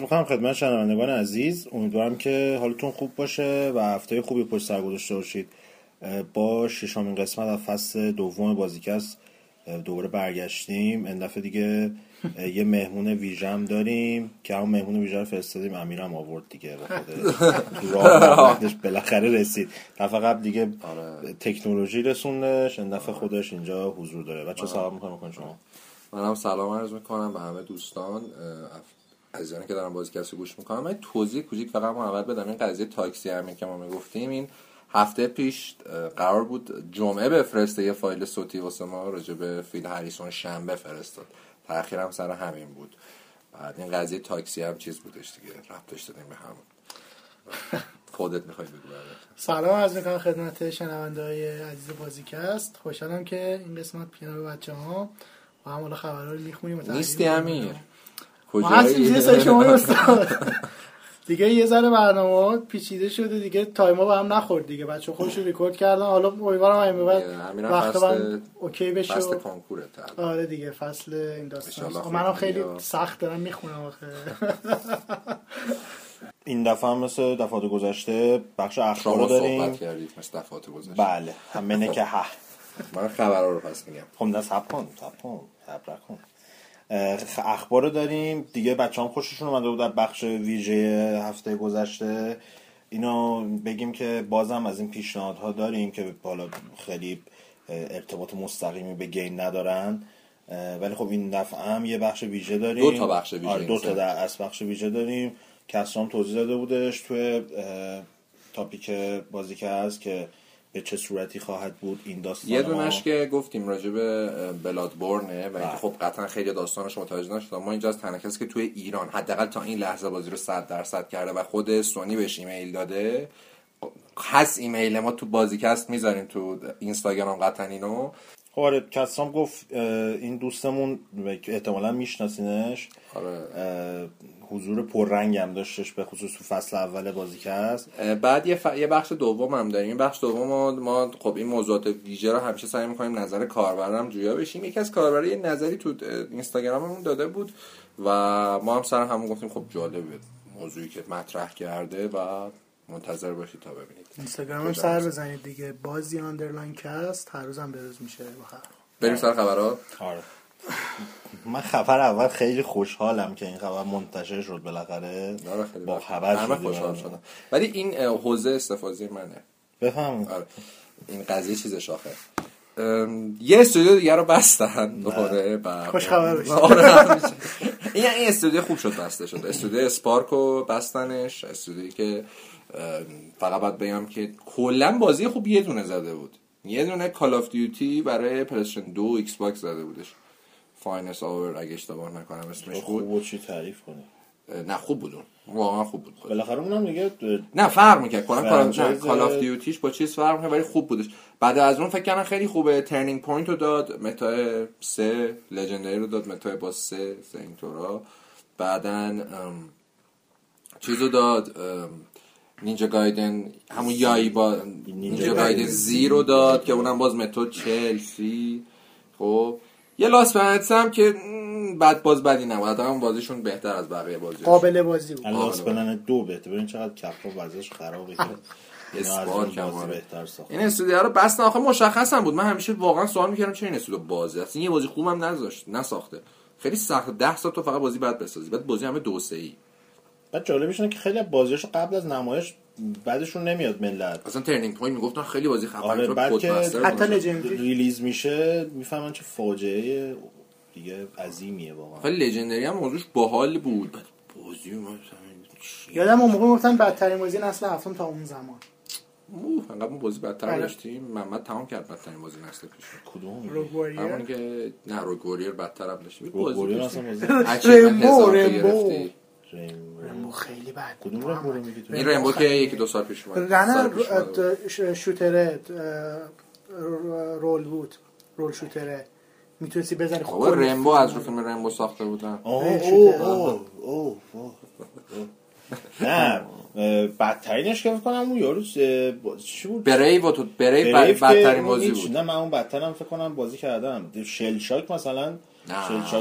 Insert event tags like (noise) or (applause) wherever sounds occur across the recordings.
می‌کنم خدمت شنوندگان عزیز. امیدوارم که حالتون خوب باشه و هفته خوبی پشت سر گذاشته باشید. با ششمین قسمت از فصل دوم بازیکست دوباره برگشتیم. این دفعه دیگه یه مهمون ویژم داریم که همون مهمون ویژه رو فرستادیم. امیرم آورد دیگه راه بالاخره رسید. دفعه قبل دیگه آره. تکنولوژی رسوندش این دفعه خودش اینجا حضور داره. بچه سلام می‌کنم شما؟ منم سلام عرض می‌کنم به همه دوستان. عزیزانی که دارم بازیکست گوش می‌کنم من توضیح کوچیک فقط اول بدم. این قضیه تاکسی همین که ما می‌گفتیم این هفته پیش قرار بود جمعه بفرسته یه فایل صوتی واسه ما راجع به فیل هریسون شنبه فرستاد. تاخیر هم سر همین بود. بعد این قضیه تاکسی هم چیز بودش دیگه ربطش دادیم به همون. (laughs) خودت می‌خوای بگو سلام از می‌کنم خدمت شنونده های عزیز بازیکست. خوشحالم که این قسمت پیانو بچه ها و هم حالا خبرها رو می‌خونیم نیستی امیر؟ کجایی؟ شما (laughs) دیگه یه ذره برنامه پیچیده شده دیگه تایما با هم نخورد دیگه. بچه خوش ریکورد کردن. حالا امیدوارم همین بعد وقت من اوکی بشه فصل کنکوره آره دیگه فصل این داستان. منم خیلی سخت دارم می‌خونم آخه. (laughs) این دفعه هم مثل دفعات گذشته بخش اخبار رو داریم. صحبت کردید مثل دفعات گذشته. بله همینه که ها من خبرها رو پس میگم. خب نه سب کن سب کن صبر کن اخبار رو داریم. دیگه بچه هم خوششون اومده بود در بخش ویژه هفته گذشته. اینو بگیم که بازم از این پیشنهادها داریم که بالا خیلی ارتباط مستقیمی به گیم ندارن. ولی خب این دفعه هم یه بخش ویژه داریم. دو تا بخش ویژه آره دو تا در از بخش ویژه داریم. کسرام توضیح داده بودش توی تاپیک بازی که هست که به چه صورتی خواهد بود این داستان یه دونش که گفتیم راجع به بلادبورنه و اینکه بله. خب قطعا خیلی داستانش متوجه نشد ما اینجا از تنها کسی که توی ایران حداقل تا این لحظه بازی رو 100 درصد کرده و خود سونی بهش ایمیل داده هست ایمیل ما تو بازیکست می‌ذاریم تو اینستاگرام قطعا اینو خب آره کسام گفت این دوستمون احتمالا میشناسینش آره. حضور پررنگ هم داشتش به خصوص تو فصل اول بازی که هست. بعد یه, یه بخش دوم هم داریم. این بخش دوم ما, خب این موضوعات ویژه رو همیشه سعی می‌کنیم نظر کاربرم جویا بشیم. یکی از کاربرای یه نظری تو اینستاگراممون داده بود و ما هم سر همون گفتیم خب جالبه موضوعی که مطرح کرده و منتظر باشید تا ببینید. اینستاگرام سر بزنید دیگه. بازی آندرلاین کست هر روزم بروز میشه. بریم سر خبرات آره. من خبر اول خیلی خوشحالم که این خبر منتشر شد بالاخره. با خبر خوشحال شدم ولی این حوزه استفاده منه. بفهم آره. این قضیه چیز شاخه یه استودیو دیگه رو بستن. دوباره خوش خبر آره، این این استودیو خوب شد بسته شد. استودیو اسپارکو بستنش. استودیویی که فقط باید بگم که کلا بازی خوب یه دونه زده بود. یه دونه کال آف دیوتی برای پلیستشن دو ایکس باکس زده بودش. فاینس آور اگه اشتباه نکنم اسمش بود. خوب چی تعریف کنی؟ نه خوب بود واقعا خوب بود. بالاخره اونم دیگه نه فرق می‌کرد. کلا کال آف دیوتیش با چیز فرق می‌کرد ولی خوب بودش. بعد از اون فکر کنم خیلی خوبه. ترنینگ پوینت رو داد متا سه لژندری رو داد متا با سه سه اینطورا بعدا چیز رو داد نینجا گایدن همون یایی با نینجا گایدن زیرو داد که اونم باز متد چلسی خب یه لاس پلنتس هم که بعد باز بدی نبود. حتی بازیشون بهتر از بقیه بازی قابل بازی بود. لاس دو بهتر ببین چقدر کپا وضعش خرابه (laughs) اسپار این استودیو رو بس آخه مشخص هم بود. من همیشه واقعا سوال می‌کردم چه این استودیو بازی است. این یه بازی خوبم نذاشت نساخته. خیلی سخت. 10 سال تو فقط بازی بعد بسازی. بعد بازی همه دو سه ای بعد جالبش اینه که خیلی بازیاشو قبل از نمایش بعدشون نمیاد ملت. اصلا Turning Point می‌گفتن خیلی بازی خفن آره بعد که حتی Legendary release میشه می‌فهمن چه فاجعه دیگه عظیمیه واقعا. خیلی Legendary هم موضوعش باحال بود. بعد بازی یادم اون موقع گفتن بدترین بازی نسل هفتم تا اون زمان. اوه انقدر بازی بدتر بله. داشتیم. محمد تمام کرد بدترین بازی نسل پیش. کدوم؟ همون که نه Rogue Warrior بدتر هم داشتیم. بازی اصلا رمبو رمبو رمبو خیلی بد کدوم رو میگی این رمبو که یکی دو سال پیش اومد. رنر شوتره رول بود. رول شوتره. می‌تونستی بزنی خوب رمبو از رو فیلم رمبو ساخته بودن. نه بدترینش که کنم اون یارو چی بود؟ بریو تو بریو بدترین بازی بود. نه من اون بدترم فکر کنم بازی کردم. شل شاک مثلا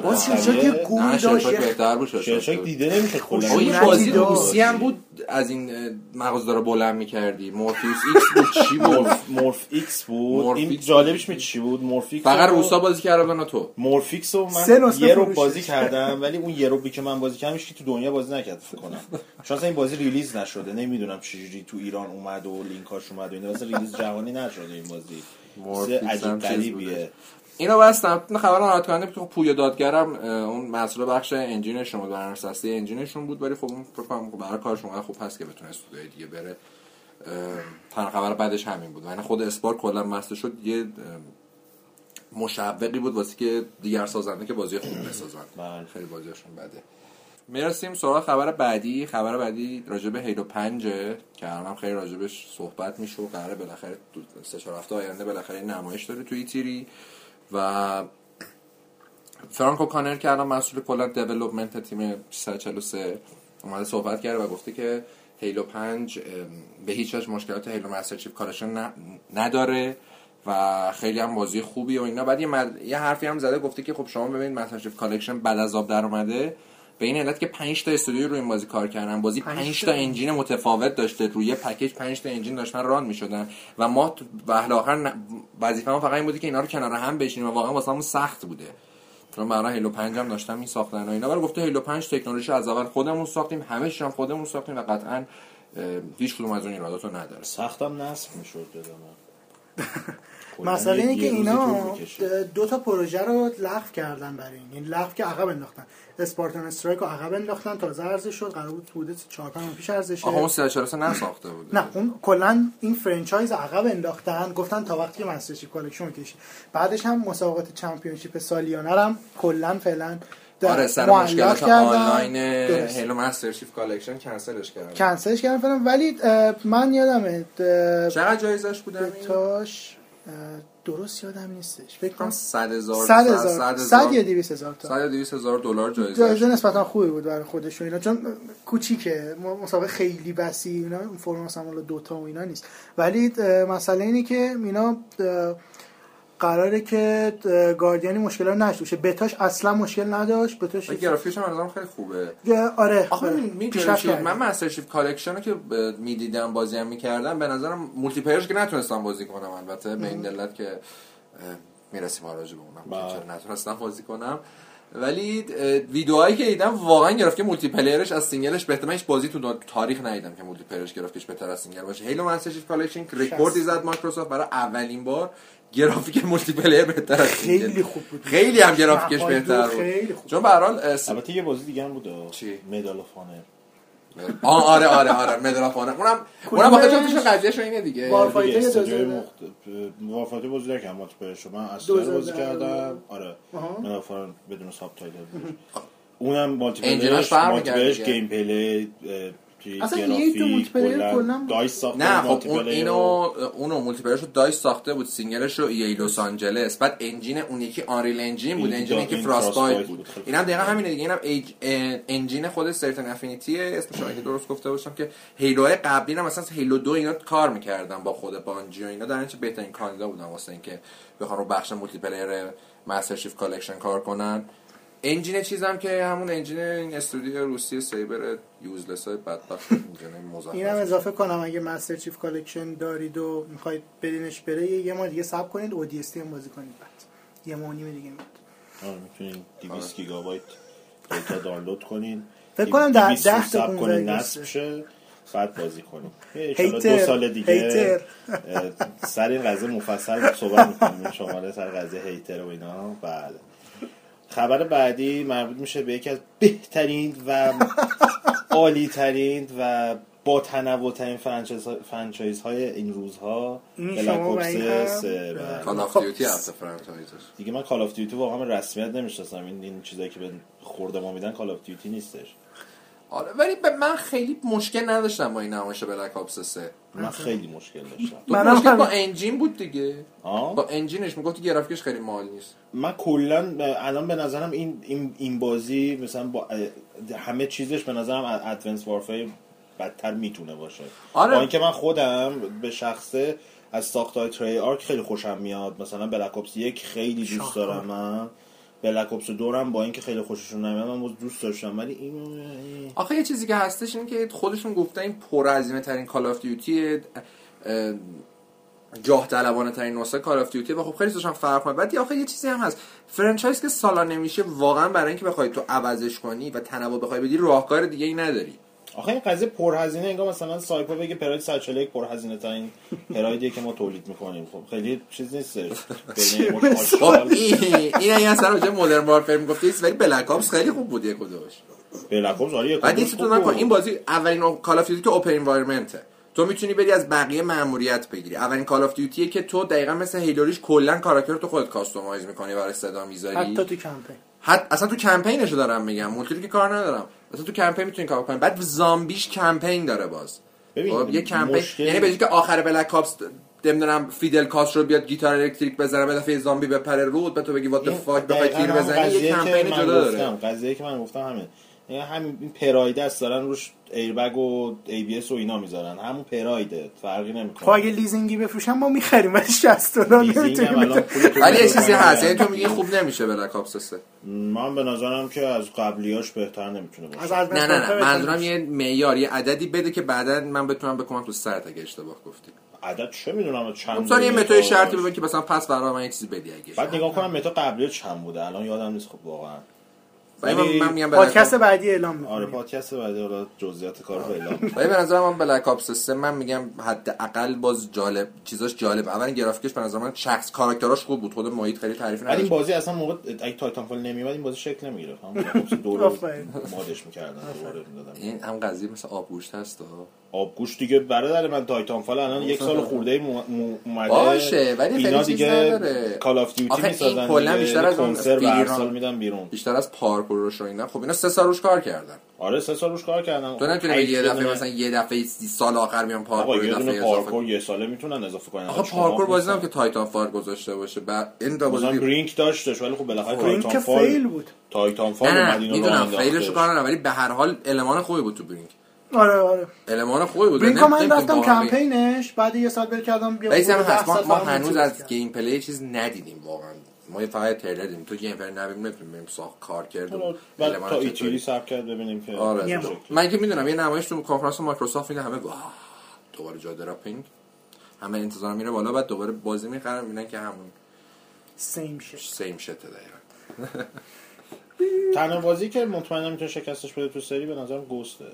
باز شلشاک یه گوی داشت. بهتر بود شلشاک دیده نمیشه کلا. این بازی روسی هم بود از این مغز داره بلند می‌کردی. مورفیوس ایکس بود چی بود؟ مورف ایکس بود. این جالبش می چی بود؟ مورفیکس فقط روسا بازی کردن تو. مورفیکس رو من یه رو بازی کردم ولی اون یه رو که من بازی کردم که تو دنیا بازی نکرد فکر کنم. شانس این بازی ریلیز نشده. نمی‌دونم چجوری تو ایران اومد و لینکاش اومد و این واسه ریلیز جهانی نشده این بازی. عجیب غریبیه. اینو بستم. خبر ناراحت کننده بود. که پویا دادگرم اون مسئول بخش انجینشون بود برنامه سسته انجینشون بود. ولی خب اون فکر کنم برای کارش اونقدر خوب هست که بتونه استودیوی دیگه بره. تنها خبر بعدش همین بود. یعنی خود اسپار کلا مسته شد. یه مشوقی بود واسه که دیگر سازنده که بازی خوب بسازن. بله. خیلی بازیشون بده. می‌رسیم سراغ خبر بعدی. خبر بعدی راجع به هیلو 5 که هم خیلی راجبش صحبت میشه و قراره بالاخره سه چهار هفته آینده بالاخره نمایش داره توی E3 و Frank O'Connor که الان مسئول کلا development team 343 اومده صحبت کرده و گفته که Halo 5 به هیچ وجه مشکلات هیلو Master Chief Collection نداره و خیلی هم بازی خوبی و اینا. بعد یه, یه حرفی هم زده گفته که خب شما ببینید Master Chief Collection بد از آب در اومده. به این علت که 5 تا استودیو روی این بازی کار کردن. بازی 5 تا engine متفاوت داشته. روی package 5 تا engine داشتن run می‌شدن. و ما وهله آخر وظیفه ما فقط این بودی که اینا رو کنار هم بچینیم و واقعا واسمون سخت بوده. چون برای Halo 5 هم داشتم می ساختن و اینا. ولی گفته Halo 5 تکنولوژی از اول خودمون ساختیم همه هم خودمون ساختیم و قطعا هیچ کدوم از اون ایراداتو نداره. سختم نصب می‌شد (laughs) مسئله اینه که اینا دو تا پروژه رو لغو کردن برای این. یعنی لغو که عقب انداختن. Spartan Strike رو عقب انداختن تا عرضه شد. قرار بود حدود 4 5 پیش ارزشه آها اون 343 نساخته بود. نه اون کلا این franchise عقب انداختن. گفتن تا وقتی که Master Collection کشی بعدش هم مسابقات championship سالیانه هم کلا فعلا آره سر مشکلات آنلاین Halo Master Chief Collection کنسلش کردن. کنسلش کردن ولی من یادمه چقدر جایزش بودن تاش درست یادم نیستش. فکر کنم 100 هزار 100 هزار 100 یا 200 هزار تا. 100 یا 200 هزار دلار جایزه جایزه نسبتا خوبی بود برای خودشون اینا چون کوچیکه مسابقه خیلی وسیع اینا فرماس هم دو تا و اینا نیست. ولی مسئله اینه که اینا قراره که Guardians این مشکل رو نشه بتاش اصلا مشکل نداشت. بتاش گرافیکش هم خیلی خوبه. آره آخه آره. من Master Chief Collection رو که می‌دیدم بازی هم می‌کردم به نظرم multiplayer ش که نتونستم بازی کنم. البته به این دلت که می‌رسیم آراج به اونم. بله. نتونستم بازی کنم. ولی ویدیوهایی که دیدم واقعا گرفت که multiplayer ش از single ش بهتر. من هیچ بازی تو تاریخ ندیدم که multiplayer ش گرافیکش بهتر از single باشه. Halo Chief Collection رکوردی زد مایکروسافت برای اولین بار گرافیک multiplayer بهتر از خیلی خوب بود. خیلی هم گرافیکش بهتر بود. خیلی خوب. چون به هر حال البته یه بازی دیگه هم بود. چی؟ Medal of آه آره آره آره Medal of Honor اونم اونم واقعا جفتش قضیهش اینه دیگه. وارفایتر وارفایتر بازی نکردم multiplayer ش من اصلا بازی کردم. آره. Medal of Honor بدون subtitle اونم multiplayer ش gameplay اصلا یه تو multi کلا DICE ساخته نه خب اون اینو اونو multi رو DICE ساخته بود single ش رو EA لس آنجلس. بعد engine اون یکی Unreal Engine بود engine که Frostbite بود. اینم دقیقا همینه دیگه اینم engine خود Certain Affinity اسمش اگه درست گفته باشم که Halo قبلی هم مثلا Halo دو اینا کار می‌کردن با خود بانجی و اینا. در چه بهترین کاندیدا بودن واسه اینکه بخوان رو بخش multiplayer Master Collection کار کنن. engine چیزم که همون engine این استودیو روسی Saber useless های بدبخت اینم اضافه کنم اگه Master Chief Collection دارید و می‌خواید بدینش بره یه ما دیگه صبر کنید ODST هم بازی کنید بعد. یه ما دیگه میاد. آره می‌تونید 200 گیگابایت data دانلود کنین. فکر کنم در 10 تا کنین نصب شه بعد بازی کنیم دو سال دیگه سر این قضیه مفصل صحبت می‌کنیم شما سر قضیه هیتر و اینا. بله. خبر بعدی مربوط میشه به یکی از بهترین و (laughs) عالی ترین و با تنوع ترین franchise های این روزها Black Ops Call of Duty هست دیگه من Call of Duty واقعا رسمیت نمی‌شناسم. این این چیزایی که به خورده ما میدن Call of Duty نیستش. آره ولی من خیلی مشکل نداشتم با این نمایش Black Ops 3 من خیلی مشکل داشتم. من مشکل با engine بود دیگه. آه؟ با engine ش می‌گفت گرافیکش خیلی مال نیست. من کلا الان به نظرم این این, این بازی مثلا با همه چیزش به نظرم Advanced Warfare بدتر می‌تونه باشه. آره. با اینکه من خودم به شخصه از ساختای Treyarch خیلی خوشم میاد. مثلا Black Ops یک خیلی دوست دارم من Black Ops دو رم با اینکه خیلی خوششون نمیاد من دوست داشتم. ولی این آخه یه چیزی که هستش این که خودشون گفتن این پرهزینه ترین Call of Duty جاه طلبانه ترین نسخه Call of Duty و خب خیلی داشتن فرق کنه بعد آخه یه چیزی هم هست. franchise که سالا نمیشه واقعا برای اینکه بخوای تو عوضش کنی و تنوع بخوای بدی راهکار دیگه ای نداری. آخه این قضیه پرهزینه انگار مثلا سایپا بگه پراید 141 پرهزینه ترین پرایدیه که ما تولید می‌کنیم. خب خیلی چیز نیست. (laughs) این این اصلا راجع Modern Warfare می‌گفتی ولی Black Ops خیلی خوب بود یک کدومش. Black Ops آره بعد تو نکن این بازی اولین Call of Duty که open environment ه تو می‌تونی بری از بقیه ماموریت بگیری. اولین Call of Duty ه که تو دقیقا مثل Halo Reach کلا کاراکتر تو خودت customize می‌کنی برای صدا می‌ذاری. حتی تو کمپین. حتی اصلا تو کمپینشو دارم میگم. multi که کار ندارم. مثلا تو کمپین می‌تونی کار کنی. بعد زامبیش کمپین داره باز. ببین خب، یه کمپین مشکل... یعنی به که آخر Black Ops نمی‌دونم فیدل کاسترو بیاد گیتار الکتریک بزنه یه دفعه زامبی بپره رو به تو بگی what fuck بخوای تیر بزنی یه کمپین جدا داره. قضیه که من گفتم همین. یعنی همین پراید است دارن روش ایربگ و ABS و اینا می‌ذارن. همون پرایده فرقی نمی‌کنه. خب اگه لیزینگی بفروشن ما می‌خریم ولی 60 دلار نمی‌تونیم ولی یه چیزی هست یعنی تو میگی خوب نمیشه بلک اپس 3 من به نظرم که از قبلیاش بهتر نمی‌تونه باشه. نه نه نه. منظورم یه معیار یه عددی بده که بعدا من بتونم بکنم تو سرت اگه اشتباه گفتی. عدد چه می‌دونم چند مثلا یه متای شرطی ببین که مثلا پس برای من یه چیزی بدی اگه بعد نگاه کنم متا قبلی چند بوده؟ الان یادم نیست خب واقعا. ولی پادکست بعدی اعلام می‌کنم آره پادکست بعدی حالا جزئیات کارو اعلام ولی به نظر من بلک اپس 3 من میگم حداقل باز جالب چیزاش جالب اول گرافیکش به نظر من شخص کاراکتراش خوب بود خود محیط خیلی تعریف نداشت این بازی اصلا موقع اگه Titanfall نمیومد این بازی شکل نمی‌گرفت. هم دور مادش می‌کردن این هم قضیه مثل آبگوشت هست آبگوش دیگه برادر من Titanfall الان یک سال خورده اومده. باشه ولی اینا دیگه Call of Duty می‌سازن کلا بیشتر از اون سال میدن بیرون. بیشتر از پارکور رو اینا. خب اینا سه سال روش کار کردن. آره سه سال روش کار کردن. تو نمی‌تونی یه دفعه مثلا یه دفعه سال آخر میان پارکور یه دفعه پارکور یه ساله می‌تونن اضافه کنن. آخه پارکور بازی که Titan فال گذاشته باشه. بعد این دا بازی برینک داشتش ولی خب بالاخره تایتان فال فیل بود. تایتان فال اومد اینو می‌دونم فیلش کار ولی به هر حال المان خوبی بود تو برینک آره آره. المان خوبی بود. برینکا من رفتم کمپینش. بعد یه سال بر کردم بیا هست. ما, هنوز از گیم پلی چیز ندیدیم واقعا. ما یه فقط تریلر دیدیم. تو گیم پلی نبینیم نمی‌تونیم ساخت کار کرد بعد تا ایتیلی ساب کرد ببینیم که آره من که می‌دونم یه نمایش تو کنفرانس مایکروسافت میگه همه واه دوباره جا دراپینگ همه انتظار میره بالا بعد دوباره بازی می‌خرن می‌بینن که همون سیم شت سیم شت دقیقاً. تنها بازی که مطمئنم می‌تونه شکستش بده تو سری به نظرم گوسته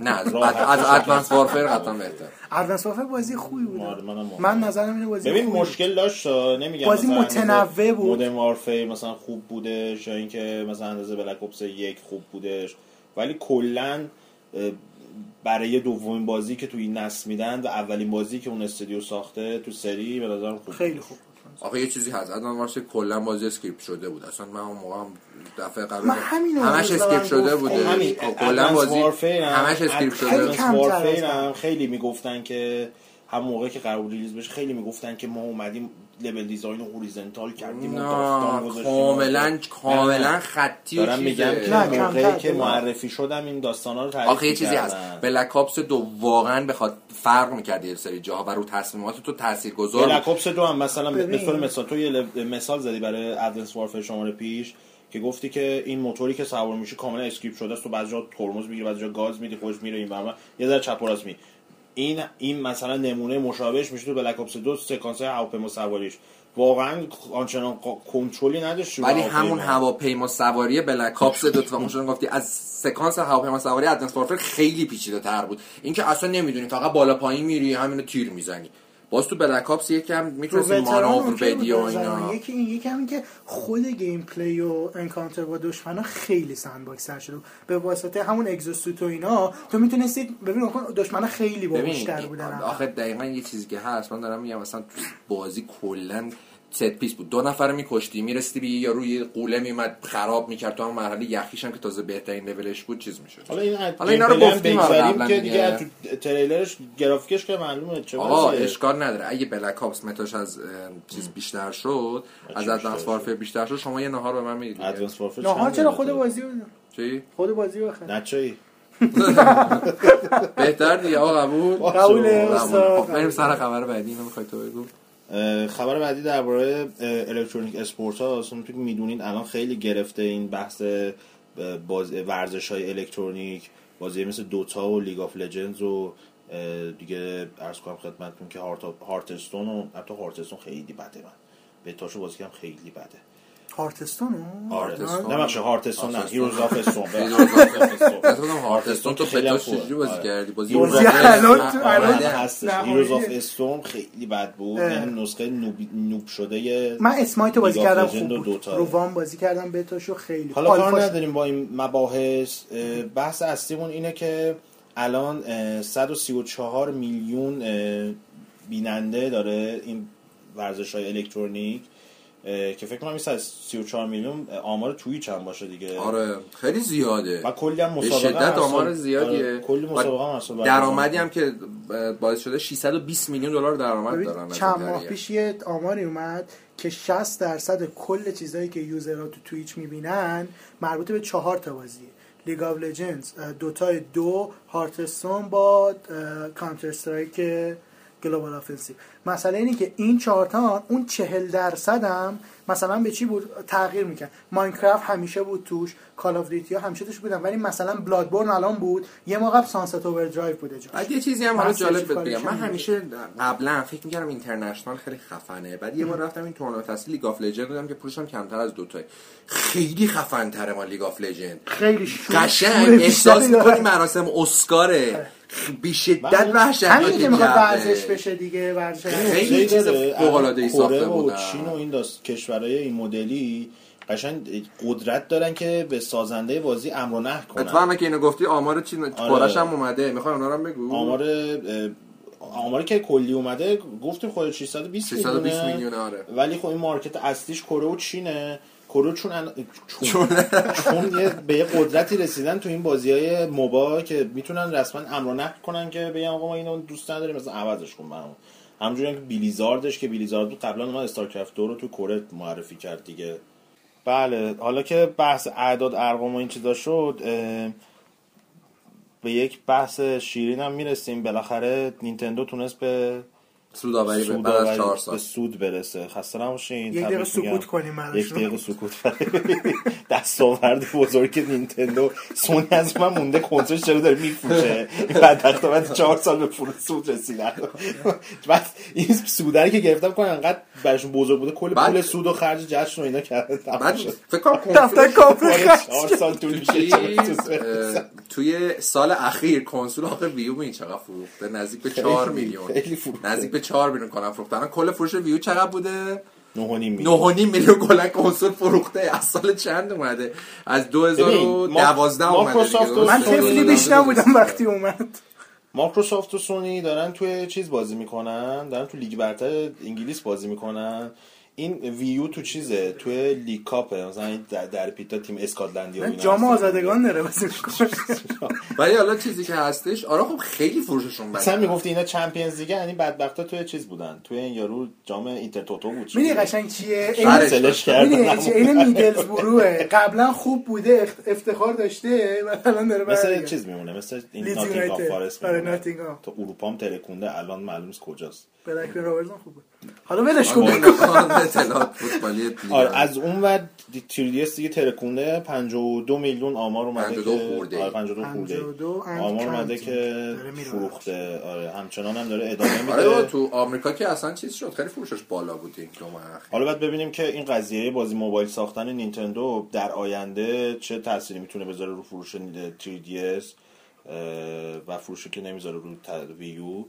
نه از از ادوانس وارفر قطعا بهتر ادوانس وارفر بازی خوبی بود. من نظرم اینه بازی ببین مشکل داشت نمیگم بازی متنوع بود. مودرن وارفر مثلا خوب بودش یا اینکه مثلا اندازه بلک اپس یک خوب بودش. ولی کلا برای دومین بازی که تو این نسل میدن و اولین بازی که اون استودیو ساخته تو سری به نظرم خوب خیلی خوب آخه یه چیزی هست. Advanced Warfare کلا بازی script شده بود. اصلا من اون موقع دفعه قبل همش script شده بوده. کلا بازی همش script شده. هم خیلی می‌گفتن که هم موقعی که قرار release بشه خیلی می‌گفتن که ما اومدیم level design رو horizontal کردیم. کاملا کاملا خطی و چیزه. میگم که موقعی که معرفی شدم این داستانا رو تعریف آخه یه چیزی هست. Black Ops دو واقعا بخواد فرق می‌کرد یه سری جاها و رو تصمیمات تو تاثیرگذار Black Ops دو هم مثلا مثال مثال تو یه مثال زدی برای Advanced Warfare شماره پیش که گفتی که این موتوری که سوار میشه کاملا script شده است تو بعضی جا ترمز می‌گیری بعضی جا گاز میدی خودش میره این برنامه یه ذره چپ راست می این این مثلا نمونه مشابهش میشه تو Black Ops 2 سکانس هواپیما سواریش. واقعا آنچنان کنترلی نداشت ولی همون هواپیما سواری Black Ops دو تا. مشون گفتی از سکانس هواپیما سواری Warfare خیلی پیچیده تر بود. اینکه اصلا نمی‌دونی فقط بالا پایین میری همینو تیر می‌زنی. باز تو Black Ops یکم می‌تونستی مانور بدی و اینا. یکی این یکم این که خود gameplay و encounter با دشمنا خیلی sandbox شده. به واسطه همون exosuit و اینا تو می‌تونستید ببین دشمنا خیلی باهوشتر بودن. آخه دقیقا یه چیزی که هست من دارم میگم مثلا بازی کلا set piece بود. دو نفر میکشتی می‌رسیدی به یا روی غوله میمد خراب می‌کرد تو هم مرحله. یخیش هم که تازه بهترین لولش بود چیز می‌شد. حالا این حالا اینا رو گفتیم قبلا که دیگه. تو تریلرش گرافیکش که معلومه چه آقا اشکال نداره. اگه Black Ops Meta ش از چیز بیشتر شد از Advanced Warfare بیشتر شد شما یه نهار به من می‌دید Advanced Warfare نهار چرا خود بازی بود چی؟ خود بازی بخیر نه چی بهتر دیگه آقا قبول؟ قبول استاد. بریم سر خبر بعدی. اینو می‌خوای تو بگو. خبر بعدی درباره electronic sport ها می‌دونید الان خیلی گرفته این بحث باز ورزش های الکترونیک بازی مثل Dota و League of Legends و دیگه عرض کنم خدمتتون که Hearthstone و حتی Hearthstone خیلی بده من. به تاشو بازی کردم خیلی بده. Hearthstone؟ آره نه. بخش Hearthstone نه. Heroes of the Storm Hearthstone. تو بتاش چجوری بازی آره. کردی؟ بازی الان هستش. Heroes of the Storm خیلی بد بود. یعنی نسخه noob شده من Smite و بازی کردم خوب بود. رو وام بازی کردم بتاشو خیلی حالا کار نداریم با این مباحث. بحث اصلیمون اینه که الان 134 میلیون بیننده داره این ورزش های الکترونیک. که فکر کنم 34 میلیون آمار Twitch هم باشه دیگه. آره خیلی زیاده. و کلی هم مسابقه شدت آمار زیادیه. آره، کلی مسابقه هم درآمدی هم که باعث شده 620 میلیون دلار درآمد دارن چند ماه پیش یه آماری اومد که 60 درصد کل چیزایی که user ها تو Twitch می‌بینن مربوط به چهار تا بازیه. League of Legends Dota ی دو Hearthstone با Counter-Strike Global Offensive مسئله اینه که این چهارتا اون چهل درصد هم مثلا به چی بود؟ تغییر می‌کرد. Minecraft همیشه بود توش Call of Duty ها همیشه توش بودن ولی مثلا Bloodborne الان بود. یه موقع قبل Sunset Overdrive بوده جاش. بعد یه چیزی هم حالا جالب بگم. من همیشه قبلا فکر می‌کردم اینترنشنال خیلی خفنه. بعد یه بار رفتم این تورنمنت اصلی لیگ آف لجند دیدم که پروشم کمتر از دو تای. خیلی خفن تره ما لیگ آف لجند خیلی قشنگ. احساس (laughs) می‌کنی مراسم اسکاره. آره. بی شدت وحشتناک همین که می‌خواد ورزش بشه دیگه ورزش خیلی چیز فوق العاده ای ساخته بودن. چین و این داست کشورهای این مدلی قشنگ قدرت دارن که به سازنده بازی امر و نهی کنن. اتفاقا که اینو گفتی آمار چین آره. هم اومده. می‌خوای اونا رو بگو؟ آمار آماری که کلی اومده گفتیم خود 620 620 میلیون آره. ولی خب این مارکت اصلیش کره و چینه. کرو چون چون, چون یه به یه قدرتی رسیدن تو این بازی های موبا که می‌تونن رسما امر کنن که بگن آقا ما اینو دوست نداریم مثلا عوضش کن برام همونجوری که بیلیزاردش که بیلیزارد بود قبلا اومد استارکرافت 2 رو تو کره معرفی کرد دیگه. بله حالا که بحث اعداد ارقام و این چیزا شد به یک بحث شیرین هم می‌رسیم. بالاخره نینتندو تونست به سوداوری به بعد از 4 سال به سود برسه. خسته نباشین. یک دقیقه سکوت کنیم یک دقیقه سکوت دستاورد بزرگ نینتندو. سونی از من مونده کنسول چرا داره میفروشه؟ بعد وقت بعد 4 سال به فروش سود رسیدن بعد این سودری که گرفتم کنن انقدر براشون بزرگ بوده. کل پول سود و خرج جشن و اینا کردن. بعد فکر کنم دفتر کامپیوتر 4 سال طول توی سال اخیر کنسول آخه ویو می چقدر فروخته؟ نزدیک به 4 میلیون. نزدیک به 4 میلیون کنم فروختن کل فروش ویو چقدر بوده؟ 9.5 میلیون. میلیون کلا کنسول فروخته. از سال چند اومده؟ از 2012 اومده من تفلی بیش نبودم وقتی اومد. مایکروسافت و سونی دارن توی چیز بازی می‌کنن؟ دارن تو لیگ برتر انگلیس بازی می‌کنن. این ویو تو چیزه؟ توی لیگ کاپه مثلا در, در پیتا تیم اسکاتلندی و جام آزادگان داره (laughs) ولی حالا چیزی که هستش آره خب خیلی فروششون بده. مثلا می‌گفتی اینا چمپیونز لیگ یعنی بدبختا توی چیز بودن؟ توی این یارو جام اینتر توتو بود. می‌دونی قشنگ چیه؟ (laughs) این میدلز بروه قبلا خوب بوده افتخار داشته الان داره مثلا چیز میمونه مثل این ناتینگهام فارست تو اروپا هم ترکونده الان معلوم نیست کجاست. بلک رابرزون خوبه حالا ولش کن فوتبالی آره از اون ور تیریس دیگه ترکونده 52 میلیون آمار اومده که خورده آره 52 خورده آمار اومده که فروخته. آره همچنان هم داره ادامه میده. آره تو آمریکا که اصلا چیز شد. خیلی فروشش بالا بود این دو حالا بعد ببینیم که این قضیه بازی موبایل ساختن نینتندو در آینده چه تأثیری می‌تونه بذاره رو فروش 3DS و فروشی که نمی‌ذاره رو ویو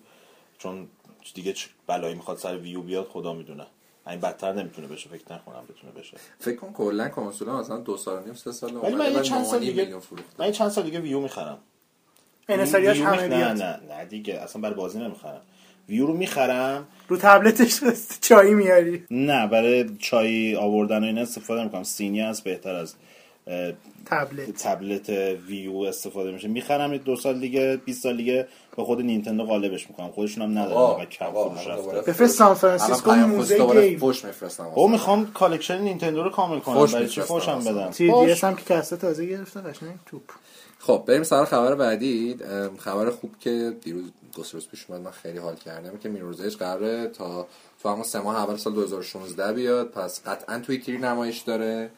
چون دیگه بلایی می‌خواد سر ویو بیاد خدا می‌دونه. این بدتر نمی‌تونه بشه فکر نکنم بتونه بشه. فکر کن کلا کنسول مثلا دو سال نیم سه سال ولی من چند سال دیگه من چند سال دیگه ویو می‌خرم. انساریاش همه نه نه نه دیگه اصلا برای بازی نمی‌خرم. ویو رو می‌خرم. رو تبلتش چای میاری؟ نه برای چای آوردن و این استفاده می‌کنم سینی هست بهتر از تبلت. تبلت ویو استفاده میشه. می‌خرم دو سال دیگه 20 سال دیگه به خود نینتندو غالبش می‌کنم. خودشون هم ندارن و کم فروش رفته بفرست سان فرانسیسکو موزه گیم. فوش میفرستم او می‌خوام کالکشن نینتندو رو کامل کنم. برای چی فوشم بدم؟ تی دی اس هم که کاسه تازه گرفته قشنگ توپ. خب بریم سر خبر بعدی. خبر خوب که دیروز دو روز پیش اومد. من خیلی حال کردم که میروزش قراره تا تو همون سه ماه اول سال 2016 بیاد. پس قطعا توی تیری نمایش داره.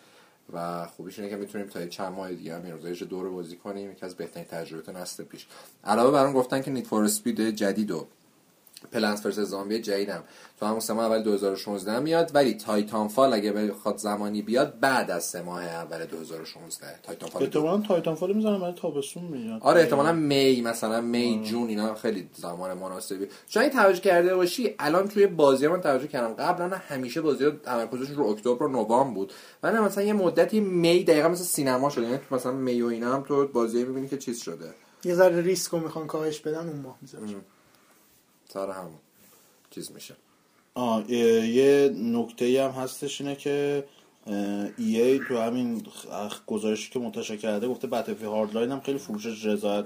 و خوبیش اینه که می‌تونیم تا چند ماه دیگه هم Mirror's Edge دو رو بازی کنیم. یکی از بهترین تجربیات نسل پیش. علاوه بر اون گفتن که Need for Speed جدید و Plants vs. Zombies جدیدم. تو همون سه ماه اول 2016 میاد ولی Titanfall اگه بخواد زمانی بیاد بعد از سه ماه اول 2016 Titanfall احتمالاً Titanfall می‌ذارم برای تابستون میاد. آره احتمالاً May مثلا May June اینا خیلی زمان مناسبی. چون این توجه کرده باشی الان توی بازی من توجه کردم. قبلا همیشه بازی تمرکزشون رو اکتبر و نوامبر بود. ولی مثلا یه مدتی May دقیقا مثل سینما شده. یعنی مثلا May و اینا هم تو بازی می‌بینی که چیز شده. یه ذره ریسک رو می‌خوان کاهش بدن اون ماه می‌ذارن. سر هم چیز میشه. آه یه نکته هم هستش اینه که EA تو همین گزارشی که منتشر کرده گفته Battlefield Hardline هم خیلی فروشش رضایت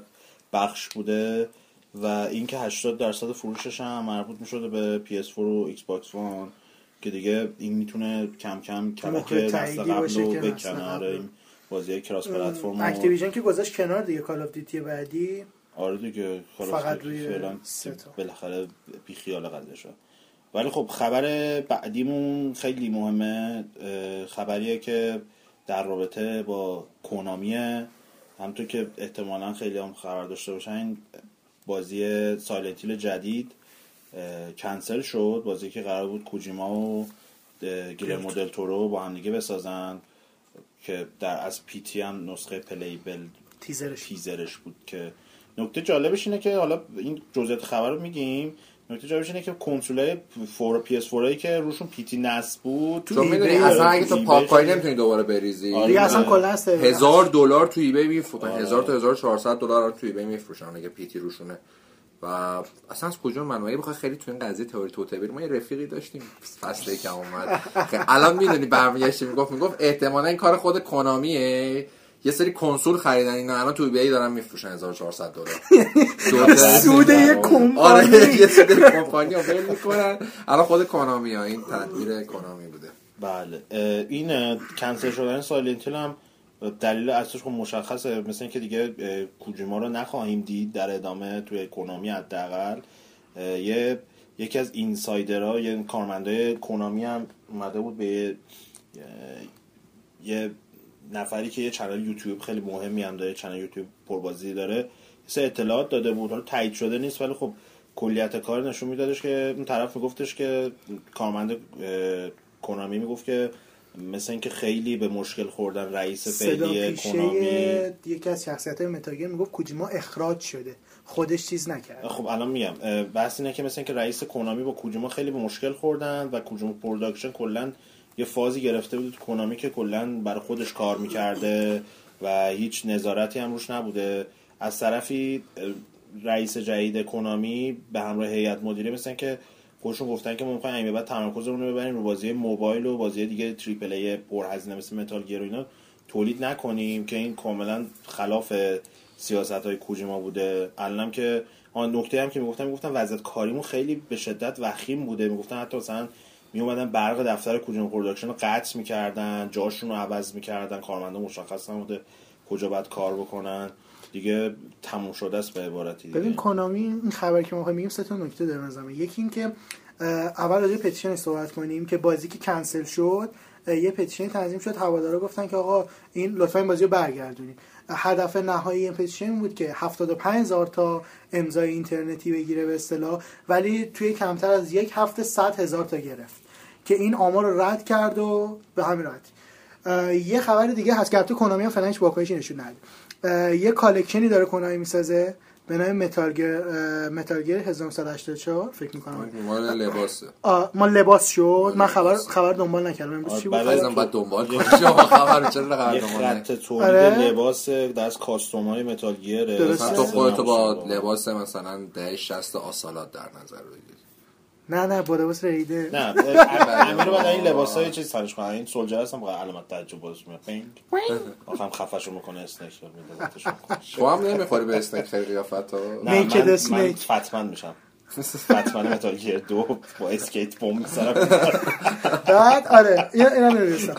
بخش بوده و اینکه 80 درصد فروشش هم مربوط می‌شده به PS4 و Xbox One که دیگه این می‌تونه کم کم کلک نسل قبل رو بکنه آره این بازی cross-platform Activision که گذاشت کنار دیگه Call of Duty بعدی. آره دیگه فقط روی فعلا بالاخره بی خیال قضیه شد ولی خب خبر بعدیمون خیلی مهمه خبریه که در رابطه با Konami ه. همونطور که احتمالا خیلی هم خبر داشته باشن بازی Silent Hill جدید کنسل شد. بازی که قرار بود کوجیما و دل تورو با هم دیگه بسازن که در از P.T. هم نسخه playable teaser ش. تیزرش بود که نکته جالبش اینه که حالا این جزئیات خبر رو میگیم نکته جالبش اینه که کنسولای فور PS4 هایی که روشون P.T. نصب بود تو می‌دونی اصلا اگه تو پاک کنی نمی‌تونی دوباره بریزی. آره. اصلا کلا هزار دلار تو eBay میفروشن آره. هزار تا 1400 دلار تو eBay میفروشن اگه P.T. روشونه. و اصلا از کجا من بخوای خیلی تو این قضیه تئوری توته ما یه رفیقی داشتیم. فصلی که اومد. الان می‌دونی برمیگشت می‌گفت می‌گفت احتمالا این کار خود کنامیه. یه سری کنسول خریدن اینا الان تو بی دارن میفروشن 1400 دلار. (laughs) سود یه کمپانی. آره یه سود کمپانی رو ول می‌کنن. الان خود کنامی ها این تدبیر کنامی بوده. بله. این کنسل شدن سایلنتیل هم دلیل اصلش خب مشخصه. مثل اینکه دیگه کوجیما رو نخواهیم دید در ادامه توی کنامی حداقل. یه یکی از اینسایدرها یه کارمندای کنامی هم اومده بود به یه نفری که یه چنل یوتیوب خیلی مهمی هم داره چنل یوتیوب پربازی داره سه اطلاعات داده بود. حالا تایید شده نیست ولی خب کلیت کار نشون میدادش که اون طرف میگفتش که کارمند کنامی می‌گفت که مثل اینکه خیلی به مشکل خوردن رئیس فعلی کنامی. یکی از شخصیت Metal Gear می‌گفت کوجیما اخراج شده. خودش چیز نکرد. خب الان میگم بحث اینه که مثل اینکه رئیس Konami با کوجیما خیلی به مشکل خوردن و کوجیما Production کلا یه فازی گرفته بود. Konami که کلا برای خودش کار می‌کرده و هیچ نظارتی هم روش نبوده. از طرفی رئیس جدید Konami به همراه هیئت مدیره مثل که خودشون گفتن که ما می‌خوایم این بعد تمرکزمون رو ببریم رو بازی موبایل و بازی دیگه triple A پرهزینه مثل Metal Gear اینا. تولید نکنیم که این کاملا خلاف سیاست های کوجیما بوده. الانم که آن نکته هم که می‌گفتن می‌گفتن وضعیت کاریمون خیلی به شدت وخیم بوده. می‌گفتن حتی مثلا می اومدن برق دفتر کوجیما Production رو قطع می‌کردن جاشون رو عوض می‌کردن کارمندا مشخص نبوده کجا باید کار بکنن. دیگه تموم شده است به عبارتی دیگه. ببین Konami این خبر که ما میگیم سه تا نکته داره نظرم یکی این که اول راجع petition صحبت کنیم که بازی که کنسل شد یه petition تنظیم شد. هوادارا گفتن که آقا این لطفا این بازی رو برگردونید هدف نهایی این petition بود که 75 هزار تا امضای اینترنتی بگیره به اصطلاح ولی توی کمتر از یک هفته 100 هزار تا گرفت. که این آمار رو رد کرد و به همین راحتی. یه خبر دیگه هست که Konami هم هیچ واکنشی نشون نده یه collection ی داره Konami می‌سازه به نام Metal Gear Metal Gear 1984 فکر می‌کنم. مال لباسه. مال لباس شد. من خبر خبر دنبال نکردم. امروز چی بود؟ بعضی بعد دنبال کنم خبر چرا خبر دنبال خط تولید آره. لباس دست کاستوم های متالگر تو خودت با لباس مثلا 10 60 آسالات در نظر بگیر. نه نه با لباس ریده. نه (laughs) امیر بعد این لباس های چیز سرش کنه. این سولجر هستم با علامت تعجب باز میاد. پینگ. آخم خفشو می‌کنه اسنیک تو هم نمی‌خوری به اسنیک خیلی قیافت نیکد اسنیک. فتمن میشم. فتمن متال گیر دو با اسکیت بوم سرم بعد آره اینا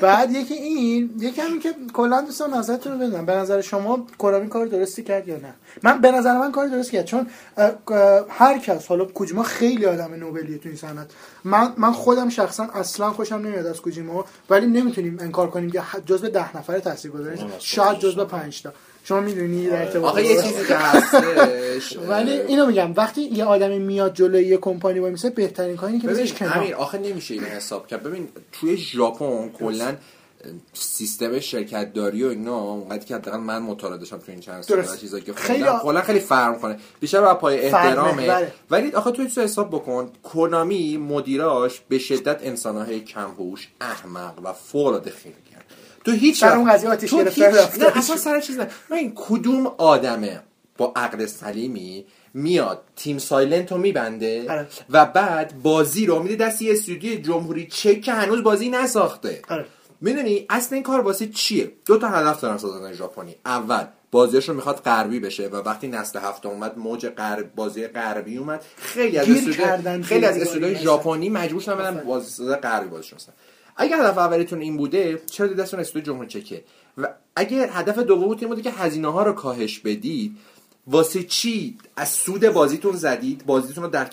بعد یکی این یکی همین که کلا دوستان نظرتون رو بدونم. به نظر شما کرامی کار درستی کرد یا نه؟ من به نظر من کار درستی کرد چون هر کس حالا کوجیما خیلی آدم نوبلیه تو این صنعت من من خودم شخصا اصلا خوشم نمیاد از کوجیما ولی نمی‌تونیم انکار کنیم که جزء ده نفر تاثیرگذاره شاید جزء 5 تا. شما می‌دونی در ارتباط آخه یه چیزی که هستش. ولی اینو میگم وقتی یه آدمی میاد جلوی یه کمپانی وای میسه بهترین کاری که بزنش کنار. همین آخه نمیشه این حساب کرد. ببین توی ژاپن کلا سیستم شرکت داری و اینا اونقدر که حداقل من مطالعه داشتم تو این چند سال چیزایی که خیلی کلا خیلی فرق کنه. بیشتر بر پای احترامه. ولی آخه تو تو حساب بکن کنامی مدیراش به شدت انسانهای کمهوش احمق و فوق العاده خیلی تو هیچ سر اون قضیه آتیش گرفته نه اصلا سر چیز نه. این کدوم آدمه با عقل سلیمی میاد تیم سایلنت رو میبنده آره. و بعد بازی رو میده دست یه استودیو جمهوری چک که هنوز بازی نساخته. آره. می‌دونی؟ اصل این کار واسه چیه؟ دو تا هدف دارن سازنده ژاپنی. اول بازیش رو می‌خواد غربی بشه و وقتی نسل هفته اومد موج غرب بازی غربی اومد. خیلی از استودیو خیلی از استودیو ژاپنی مجبور شدن بدن بازی غربی بازی اگر هدف اولیتون این بوده چرا دستتون استودیو جمهوری چکه؟ و اگر هدف دومتون این بوده که هزینه ها رو کاهش بدید واسه چی از سود بازیتون زدید؟ بازیتون رو در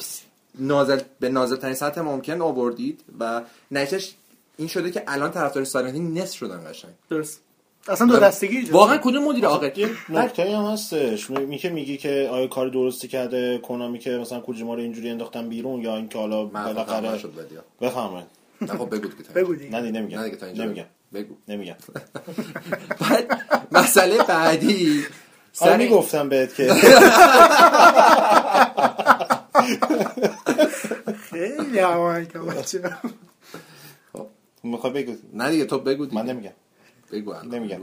نازل به نازلترین سطح ممکن آوردید و نتیجهش این شده که الان طرفدار سایلنت نصف شدن قشنگ. درست. اصلا دو دستگی واقعا کدوم مدیر یه نکته هم هستش. میگه میگی که آیا کار درستی کرده؟ کنامی که مثلا کوجیما رو اینجوری انداختن بیرون یا اینکه حالا بالاخره بفهمید نه خب بگو دیگه بگو دیگه نه نمیگم نه دیگه نمیگم بگو نمیگم بعد مسئله بعدی سر می‌گفتم بهت که خیلی همان که بچه خب می‌خوای بگو نه دیگه تو بگو من نمیگم بگو نمیگم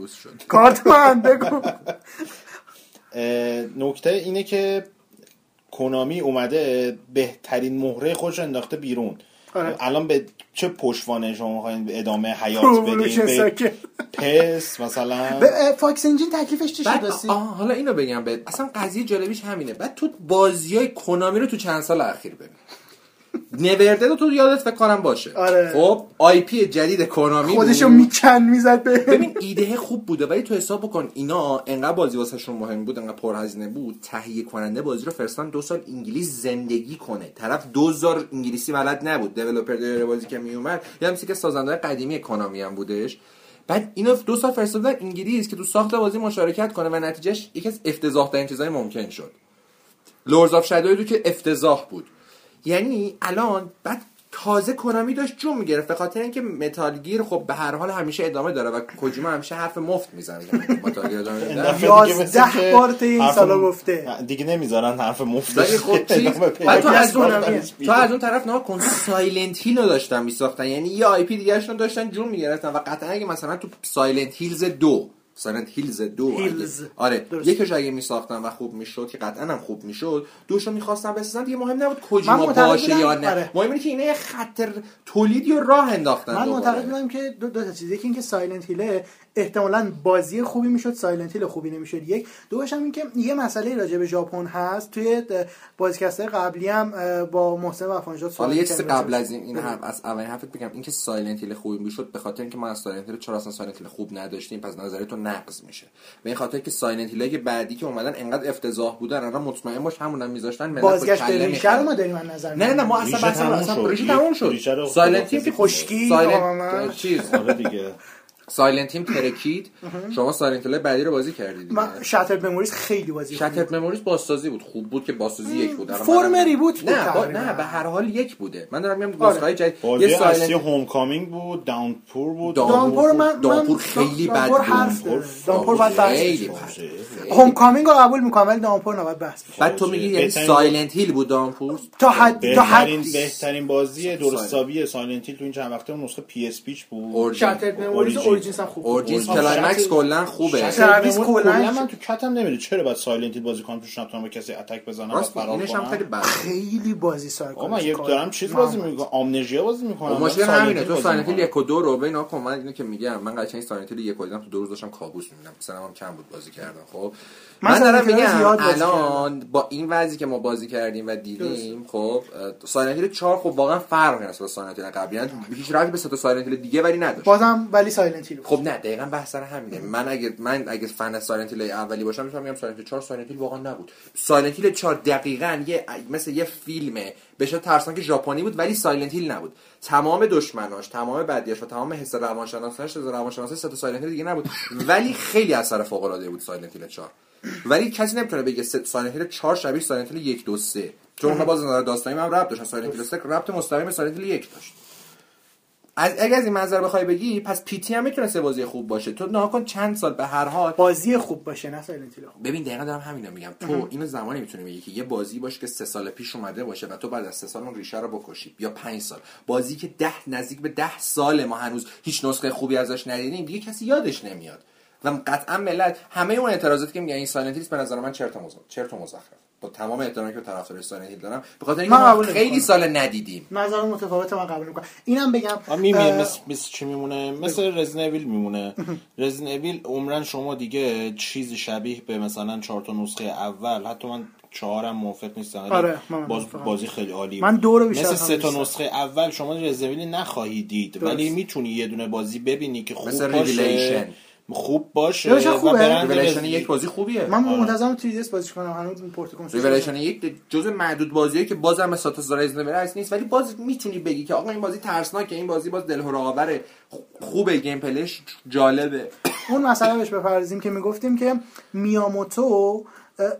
کارت من بگو نکته اینه که Konami اومده بهترین مهره خودشو انداخته بیرون. الان به چه پشتوانه شما می‌خواین ادامه حیات بدین؟ به PES مثلا؟ به Fox Engine تکلیفش چی شده حالا اینو بگم به اصلا قضیه جالبیش همینه. بعد تو بازی های Konami رو تو چند سال اخیر ببین. NeverDead رو تو یادت فکر کنم باشه آره. خب IP جدید Konami خودشو میکن می‌زد به (laughs) ببین ایده خوب بوده ولی تو حساب بکن اینا انقدر بازی واسهشون مهم بود انقدر پرهزینه بود تهیه کننده بازی رو فرستادن دو سال انگلیس زندگی کنه. طرف دوزار انگلیسی بلد نبود developer بازی که میومد یا که سازنده قدیمی Konami هم بودش. بعد اینو دو سال فرستادن انگلیس که تو ساخت بازی مشارکت کنه و نتیجهش یکی از افتضاح ترین چیزای ممکن شد. Lords of Shadow که افتضاح بود. یعنی الان بعد تازه Konami داشت جون می‌گرفت. به خاطر اینکه Metal Gear خب به هر حال همیشه ادامه داره و کوجیما همیشه حرف مفت می‌زنه. Metal Gear ادامه بار این سالا گفته. دیگه نمی‌ذارن حرف مفت خب (laughs) تو از اون (laughs) تو از اون طرف نه کن Silent Hill رو داشتن میساختن. یعنی یه IP دیگه داشتن جون می‌گرفتن. و قطعا اگه مثلا تو Silent Hills دو Silent Hills دو Hills. آره. یکیش اگه میساختن و خوب می‌شد که قطعا هم خوب می‌شد دوشو می‌خواستن بسازن دیگه مهم نبود کجا باشه یا نه. آره. مهم اینه که اینا یه خط تولیدی و راه انداختن من معتقد بودم که دو, دو تا چیز. یکی اینکه Silent Hill ه احتمالا بازی خوبی می‌شد Silent Hill خوبی نمی‌شد. یک دوش هم این که یه مسئله راجع به ژاپن هست. توی بازیکست قبلی هم با محسن وفانجاد حالا یه چیز قبل از این این هم از اولین حرفت بگم. اینکه Silent Hill خوبی می‌شد به خاطر اینکه ما از Silent Hill چرا اصلا Silent Hill خوب نداشتیم پس نظرتون نقض میشه. به این خاطر که سایلنت هیل که بعدی که اومدن انقدر افتضاح بودن الان مطمئن باش همونم میذاشتن ملت بازگشت ریشه ما داریم نظر نه نه ما اصلا اصلا ریشه تموم شد. سایلنت هیل که خشکی سایلنت چیز. دیگه. سایلنت تیم ترکید. شما سایلنت هیل بعدی رو بازی کردید من شاتر مموریز خیلی بازی شاتر مموریز بازسازی بود. خوب بود که بازسازی یک بود. فرم ریبوت بود نه نه به هر حال یک بوده. من دارم میگم نسخه آره. جدید. یه سایلنت هوم کامینگ بود داونپور بود. داونپور من داونپور خیلی بد بود. داونپور بعد خیلی هوم کامینگ رو قبول می‌کنم ولی داونپور نباید بحث بعد تو میگی یعنی سایلنت هیل بود داونپور تا حد تا حد بهترین بازی درستابی سایلنت هیل تو این چند وقته نسخه پی اس پیچ بود. شاتر مموریز اورجینز هم خوب اورجینز کلایمکس کلا خوبه. سرویس کلا من تو کتم نمیره چرا بعد سایلنت بازی کنم توش نتونم به کسی اتک بزنم راست اینش هم خیلی بده خیلی بازی سایکو من یک دارم چیز بازی می‌کنم. آمنژیا بازی می‌کنم. مشکل همینه. تو سایلنت 1 و 2 رو ببین کن من اینو که میگم من قشنگ Silent 1 و تو دو روز داشتم کابوس می‌بینم. مثلا هم کم بود بازی کردم خب؟ من دارم میگم الان با این وضعی که ما بازی کردیم و دیدیم خب Silent Hill 4 خب واقعا فرق هست با Silent Hill قبلی هیچ رابطی به Silent Hill دیگه ولی نداشت. بازم ولی Silent Hill خب نه دقیقاً بحث سر همینه. من اگه من اگه fan Silent Hill اولی باشم می‌تونم بگم Silent 4 Silent واقعا نبود. Silent Hill 4 دقیقاً یه مثل یه فیلمه. بشه ترسناک ژاپنی بود ولی Silent نبود. تمام دشمناش تمام بدیاش و تمام حس روانشناسیش روانشناسی سه تا Silent دیگه نبود. ولی خیلی اثر فوق العاده بود Silent Hill 4 ولی کسی نمی‌تونه بگه Silent Hill 4 شبیه Silent Hill 1 2 3 چون باز داستانی هم ربط داشت. Silent Hill 3 ربط مستقیم به Silent Hill 1 داشت. از اگه از این منظر بخوای بگی پس P.T. هم می‌تونه بازی خوب باشه. تو ناکن چند سال به هر حال. بازی خوب باشه نه Silent ببین دقیقا دارم همینو میگم. تو اینو زمانی می‌تونی بگی که یه بازی باشه که سه سال پیش اومده باشه و تو بعد از سه سال اون ریشه رو بکشی یا پنج سال. بازی که ده نزدیک به ده سال ما هنوز هیچ نسخه خوبی ازش ندیدیم دیگه کسی یادش نمیاد. و قطعا ملت همه اون اعتراضاتی که میگن این Silent به نظر من چرت و چرت و مزخرف با تمام احترامی که طرفدار Silent Hill دارم. به خاطر اینکه ما خیلی سال ندیدیم. نظر متفاوت من قبول می‌کنم. اینم بگم میمیه مثل مثل چی میمونه؟ مثل Resident Evil میمونه. رزنویل عمرن شما دیگه چیزی شبیه به مثلا چهار تا نسخه اول حتی من چهارم موافق نیستم. آره باز بازی خیلی عالی من دو رو بیشتر مثل سه تا نسخه اول شما Resident Evil نخواهی دید. ولی می‌تونی یه دونه بازی ببینی که خوب باشه. خوب باشه و ریولیشن یک بازی خوبیه. من آره. منتظرم 3 بازی کنم. هنوز پورت کنسول Revelation یک جزء معدود بازیه که بازم مثل ساتوس رایز نیست. ولی باز می‌تونی بگی که آقا این بازی ترسناکه. این بازی باز دلهره آوره خوبه. گیم پلیش جالبه. اون مسئله بهش بپردازیم که می‌گفتیم که میاموتو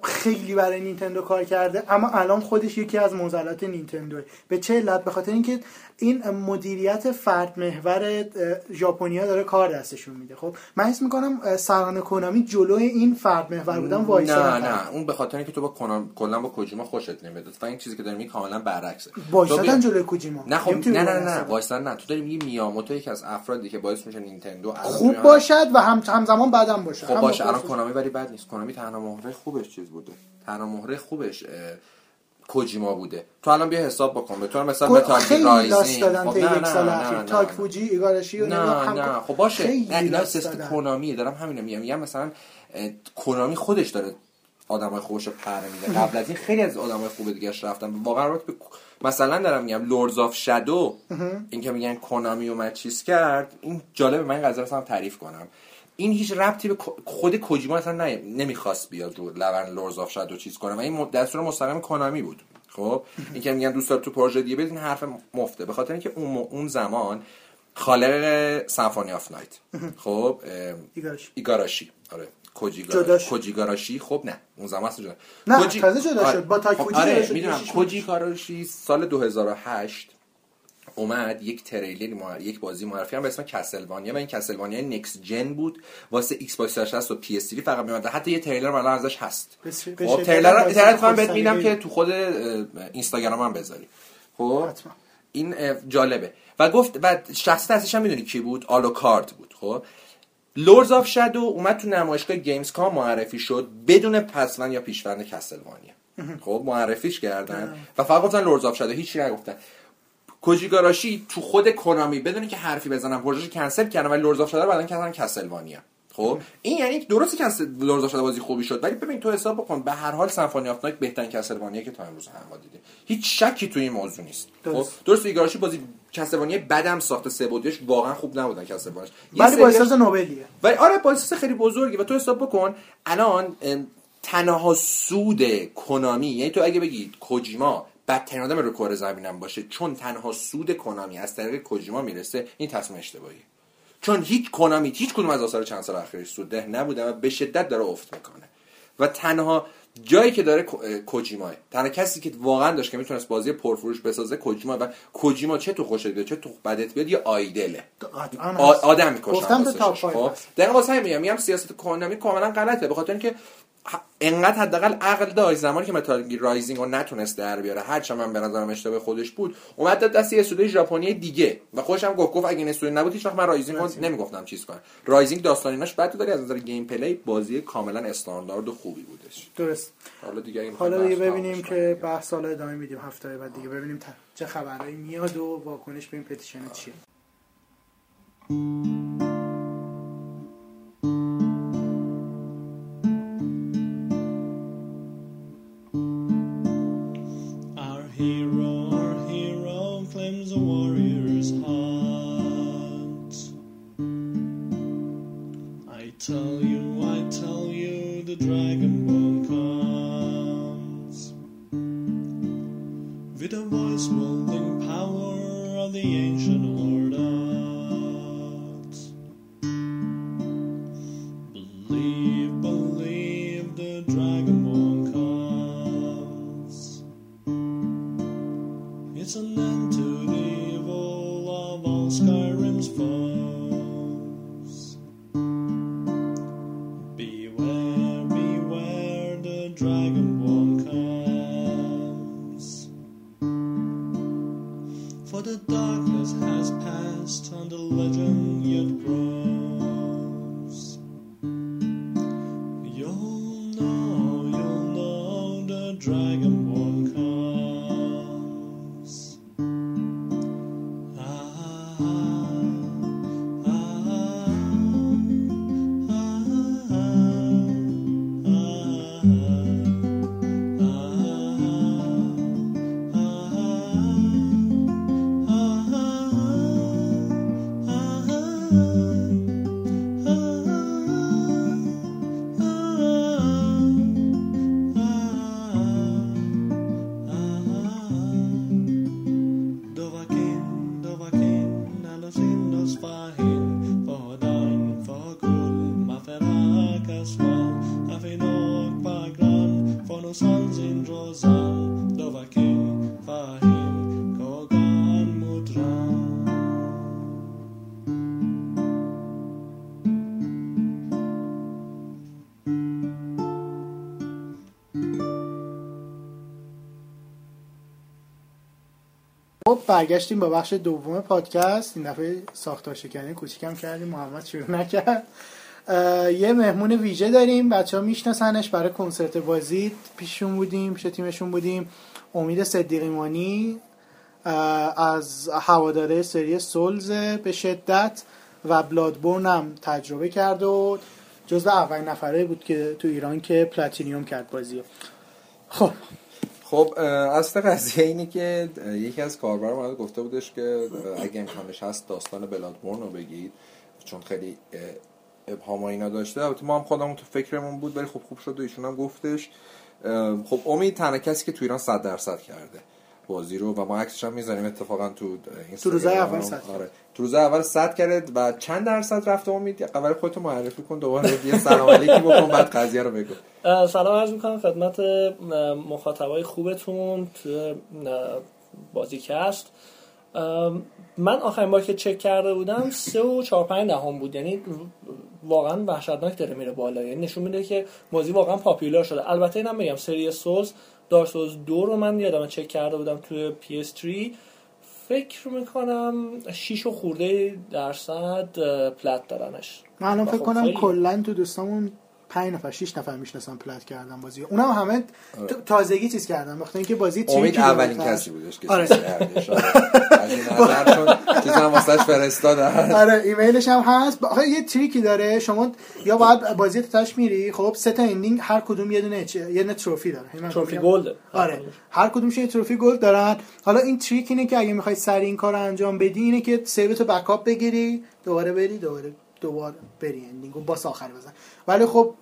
خیلی برای نینتندو کار کرده اما الان خودش یکی از موزلات نینتندوه. به چه علت؟ به خاطر اینکه این مدیریت فرد محور ژاپنیا داره کار دستشون میده. خب من حس می‌کنم سران کنامی جلوی این فرد محور بودن وایسا نه نه اون به خاطر اینکه تو با کنام کلا با کوجیما خوشت نمیاد. و این چیزی که داری میگی کاملا برعکسه. وایسادن جلوی کوجیما. نه خب نه نه نه نه نه. تو داری میگی میاموتو یکی از افرادی که باعث میشه نینتندو خوب باشد و هم همزمان بدم باشه. خب باشه. الان Konami ولی بد نیست. Konami تنها مهره خوبش چیز بوده. تنها مهره خوبش کوجیما بوده. تو الان بیا حساب بکن به طور مثلا Metal Rising. خب نه یک سال اخیر. تاک کوجی ایگاراشی نه نه. خب باشه. نه اینا سیستم Konami دارم همینو میگم. میگم مثلا Konami خودش داره آدمای خوبش پر میده. قبل از این خیلی از آدمای خوب دیگه رفتن. واقعا رو به مثلا دارم میگم Lords of Shadow این که میگن Konami اومد چیز کرد. این جالبه. من قضیه رو تعریف کنم. این هیچ ربطی به خود کوجیما اصلا نمی‌خواست بیاد رو لون Lords of Shadow چیز کنه و این دستور مستقیم Konami بود. خب؟ این که میگن دوست داره تو پروژه دیگه بدین حرف مفته. به خاطر اینکه اون اون زمان خالق Symphony of the Night. خب؟ ایگاراشی. آره. کوجی ایگاراشی. خب نه. اون زمان اصلا جدا نه کوجی... تازه جدا آره. شد. با تاک خب آره می‌دونم. کوجی ایگاراشی سال 2008 اومد یک تریلر معر... یک بازی معرفی هم به اسم Castlevania و این Castlevania next gen بود. واسه Xbox 360 و PS فقط میاد حتی یه تریلر الان ازش هست. خب تریلر اینترنت من بهت میدم که تو خود اینستاگرام هم بذاری. خب؟ این جالبه. و گفت و شخصیت اصلیش هم می‌دونی کی بود؟ آلوکارد بود. خب؟ Lords of Shadow اومد تو نمایشگاه Gamescom معرفی شد بدون پسوند یا پیشوند Castlevania. خب معرفیش کردن. و فقط گفتن Lords of Shadow هیچی نگفتن. کوجی ایگاراشی تو خود Konami بدونی که حرفی بزنم پروژه کنسل کردن ولی Lords of بعدا کردن Castlevania خب؟ این یعنی درسته که Lords of بازی خوبی شد ولی ببین تو حساب بکن به هر حال Symphony of the Night بهترین Castlevania که تا امروز هم ما دیده هیچ شکی تو این موضوع نیست. خب؟ درست. ایگاراشی بازی کسلوانیا بدم ساخت سه بودیش واقعا خوب نبودن کسلوانیاش ولی با احساس نوبلیه. ولی آره با خیلی بزرگی و تو حساب بکن الان تنها سود کنامی یعنی تو اگه بگید کوجیما بدترین آدم رو کار زمینم باشه. چون تنها سود کنامی از طریق کوجیما می‌رسه این تصمیم اشتباهی. چون هیچ کنامی هیچ کدوم از آثار چند سال اخیرش سود نبوده و به شدت داره افت می‌کنه. و تنها جایی که داره کوجیما تنها کسی که واقعا داشت که می‌تونست بازی پرفروش بسازه کوجیما و کوجیما چه تو خوشت بیاد چه تو بدت بیاد یه idol ه. آدم می‌کشن گفتم تا خب؟ دقیقاً واسه میگم میگم سیاست Konami کاملا غلطه. به خاطر اینکه انقدر حداقل عقل داشت زمانی که Metal Rising رو نتونست در بیاره. هرچند من به نظرم اشتباه خودش بود. اومد داد دست یه استودیو ژاپنی دیگه. و خودش هم گفت گفت اگه این استودیو نبود هیچ وقت من Rising رو نمی‌گفتم. چیز کنم. Rising داستانیناش بعد داری از نظر gameplay بازی کاملا استاندارد و خوبی بودش. درست. حالا دیگه این حالا دیگه ببینیم که بحث سال ادامه میدیم. هفته بعد دیگه ببینیم چه خبرایی میاد و واکنش به این پتیشن چیه. dragon برگشتیم با بخش دوم پادکست. این دفعه ساختار شکنی کوچیکم کردیم محمد شروع نکرد. یه مهمون ویژه داریم بچه ها میشناسنش. برای کنسرت بازی پیششون بودیم پیش تیمشون بودیم. امید صدیقیمانی از هواداره سری Souls به شدت و Bloodborne هم تجربه کرد و جزو اولین نفره بود که تو ایران که platinum کرد بازی خب خب اصل قضیه اینه که یکی از کاربران گفته بودش که اگه امکانش هست داستان بلادبورن رو بگید چون خیلی ابهام اینا داشته. البته ما هم خودمون تو فکرمون بود ولی خب خوب شد و ایشون هم گفتش. خب امید تنها کسی که تو ایران 100 درصد کرده. بازی رو و ما عکسش هم می‌ذاریم اتفاقا تو تو روز اول صد. آره. تو روز اول صد کرد و چند درصد رفته امید؟ اول خودتو معرفی کن دوباره یه سلام علیکی بکن بعد قضیه رو بگو. سلام عرض می‌کنم خدمت مخاطبای خوبتون تو بازیکست من آخرین بار که چک کرده بودم سه و چهار پنج دهم بود. یعنی واقعا وحشتناک داره میره بالا. یعنی نشون میده که بازی واقعا پاپیولار شده. البته اینم بگم سری سوز دارسوز دو رو من یادم چک کرده بودم توی PS3 فکر می‌کنم 6 و خورده درصد plat دارنش من الان فکر خب کنم کلا تو دوستامون 5 نفر 6 نفر می‌شناسن plat کردن بازی. اونم همه آره. تازگی چیز کردن وقتی اینکه بازی تیم امید اولین کسی بودش که آره. کردش. از این نظر (laughs) چون واسش فرستادن آره ایمیلش هم هست. آخه یه trick ی داره. شما یا باید بازی تاش میری. خب سه تا ending هر کدوم یه دونه یه دونه trophy داره. trophy gold آره. هر کدومش یه trophy gold دارن. حالا این trick اینه که اگه می‌خوای سری این کار انجام بدی اینه که save تو backup بگیری. دوباره بری دوباره دوباره بری ending و boss آخر بزن. ولی خب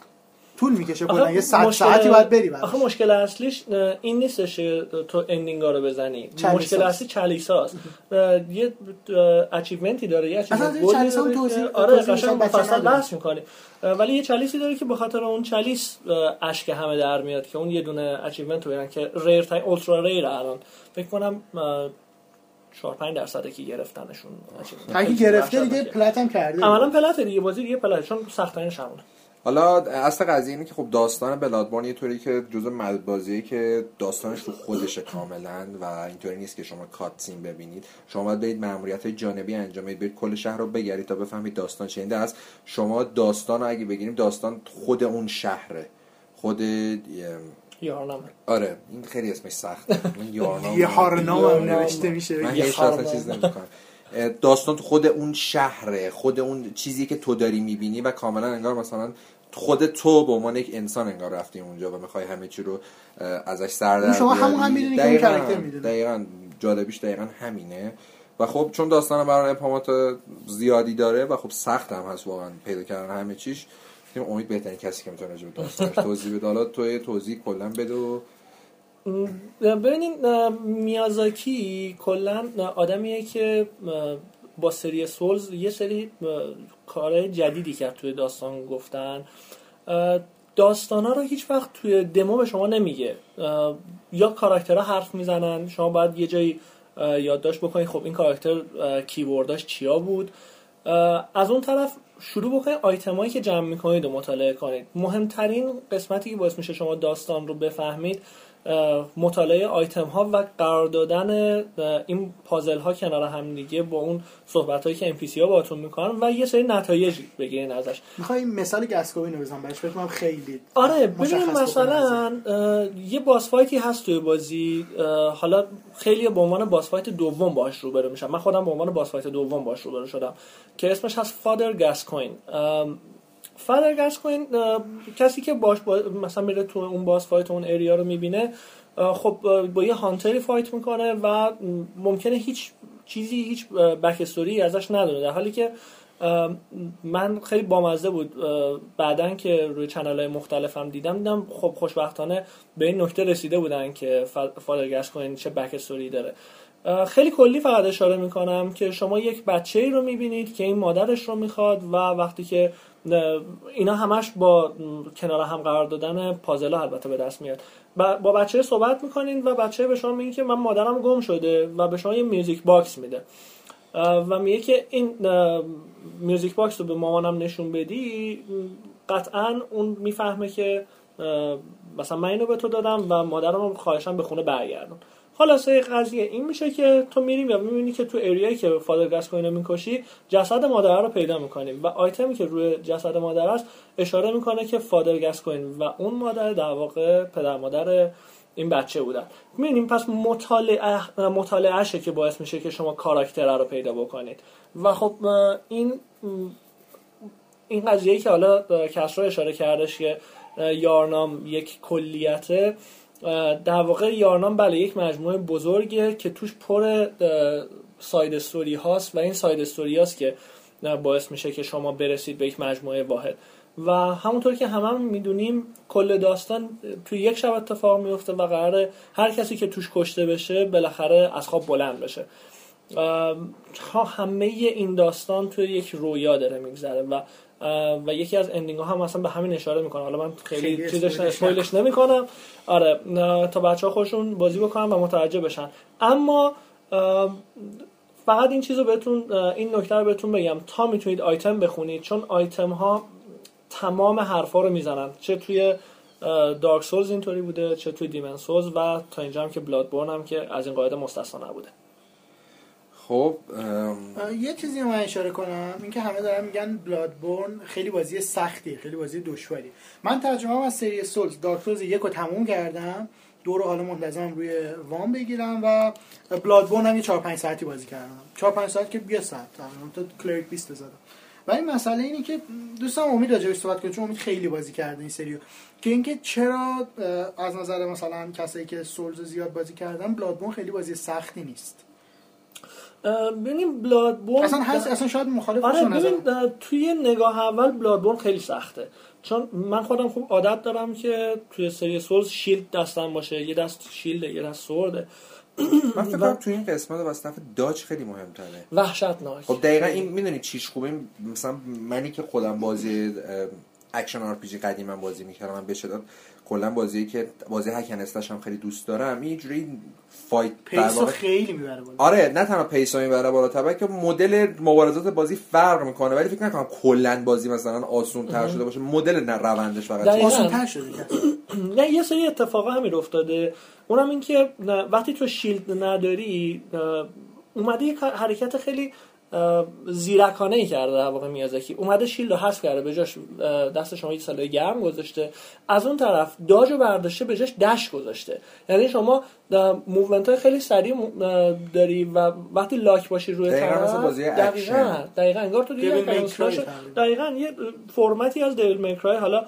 طول می‌کشه کلا. یه ساعت ساعتی باید بری آخه مشکل اصلیش این نیستش تو ending ا رو بزنی. مشکل اصلی chalice ا ست. (laughs) یه achievement ی داره. یه achievement آره قشنگ مفصل بحث می‌کنی. ولی یه chalice ی داره که به خاطر اون chalice اشک همه در میاد که اون یه دونه achievement رو که rare تای ultra rare الان. فکر کنم 4 5 درصده که گرفتنشون اگه گرفته دیگه پلت هم کرده عملا پلت دیگه بازی دیگه پلت چون سخت ترین شمونه حالا اصل قضیه اینه که خب داستان بلادبورن یه طوری که جزء بازیه که داستانش رو خودشه کاملا و اینطوری نیست که شما کاتسین ببینید. شما باید برید ماموریت های جانبی انجام بدید برید کل شهر رو بگردید تا بفهمید داستان چه. اینده از شما داستان رو اگه بگیریم داستان خود اون شهره. خود یارنامه. آره این خیلی اسمش سخته (laughs) یه هارنامه هم نوشته میشه. من یه چیز نمی‌کنم. داستان تو خود اون شهره خود اون چیزی که تو داری می‌بینی و کاملا انگار مثلا خود تو به عنوان یک انسان انگار رفتی اونجا و می‌خوای همه چی رو ازش سر در شما همون هم می‌دونی که کاراکتر دقیقاً جالبیش دقیقا همینه. و خب چون داستان برای ابهامات زیادی داره و خب سخت هم هست واقعا پیدا کردن همه چیش امید بهترین کسی که می‌تونه راجع توضیح بده. حالا تو توضیح کلا بده و ببینید میازاکی کلا آدمیه که با سری سولز یه سری کارهای جدیدی کرد توی داستان گفتن. داستان ها رو هیچ وقت توی دمو به شما نمیگه. یا کاراکترها حرف می‌زنن شما باید یه جایی یادداشت بکنید. خب این کاراکتر کیورداش چیا بود؟ از اون طرف شروع بکنید آیتمایی که جمع می‌کنید و مطالعه کنید. مهمترین قسمتی که باعث میشه شما داستان رو بفهمید مطالعه آیتم ها و قرار دادن این پازل ها کنار هم دیگه با اون صحبت هایی که NPC ها باهاتون می‌کنن و یه سری نتایج بگیرین ازش. می‌خوای مثال Gascoigne رو بزنم برش بکنم خیلی آره ببین مثلا یه boss fight ی هست توی بازی. حالا خیلی به عنوان boss fight دوم باش روبرو میشم. من خودم به عنوان boss fight دوم باش روبرو شدم که اسمش هست Father Gascoigne فرض کنین کسی که باش با... مثلا میره تو اون boss fight اون area رو می‌بینه خب با یه hunter ی fight می‌کنه و ممکنه هیچ چیزی هیچ backstory ازش ندونه در حالی که من خیلی بامزه بود بعدا که روی channel های مختلفم دیدم دیدم خب خوشبختانه به این نکته رسیده بودن که Father Gascoigne چه backstory داره خیلی کلی فقط اشاره می‌کنم که شما یک بچه ای رو می‌بینید که این مادرش رو می‌خواد و وقتی که اینا همش با کنار هم قرار دادن پازل البته به دست میاد. با بچه صحبت می‌کنین و بچه به شما میگه که من مادرم گم شده و به شما یه music box میده. و میگه که این music box رو به مامانم نشون بدی قطعا اون می‌فهمه که مثلا من اینو به تو دادم و مادرم خواهشم به خونه برگردون. خلاصه قضیه. این میشه که تو میریم یا می‌بینی که تو اریایی که فادر کوین می‌کشی جسد مادر رو پیدا می‌کنیم. و آیتمی که روی جسد مادر است اشاره می‌کنه که فادر کوین و اون مادر در واقع پدر مادر این بچه بودن. می‌بینیم پس مطالعه مطالعهشه که باعث میشه که شما کاراکتر رو پیدا بکنید. و خب این این قضیه که حالا کسرا اشاره کردش که Yharnam یک کلیته در واقع Yharnam بله یک مجموعه بزرگه که توش پر side story هاست و این side story هاست که باعث میشه که شما برسید به یک مجموعه واحد. و همونطور که همه هم می‌دونیم کل داستان توی یک شب اتفاق میفته و قراره هر کسی که توش کشته بشه بالاخره از خواب بلند بشه. همه این داستان توی یک رویا داره میگذره و و یکی از ending ها هم مثلا به همین اشاره می‌کنه. حالا من خیلی چیزش spoil ش نمی‌کنم. آره تا بچه ها خودشون بازی بکنن و متوجه بشن. اما فقط این چیزو بهتون این نکته رو بهتون بگم. تا می‌تونید آیتم بخونید چون آیتم ها تمام حرفا رو می‌زنن. چه توی Dark Souls اینطوری بوده چه توی Demon's Souls و تا اینجا هم که Bloodborne هم که از این قاعده مستثنا نبوده. خب یه چیزی من اشاره کنم اینکه همه دارن میگن Bloodborne خیلی بازی سختی خیلی بازی دشواری من تجربه از سری Souls Dark Souls یک رو تموم کردم دو رو حالا منتظرم روی وام بگیرم و Bloodborne هم یه 4 5 ساعتی بازی کردم. 4 5 ساعت که 20 ساعت تا Cleric Beast زدم. ولی مسئله اینه که دوستان امید راجعش صحبت کنم چون امید خیلی بازی کرده این سریو. که اینکه چرا از نظر مثلا کسایی که Souls زیاد بازی کردن Bloodborne خیلی بازی سختی نیست. ببینیم Bloodborne اصلا هست اصلا شاید مخالف آره ببین توی نگاه اول Bloodborne خیلی سخته. چون من خودم خوب عادت دارم که توی سری Souls shield دستم باشه. یه دست shield ه یه دست sword ه. من فکر کنم توی این قسمت واسه طرف dodge خیلی مهمتره. وحشتناک. خب دقیقا این می‌دونی چیش خوبه؟ مثلا منی که خودم بازی action RPG قدیما بازی می‌کردم من بشه کلا بازی که بازی hack and هم خیلی دوست دارم. اینجوری fight pace و خیلی می‌بره بالا. آره نه تنها pace و می‌بره بالا طبعا که مدل مبارزات بازی فرق می‌کنه. ولی فکر نکنم کلا بازی مثلا آسون تر شده باشه. مدل نه روندش فقط آسون تر شده نه یه سری اتفاقا همین افتاده. اونم این که وقتی تو shield نداری اومده یک حرکت خیلی زیرکانه ای کرده در واقع میازاکی اومده shield رو حذف کرده به جاش دست شما یه سلاح گرم گذاشته. از اون طرف dodge رو برداشته به جاش dash گذاشته. یعنی شما movement های خیلی سریع داری و وقتی lock باشی روی طرف دقیقاً دقیقاً. انگار تو دیگه دقیقاً یه فرمتی از Devil May Cry حالا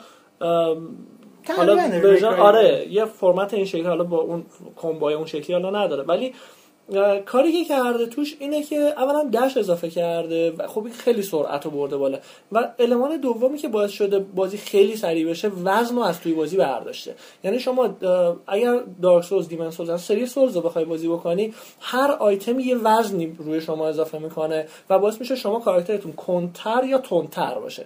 حالا آره یه فرمت این شکلی حالا با اون combo ای اون شکلی حالا نداره. ولی کاری که کرده توش اینه که اولا dash اضافه کرده و خب خیلی سرعت رو برده بالا و المان دومی که باعث شده بازی خیلی سریع بشه وزن رو از توی بازی برداشته. یعنی شما اگر دارک سولز دیمن سولز سری سولز رو بخوای بازی بکنی هر آیتم یه وزنی روی شما اضافه می‌کنه و باعث میشه شما کاراکترتون کنتر یا تندتر باشه.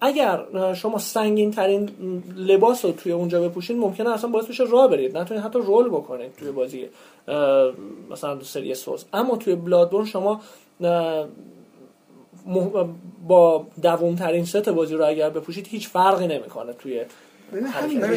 اگر شما سنگین ترین لباس رو توی اونجا بپوشید ممکنه اصلا باعث بشه راه برید. نتونید حتی رول بکنید توی بازی مثلا سری سورس. اما توی بلادبورن شما با داغون ترین ست بازی رو اگر بپوشید هیچ فرقی نمی‌کنه توی ببین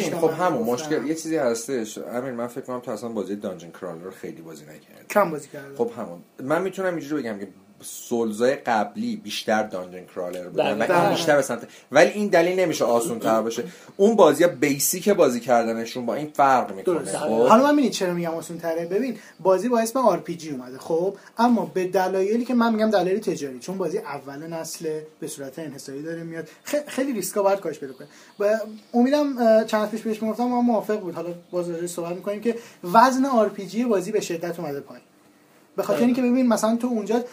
خب همون مشکل یه چیزی هستش. امین من فکر کنم تو اصلا بازی dungeon crawler رو خیلی بازی نکردی. کم بازی کردم خب همون. من می‌تونم اینجوری بگم که Souls ای قبلی بیشتر dungeon crawler بودن و این بیشتر به ولی این دلیل نمیشه آسون تر باشه. اون بازی ها basic بازی کردنشون با این فرق می‌کنه. خب؟ حالا من چرا میگم آسون تره ببین بازی با اسم RPG اومده خب؟ اما به دلایلی که من میگم دلایل تجاری چون بازی اول نسل به صورت انحصاری داره میاد خیلی ریسکا باید کاهش پیدا کنه. امیدم چند پیش پیش می‌گفتم ما موافق بود. حالا باز صحبت می‌کنیم که وزن RPG بازی به شدت اومده پایین. به خاطر اینکه ببین مثلا تو اونجا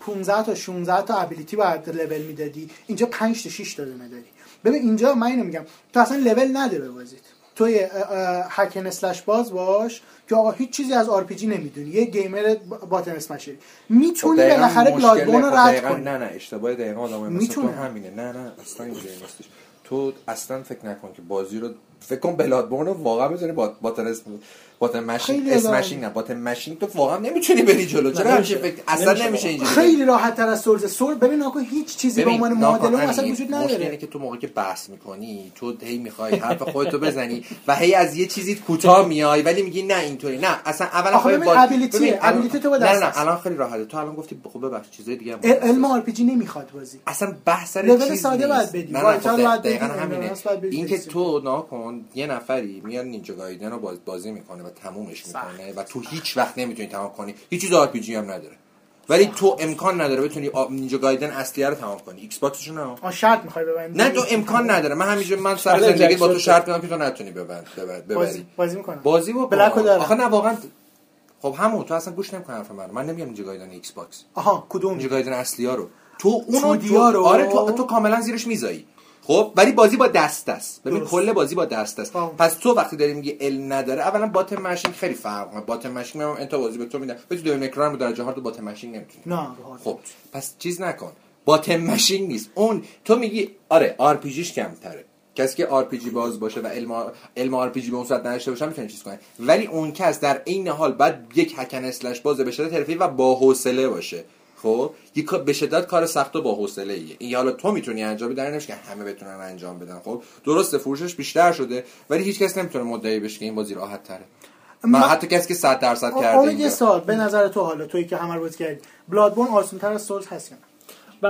15 تا 16 تا ability باید لول می‌دادی اینجا 5 تا 6 تا دونه داری ببین اینجا من اینو میگم تو اصلا لول نده به بازیت. تو hack and slash باز باش که آقا هیچ چیزی از RPG نمی‌دونی. یه گیمر button smasher ی می‌تونی خب بالاخره Bloodborne رو رد کنی. نه نه اشتباه دقیقاً آدم مثل همینه. نه نه اصلا اینجوری نیستش. تو اصلا فکر نکن که بازی رو فکر کن بلادبورن رو واقعا بزنی با باتن باتن ماشین اسمشینگ نه. باتن ماشین تو واقعا نمی‌تونی بری جلو. چرا همچین فکر اصلا نمیشه. اینجوری خیلی راحت تر از سورز سور ببین آقا هیچ چیزی به عنوان معادله اصلا وجود نداره. مشکلی که تو موقعی که بحث می‌کنی تو هی می‌خوای حرف خودتو بزنی و هی از یه چیزی کوتاه میای ولی میگی نه اینطوری. نه اصلا اولا خب با ابیلیتی ابیلیتی تو نه نه الان خیلی راحته. تو الان گفتی خب ببخش چیزای دیگه علم آر پی جی نمی‌خواد بازی. اصلا بحث سر چیز ساده باید بدی. وایتال باید بدی. این که تو ناکن یه نفری میاد نینجا گایدن رو بازی می‌کنه و تمومش می‌کنه و تو هیچ وقت نمی‌تونی تمام کنی. هیچ چیز آر پی هم نداره. ولی تو امکان نداره بتونی نینجا گایدن اصلی رو تمام کنی. ایکس باکسشو نه؟ آ شرط می‌خوای ببندی. نه تو امکان نداره. من همینجا من سر زندگی با تو شرط می‌کنم که تو نتونی ببند ببری بازی بازی می‌کنم. بازی با بلک داره آخه نه واقعا خب همون تو اصلا گوش نمی‌کنی حرف من من نمیگم نینجا گایدن ایکس باکس آها کدوم؟ نینجا گایدن اصلی ها رو. تو اونو رو؟ آره تو تو کاملا زیرش می‌ذاری. خب ولی بازی با دست است. ببین کل بازی با دست است. پس تو وقتی داری میگی ال نداره اولا بات ماشین خیلی فرق کنه بات ماشین من انت بازی به تو میدم. تو دو اکران رو درجه هارد بات ماشین نمی‌تونی. نه خب پس چیز نکن. بات ماشین نیست. اون تو میگی آره آر پی جیش کمتره. کسی که آر پی جی باز باشه و علم علم آر پی جی به اون صورت نداشته باشه می‌تونه چیز کنه. ولی اون کس در عین حال بعد یک هکن اسلش باز به شدت و با حوصله باشه. خب یک به شدت کار سخت و با حوصله ایه این حالا تو می‌تونی انجام بدی نمیشه که همه بتونن انجام بدن. خب درسته فروشش بیشتر شده ولی هیچ کس نمی‌تونه مدعی بشه که این بازی راحت تره. من حتی کسی که 100 درصد کرده یه سال به نظر تو حالا تویی که همه رو کردی Bloodborne آسان تر از Souls هست یا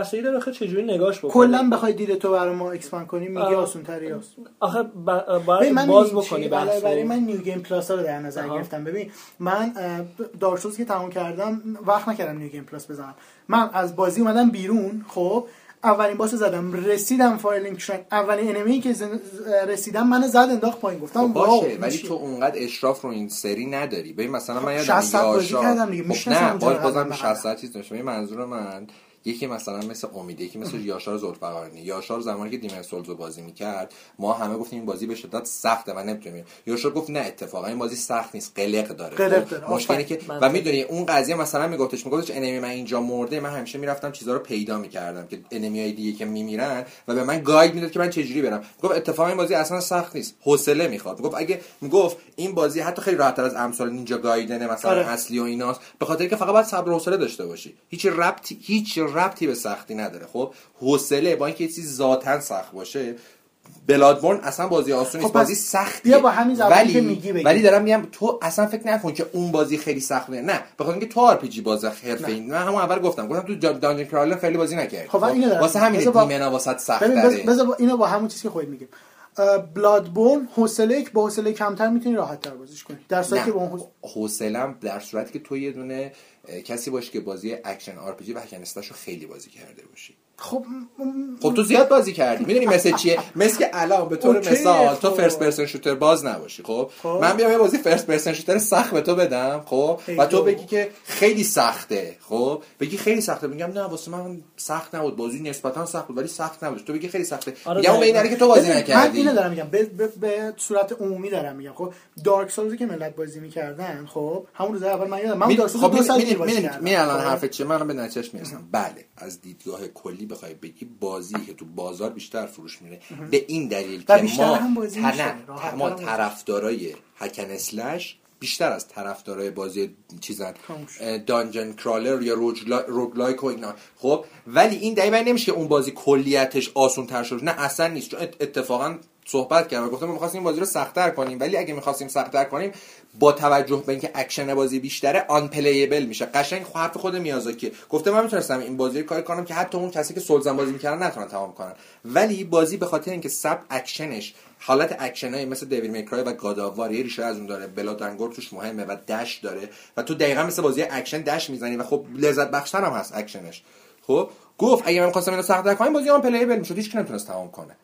بسیاری داره بخوای چجوری نگاش بکنی کلا بخوای دید تو برای ما expand کنی میگی آسون تری آخه باید باز بکنی بحث برای من New Game Plus رو در نظر گرفتم. ببین من Dark Souls که تموم کردم وقت نکردم New Game Plus بزنم. من از بازی اومدم بیرون خب اولین boss زدم رسیدم Firelink Shrine اولین enemy که رسیدم من زد انداخت پایین گفتم خب باشه ولی تو اونقدر اشراف رو این سری نداری. ببین مثلا من یادم 60 بازی کردم دیگه. خب نه باز بازم 60 چیز داشتم منظور من یکی مثلا مثل امید یکی مثل یاشار زلفقارنی. یاشار زمانی که Demon's Souls بازی می‌کرد ما همه گفتیم این بازی به شدت سخته و نمی‌تونیم. یاشار گفت نه اتفاقا این بازی سخت نیست قلق داره. قلق داره. مشکلی که و می‌دونی اون قضیه مثلا میگفتش میگفتش enemy من اینجا مرده من همیشه می‌رفتم چیزا رو پیدا می‌کردم که enemy های دیگه که میمیرن و به من guide می‌داد که من چجوری برم. گفت اتفاقا این بازی اصلا سخت نیست حوصله می‌خواد. گفت اگه می‌گفت این بازی حتی خیلی راحت‌تر از امثال نینجا گایدن مثلا آره. اصلی و ایناست به خاطر که فقط باید صبر و حوصله داشته باشی. هیچ ربطی هیچ ربطی به سختی نداره. خب حوصله با اینکه چیزی ذاتن سخت باشه بلادبورن اصلا بازی آسونی خب بازی سختیه. با همین ولی که میگی بگی. ولی دارم میگم تو اصلا فکر نکن که اون بازی خیلی سخته. نه بخاطر اینکه تو آر پی جی باز حرفه‌ای من همون اول گفتم. گفتم تو دانجن کرالر خیلی بازی نکردی. خب, خب واسه همین دیمنا واسه سخت داره بذار اینو با همون چیزی که خودت میگیم Bloodborne حوصله با حوصله کمتر می‌تونی راحت تر بازیش کنی. در صورتی که با حوصله در صورتی که تو یه دونه کسی باشی که بازی action RPG و رو خیلی بازی کرده باشی. خب خب تو زیاد بازی کردی. می‌دونی مثل چیه؟ مثل که الان به طور مثال تو first person shooter باز نباشی خب؟, خب. من بیام یه بازی first person shooter سخت به تو بدم خب؟ و تو بگی که خیلی سخته خب؟ بگی خیلی سخته. میگم نه واسه من سخت نبود. بازی نسبتا سخت بود ولی سخت نبود. تو بگی خیلی سخته. آره میگم اون که تو بازی نکردی من اینو دارم میگم. به, به, صورت عمومی دارم میگم. خب دارک سولز که ملت بازی می‌کردن خب همون روز اول من یادم من دارک سولز دو سال بازی کردم. می الان خب؟ حرف چیه؟ من به نتیجه می‌رسم. بله از دیدگاه کلی بخوای بگی بازی که تو بازار بیشتر فروش میره به این دلیل که ما ما طرفدارای هکن اسلش بیشتر از طرفدارای بازی چیزن. دانجن کرالر یا روگلایک و اینا. خب ولی این دلیل نمیشه که اون بازی کلیتش آسون تر شد. نه اصلا نیست. چون اتفاقا صحبت کردم گفتم ما می‌خواستیم بازی رو سخت‌تر کنیم ولی اگه می‌خواستیم سخت‌تر کنیم با توجه به اینکه اکشن بازی بیشتره unplayable میشه. قشنگ حرف خود میازاکی گفته من می‌تونستم این بازی رو کار کنم که حتی اون کسی که Souls بازی می‌کردن نتونن تمام کنن. ولی بازی به خاطر اینکه سب اکشنش حالت اکشنای مثل Devil May Cry و God of War یه ریشه از اون داره. blood and gore توش مهمه و dash داره و تو دقیقا مثل بازی اکشن dash می‌زنی و خب لذت بخشتر هم هست اکشنش. خب؟ گفت اگه من خواستم اینو سخت کنم بازی unplayable می‌شد. هیچ نمی‌تونست تمام کنه.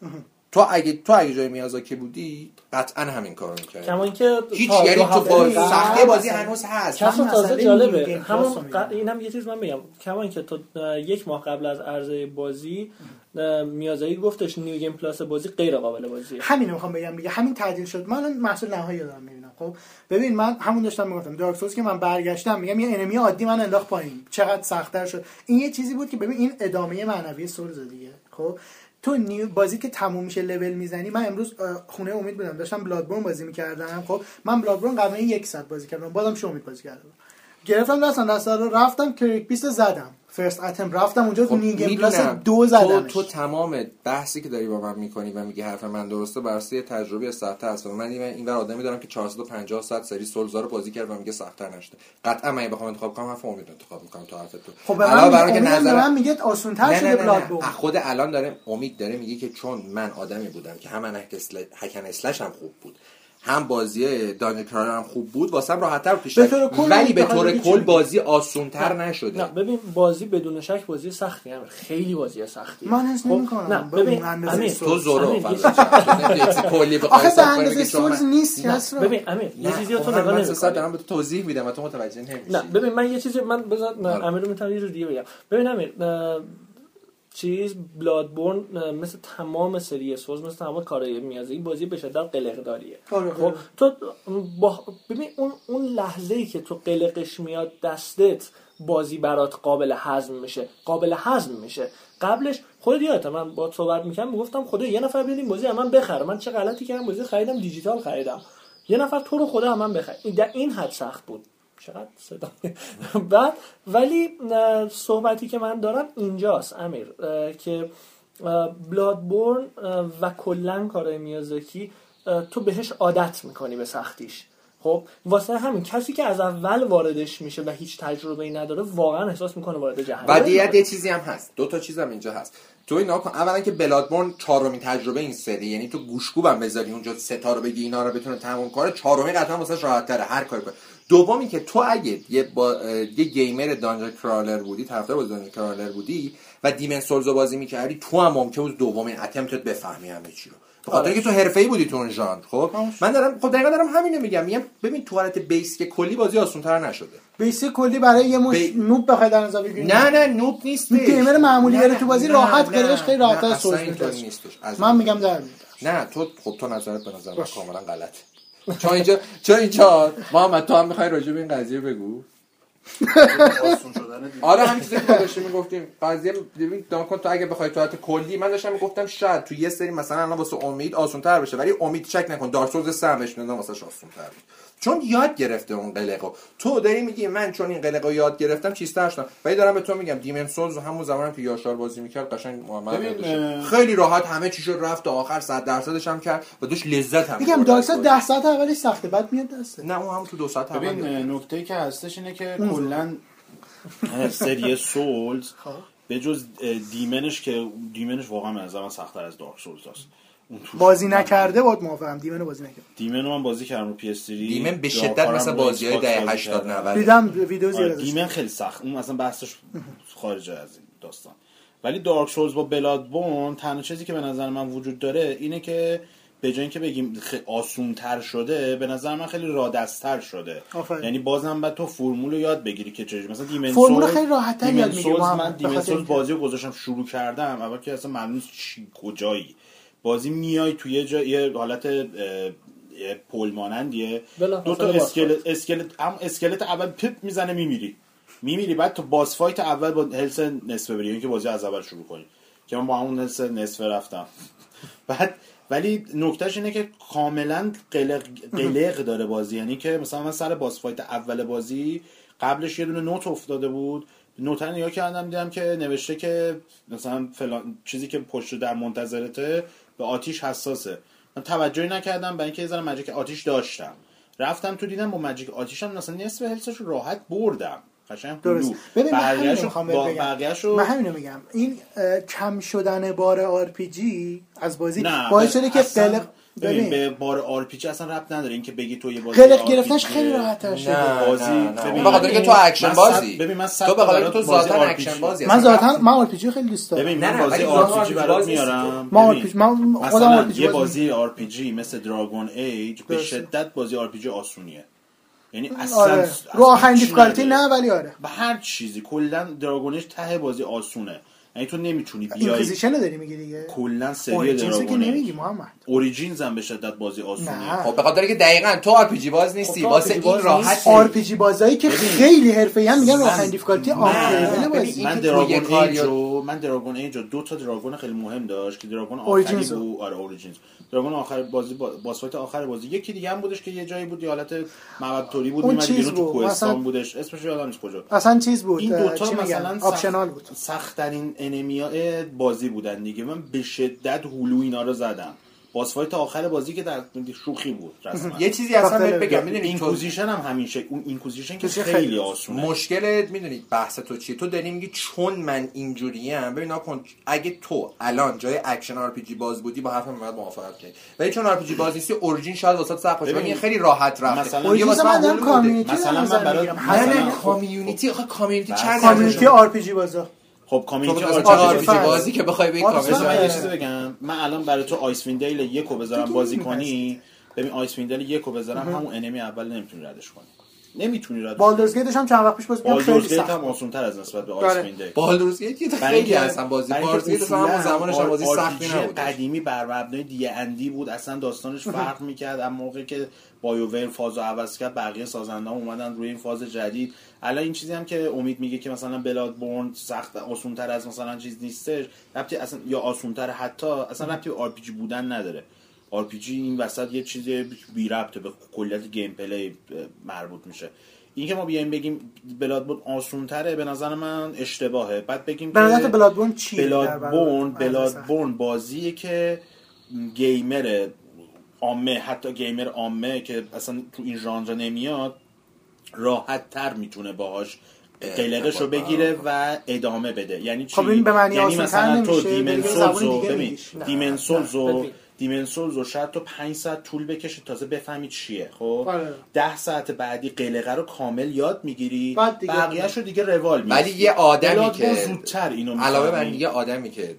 تو اگه تو اگه جای میازاکی بودی قطعا همین کارو می‌کردی. کما اینکه هیچ یعنی تو با سختی بازی هنوز هست. کسا تازه جالبه. همون اینم یه چیز من بگم کما اینکه تو یک ماه قبل از عرضه بازی میازاکی گفتش New Game Plus بازی غیر قابل بازیه. همین می‌خوام بگم میگه همین تعدیل شد. من محصول نهایی دارم می‌بینم. خب ببین من همون داشتم می‌گفتم. Dark Souls که من برگشتم میگم یه enemy عادی من انداخت پایین. چقدر سختتر شد. این یه چیزی بود که ببین این ادامه معنوی Souls دیگه. خب تو new بازی که تموم میشه لول می‌زنی من امروز خونه امید بودم داشتم Bloodborne بازی می‌کردم. خب من Bloodborne قبلا یک ساعت بازی کردم بازم شو امید بازی کردم. گرفتم دستم دست رو رفتم Cleric Beast زدم. first attempt رفتم اونجا خب New Game Plus دو زدم تو, تو تمام بحثی که داری با من می‌کنی و میگی حرف من درسته برسه یه تجربه سخته هست. من این ور آدمی دارم که 450 ساعت سری Souls ا رو بازی کرد و میگه سخت‌تر نشده. قطعا من بخوام انتخاب کنم حرف امید انتخاب می‌کنم تو حرف تو خب من برای که نظر من میگه آسان‌تر شده بلاد خود الان داره امید داره میگه که چون من آدمی بودم که هم هکن اسلش هم خوب بود. هم بازی دانیل کرالر هم خوب بود واسه هم راحت‌تر پیش ولی به طور کل بازی آسونتر نشده. نه ببین بازی بدون شک بازی سختی هم خیلی بازی سختی. من حس نمی‌کنم نه ببین امیر تو زورو (laughs) کلی آخه به اندازه سولز نیست ببین امیر یه چیزی تو نگاه نمی‌کنی دارم به تو توضیح میدم و تو متوجه نمی‌شی. نه ببین من یه چیزی من بذار امیر رو می‌تونم یه دیگه بگم. ببین امیر چیز بلادبورن مثل تمام سری سوز مثل تمام کارهای میازی این بازی به شدت قلق داریه. آره، خب آره. تو با ببین اون اون لحظه ای که تو قلقش میاد دستت بازی برات قابل هضم میشه قابل هضم میشه. قبلش خودت یادت من با صحبت می‌کنم می‌گفتم خدا یه نفر بیاد این بازی من بخره. من چه غلطی کردم بازی خریدم دیجیتال خریدم. یه نفر تو رو خدا من بخره. در این حد سخت بود. چقدر صدا. بعد ولی صحبتی که من دارم اینجاست امیر که بلادبورن و کلا کارای میازاکی تو بهش عادت می‌کنی به سختیش. خب واسه همین کسی که از اول واردش میشه و هیچ تجربه ای نداره واقعا احساس می‌کنه وارد جهنم. بعد یه چیزی هم هست. دو تا چیز هم اینجا هست. تو اینا کن اولا که بلادبورن چهارمین تجربه این سری. یعنی تو گوشکوبم بذاری اونجا ستا رو بگی اینا رو بتونه تموم کنه. چهارمی قطعا واسه راحت تره هر کاری کنه دومی که تو اگه یه, با... یه گیمر dungeon crawler بودی طرفدار با dungeon crawler بودی و Demon's Souls بازی می‌کردی تو هم ممکن بود دومین attempt ت بفهمی همه چی رو. خاطر اینکه تو حرفه‌ای بودی تو اون ژانر خب؟ من دارم خب دقیقا دارم همینو میگم. میگم ببین تو حالت basic کلی بازی آسان‌تر نشده. basic کلی برای یه مش بی... noob بخوای در نظر بگیری. نه نه noob نیست گیمر معمولی داره تو بازی راحت قرش خیلی راحت از Souls من میگم در نه تو خب تو نظرت به نظر کاملا غلط چون اینجا چون اینجا محمد تو هم می‌خوای راجع به این قضیه بگو. آره همین چیزی که داشتیم می‌گفتیم. قضیه ببین کن تو اگه بخوای تو حالت کلی من داشتم می‌گفتم شاید تو یه سری مثلا الان واسه امید آسان‌تر بشه ولی امید چک نکن 3 بهش می‌دادم واسه آسان‌تر چون یاد گرفته اون قلقو. تو داری میگی من چون این قلقو یاد گرفتم چیزتر شدم. ولی دارم به تو میگم دیمن سولز همون زمانم که یاشار بازی می‌کرد قشنگ محمد خیلی راحت همه چی شد رفت تا آخر 100 درصدش هم کرد و دوش لذت هم میگم دارک 10 ساعت اولی سخته. بعد میاد دسته نه اون هم تو دو ساعت ببین نکته که هستش اینه که کلا سری سولز خب. به جز دیمنش که دیمنش واقعا از من سختتر از دارک سولز است بازی نکرده بود موافقم دیمن بازی نکرد. دیمن من بازی کردم رو پی اس 3 دیمن به شدت مثل بازی های دهه 80 90 دیدم ویدیو زیاد. آره، دیمن خیلی سخت. اون مثلا بحثش خارج از این داستان. ولی دارک سولز با بلاد بون تنها چیزی که به نظر من وجود داره اینه که به جای اینکه بگیم آسون تر شده به نظر من خیلی رادستر شده. آفره. یعنی بازم بعد تو فرمول رو یاد بگیری که چجوری. مثلا دیمن فرمول خیلی راحت تر یاد می‌گیری من دیمن سولز بازی رو گذاشتم شروع کردم اول که اصلا معلوم چی کجایی. بازی میای توی یه جا یه حالت پل مانندیه. دو تا اسکلت اسکلت هم اسکلت اول پپ می‌زنه میمیری. میمیری بعد تو boss fight اول با health نصف بری یعنی که بازی از اول شروع کنی. که من با همون health نصف رفتم. (laughs) بعد ولی نکتهش اینه که کاملا قلق, قلق داره بازی. یعنی که مثلا من سر boss fight اول بازی قبلش یه دونه note افتاده بود. note نگاه کردم دیدم که نوشته که مثلا فلان چیزی که پشت در منتظرته به آتیش حساسه. من توجهی نکردم برای اینکه یه ذره magic آتیش داشتم. رفتم تو دیدم با magic آتیشم مثلا نصف health ش رو راحت بردم. قشنگ درست ببین من همینو میگم. این کم شدن بار RPG از بازی باعث شده که قلق ببین. به بار RPG اصلا ربط نداره اینکه بگی تو یه بازی قلق گرفتنش خیلی راحت تر شده. بازی ببین بخاطر اینکه تو اکشن بازی. ببین من تو بخاطر تو ذاتا اکشن بازی من ذاتا من RPG خیلی دوست دارم. ببین من بازی RPG برات میارم. من RPG من خودم RPG یه بازی RPG مثل Dragon Age به شدت بازی RPG آسونیه. یعنی اصلا آره. رو آخرین difficulty نه ولی آره. به هر چیزی کلا Dragon ش ته بازی آسونه. یعنی تو نمی‌تونی بیای Inquisition داری میگی دیگه؟ کلا سری Dragon که نمیگی محمد. Origins هم به شدت بازی آسونه خب به خاطر که دقیقاً تو RPG باز نیستی خب واسه این راحت RPG بازایی که خیلی حرفه‌ای هم میگن آخرین difficulty آن بازی. من Dragon Age رو من Dragon Age دو تا dragon خیلی مهم داشت که dragon آخری بود. آره Origins دراگون آخر بازی باسفایت آخر بازی. یکی دیگه هم بودش که یه جایی بود حالت معبد توری بود میمد بیرون تو کوهستان بودش. اسمش یادم نیست کجا. اصلا چیز بود این دو تا مثلا آپشنال بود. سخت ترین انمی‌ها بازی بودن دیگه. من به شدت هلو اینا رو زدم. باس فایت آخر بازی که در شوخی بود رسما. یه چیزی اصلا بهت بگم. می‌دونی اینکوزیشن هم همین شکل اون اینکوزیشن که خیلی آسونه. مشکل می‌دونی بحث تو چیه؟ تو داری میگی چون من اینجوری ام ببین کن اگه تو الان جای اکشن آر پی جی باز بودی با حرفم باید موافقت کنی ولی چون RPG باز نیستی Origins شاید واسه سخت باشه. خیلی راحت رفته. مثلا یه مثلا community مثلا من برای community آخه community چند community RPG بازا. خب community RPG بازی که بخوای بگی community من یه چیزی بگم. من الان برای تو Icewind Dale یکو بذارم بازی کنی. ببین Icewind Dale یکو بذارم. همون enemy اول نمی‌تونی ردش کنی. نمی‌تونی رد Baldur's Gate ش هم چند وقت پیش بازی Baldur's Gate هم آسان‌تر از نسبت به Icewind Dale. Baldur's Gate خیلی اصلا بازی Baldur's Gate هم زمانش هم بازی سختی نبود قدیمی بر مبنای دی اندی بود. اصلا داستانش فرق می‌کرد. اما موقعی که BioWare فازو عوض کرد بقیه سازنده‌ها اومدن روی این فاز جدید. الان این چیزی هم که امید میگه که مثلا Bloodborne سخت آسونتر از مثلا چیز نیستش ربطی اصلا یا آسونتر حتی اصلا ربطی RPG بودن نداره. RPG این وسط یه چیز بی ربطه به کلیت gameplay مربوط میشه. این که ما بیایم بگیم Bloodborne آسون تره به نظر من اشتباهه. بعد بگیم که Bloodborne چی Bloodborne Bloodborne بازیه که گیمر عامه حتی گیمر عامه که اصلا تو این ژانر نمیاد راحت تر می‌تونه باهاش قلقش رو بگیره و ادامه بده. یعنی چی؟ خب این به معنی یعنی مثلا تو دیمن سولز رو ببین دیمن سولز رو دیمن سولز رو شاید تو 5 ساعت طول بکشه تازه بفهمی چیه خب؟ آره. 10 ساعت بعدی قلقه رو کامل یاد می‌گیری. بقیه‌شو دیگه روال ولی یه آدمی که زودتر اینو علاوه بر یه آدمی که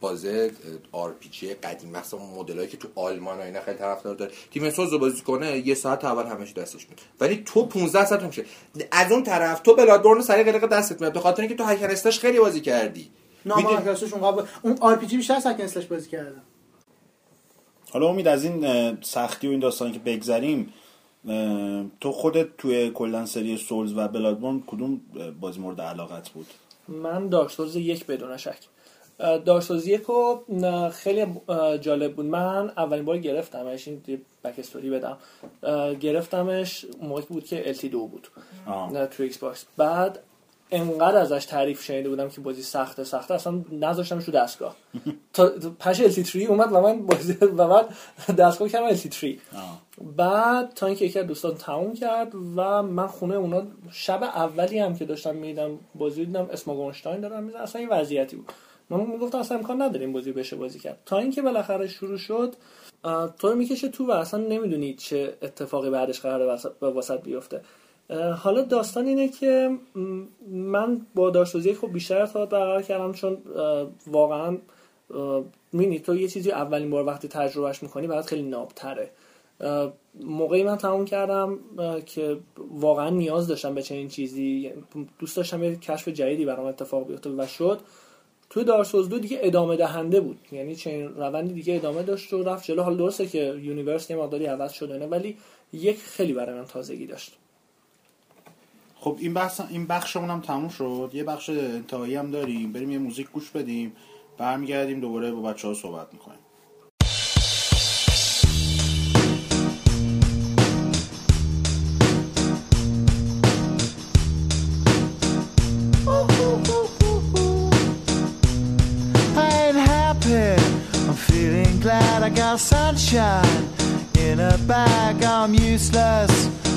بازه آر پی جی قدیم مثلا مدلایی که تو آلمان و اینا خیلی طرفدار داره. تیم سوز رو بازی کنه یه ساعت اول همش دستش میاد ولی تو 15 ساعت میشه. از اون طرف تو بلادبورن سری قلقه دستت میاد به خاطر اینکه تو هکر خیلی بازی کردی. نه ما اون اون آر پی جی بیشتر سکن بازی کردم حالا امید از این سختی و این داستانی که بگذریم تو خودت توی کلن سری سولز و بلادبورن کدوم بازی مورد علاقت بود؟ من Dark یک بدون شک. Dark یک خیلی جالب بود. من اولین بار گرفتمش این back story بدم. گرفتمش موقعی بود که LT دو بود. نه تو Xbox بعد انقدر ازش تعریف شنیده بودم که بازی سخته سخته اصلا نذاشتمش رو دستگاه. (laughs) تا پش LT 3 اومد و من بازی (laughs) و من دستگاه کردم LT 3 بعد تا اینکه یکی از دوستان تموم کرد و من خونه اونا شب اولی هم که داشتم میدم بازی دیدم اسماگونشتاین دارم میزن اصلا این وضعیتی بود. من می‌گفتم اصلا امکان نداریم بازی بشه بازی کرد. تا اینکه بالاخره شروع شد تو می‌کشه تو و اصلا نمی‌دونی چه اتفاقی بعدش قراره واسط بیفته. حالا داستان اینه که من با داشتوزی خب بیشتر ارتباط برقرار کردم چون واقعا مینی تو یه چیزی اولین بار وقتی تجربهش می‌کنی برات خیلی نابتره. موقعی من تموم کردم که واقعا نیاز داشتم به چنین چیزی دوست داشتم یه کشف جدیدی برام اتفاق بیفته و شد. توی Dark Souls دو دیگه ادامه دهنده بود یعنی چنین روندی دیگه ادامه داشت و رفت جلو. حالا درسته که universe یه مقداری عوض شده ولی یک خیلی برای من تازگی داشت. خب این بحث این بخشمون هم تموم شد. یه بخش انتهایی هم داریم. بریم یه موزیک گوش بدیم. برمیگردیم دوباره با بچه ها صحبت می‌کنیم. Glad I got sunshine in a bag. I'm useless.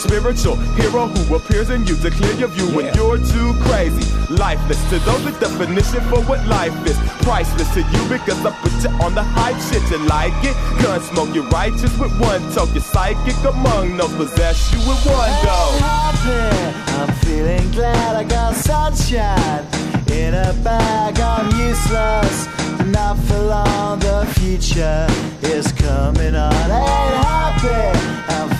spiritual hero who appears in you to clear your view yeah. when you're too crazy. Lifeless to those, the definition for what life is. Priceless to you because I put you on the hype shit. You like it? Gun smoke, you're righteous with one toe. You're psychic among no possess you with one go. I'm feeling glad I got sunshine in a bag. I'm useless, not for long. The future is coming on. Ain't happy. I'm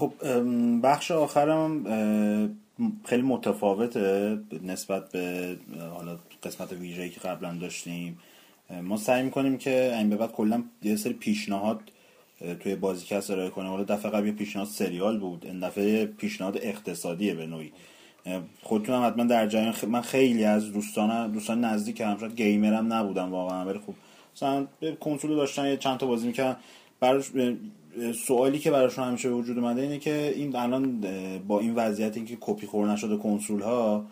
خب بخش آخرم خیلی متفاوته نسبت به حالا قسمت ویژه‌ای که قبلا داشتیم. ما سعی می‌کنیم که این به بعد کلا یه سری پیشنهاد توی بازیکست ارائه کنیم. حالا دفعه قبل پیشنهاد سریال بود این دفعه پیشنهاد اقتصادیه به نوعی. خودتون هم حتما در جریان من خیلی از دوستان دوستان نزدیک هم شاید گیمرم نبودم واقعا ولی خب مثلا کنسول داشتن یه چند تا بازی می‌کردن. براش سوالی که براشون همیشه وجود اومده اینه که این الان با این وضعیت اینکه کپی خور نشده کنسول ها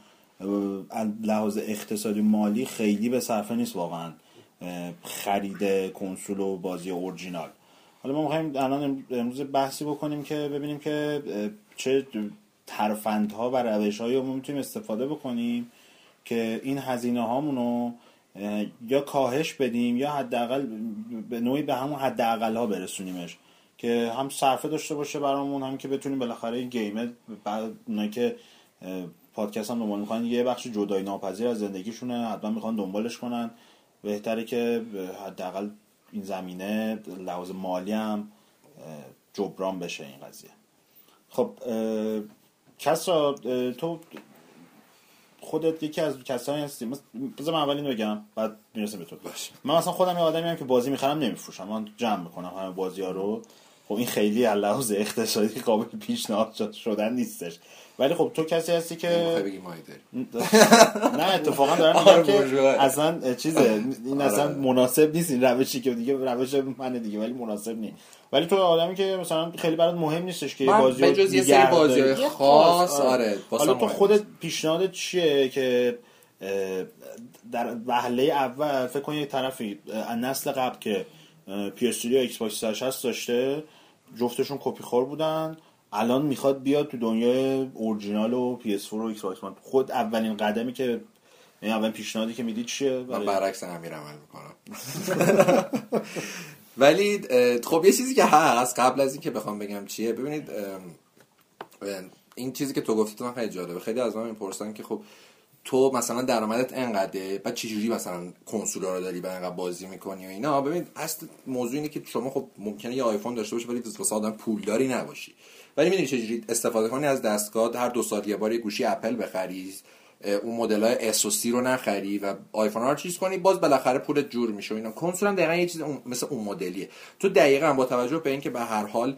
لحاظ اقتصادی مالی خیلی به صرفه نیست واقعا خرید کنسول و بازی اورجینال. حالا ما می‌خوایم الان امروز بحثی بکنیم که ببینیم که چه ترفندها و روش هایی ما می‌تونیم استفاده بکنیم که این هزینه هامونو یا کاهش بدیم یا حداقل به نوعی به همون حداقل ها برسونیمش که هم صرفه داشته باشه برامون هم که بتونیم بالاخره این گیمه بعد اونایی که پادکست هم دنبال می‌کنن یه بخش جدای ناپذیر از زندگیشونه حتما می‌خوان دنبالش کنن. بهتره که حداقل این زمینه لحاظ مالی هم جبران بشه این قضیه. خب کسرا تو خودت یکی از کسایی هستی. بذار من اول بگم بعد می‌رسه به تو. باشه من اصلا خودم یه آدمی هم که بازی می‌خرم نمیفروشم. من جمع می‌کنم همه بازی ها رو. خب این خیلی لحاظ اقتصادی قابل پیشنهاد شدن نیستش. ولی خب تو کسی هستی که نه (laughs) اتفاقا دارم میگم که اصلا چیزه این اصلا آره. مناسب نیست این روشی که دیگه روش منه دیگه ولی مناسب نیست. ولی تو آدمی که مثلا خیلی برات مهم نیستش که بازی یه سری بازی خاص آره. حالا تو خودت پیشنهاد چیه که در وهله اول فکر کن یه طرفی نسل قبل که PS و Xbox داشته جفتشون کپی خور بودن. الان می‌خواد بیاد تو دنیای اورجینال و PS4 و ایکس خود اولین قدمی که این یعنی اولین پیشنهادی که میدی چیه من برعکس امیر عمل می‌کنم. (laughs) ولی خب یه چیزی که هست قبل از اینکه بخوام بگم چیه ببینید این چیزی که تو گفتی تو من خیلی جالبه. خیلی از من می‌پرسن که خب تو مثلا درآمدت انقدره؟ بعد چجوری مثلا کنسولا رو داری و انقدر بازی می‌کنی و اینا؟ ببین اصل موضوع اینه که شما خب ممکنه یه آیفون داشته باشی ولی واسه آدم پولداری نباشی. ولی می‌دونی چجوری استفاده کنی؟ از دستگاه هر دو سال یه بار یه گوشی اپل بخری اون مدل های S رو نخری و آیفون ها چیز کنی باز بالاخره پولت جور میشه اینا. کنسول هم دقیقا یه چیز مثل اون مدلیه. تو دقیقا با توجه به اینکه به هر حال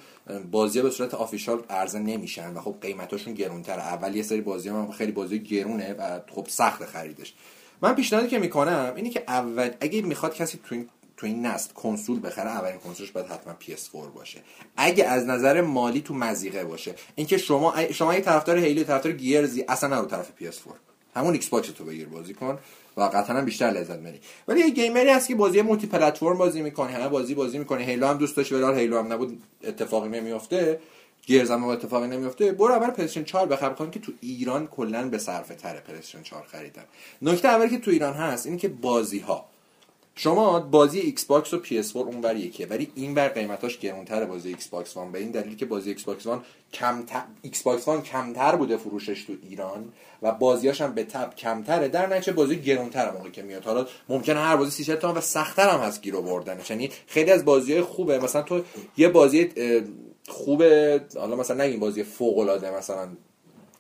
بازی به صورت official عرضه نمیشن و خب قیمتاشون گرونتره. اول یه سری بازی هم خیلی بازی گرونه و خب سخت خریدش. من پیشنهادی که می‌کنم اینه که اول اگه می‌خواد کسی تو این تو این نسل کنسول بخره اولین کنسولش باید حتما PS4 باشه. اگه از نظر مالی تو مضیقه باشه. اینکه شما شما یه طرفدار Halo یی طرفدار Gears ی اصلا نرو طرف PS4 همون ایکس باکس تو بگیر بازی کن و قطعا بیشتر لذت ببری. ولی یه گیمری هست که بازی multi platform بازی می‌کنه همه بازی بازی می‌کنه. Halo هم دوست داشت ولی Halo هم نبود اتفاقی نمیافته. Gears هم اتفاقی نمیافته. برو اول پلیستیشن 4 بخر کن که تو ایران کلا به صرفه تره پلیستیشن 4 خریدن. نکته اولی که تو ایران هست اینه که بازی شما بازی ایکس باکس و پی اس 4 اونور یکیه ولی این ور قیمتاش گرونتره بازی ایکس باکس وان به این دلیل که بازی ایکس باکس وان کمتر ایکس باکس وان کمتر بوده فروشش تو ایران و بازیاش هم به تبع کمتره. در نتیجه بازی گرونتر موقعی که میاد. حالا ممکنه هر بازی 300 تومن و سختتر هم هست گیر آوردنش یعنی خیلی از بازی خوبه. مثلا تو یه بازی خوبه حالا مثلا نگیم بازی فوق العاده مثلا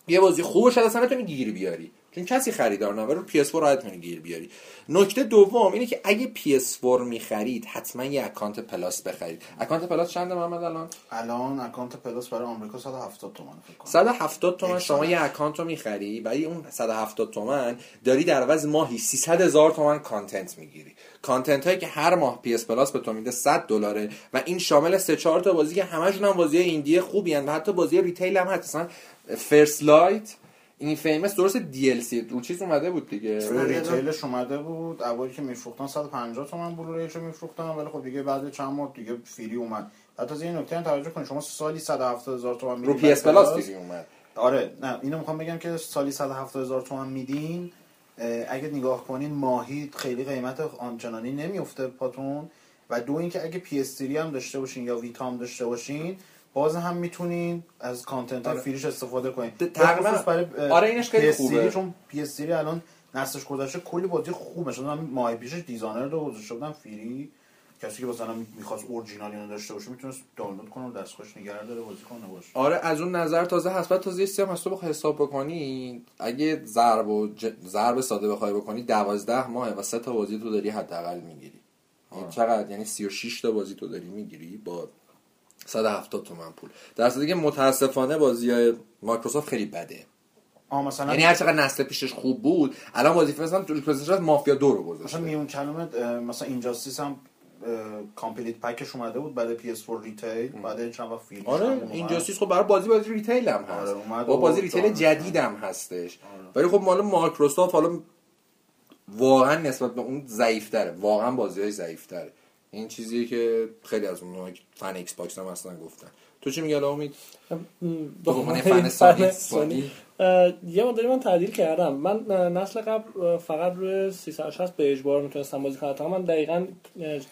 یه بازی خوبه شاید اصلا نتونی گیر بیاری. چون کسی خریدار نه رو PS4 راحت کنی گیر بیاری. نکته دوم اینه که اگه PS4 می‌خرید حتما یه اکانت Plus بخرید. اکانت Plus چنده محمد الان؟ الان اکانت Plus برای آمریکا 170 تومن فکر کنم. 170 تومن شما یه اکانت رو می‌خری ولی اون 170 تومن داری در عوض ماهی 300 هزار تومن content می‌گیری. content هایی که هر ماه PS Plus به تو میده 100 دلاره و این شامل 3 4 تا بازی که همشون هم بازی indie خوبی هن و حتی بازی retail هم هست. مثلا First Light Infamous درست DLC رو چیز اومده بود دیگه. retail ش اومده بود اولی که میفروختن 150 تومن Blu-ray ش رو میفروختن ولی خب دیگه بعد چند ماه دیگه free اومد. حتی از این نکته هم توجه کنید شما سالی 170 هزار تومن رو PS Plus free اومد. آره نه اینو می‌خوام بگم که سالی 170 هزار تومن میدین. اگه نگاه کنین ماهی خیلی قیمت آنچنانی نمیفته پاتون. و دو اینکه اگه پی اس هم داشته باشین یا ویتا هم داشته باشین باز هم می‌تونین از کانتنت های آره. فریش استفاده کنین. تقریبا برای آره اینش خیلی خوبه. چون پی اس الان نسلش گذشته کلی بازی خوب مثلا ماه پیشش دیزاینر رو گذاشته بودن فری کسی که مثلا می‌خواست اورجینال اینو داشته باشه می‌تونست دانلود کنه و دستخوش نگه داره بازی کنه باشه. آره از اون نظر تازه حسب تازه سی هم هست. تو حساب بکنی اگه ضرب و ج... ضرب ساده بخوای بکنی 12 ماه و سه تا بازی تو داری حداقل می‌گیری. یعنی آره. چقدر؟ یعنی 36 تا بازی تو داری می‌گیری با 170 تومن پول. در صورتی که متاسفانه بازی های مایکروسافت خیلی بده. مثلا یعنی هر چقدر نسل پیشش خوب بود الان وظیفه مثلا تو مافیا دو رو گذاشته مثلا میون کلمه مثلا اینجاستیس هم کامپلیت پکش اومده بود بعد PS4 ریتیل بعد چند وقت فیلم. آره اینجاستیس خب برای بازی بازی ریتیل هم هست. آره با بازی ریتیل جدید هم هستش. آره. ولی خب مال مایکروسافت حالا واقعا نسبت به اون ضعیف واقعا بازی های ضعیف این چیزیه که خیلی از اون فن ایکس باکس هم اصلا گفتن. تو چی میگه امید؟ به فن سونی. یه مدلی من تعدیل کردم. من نسل قبل فقط روی 360 به اجبار می‌تونستم بازی کنم. من دقیقا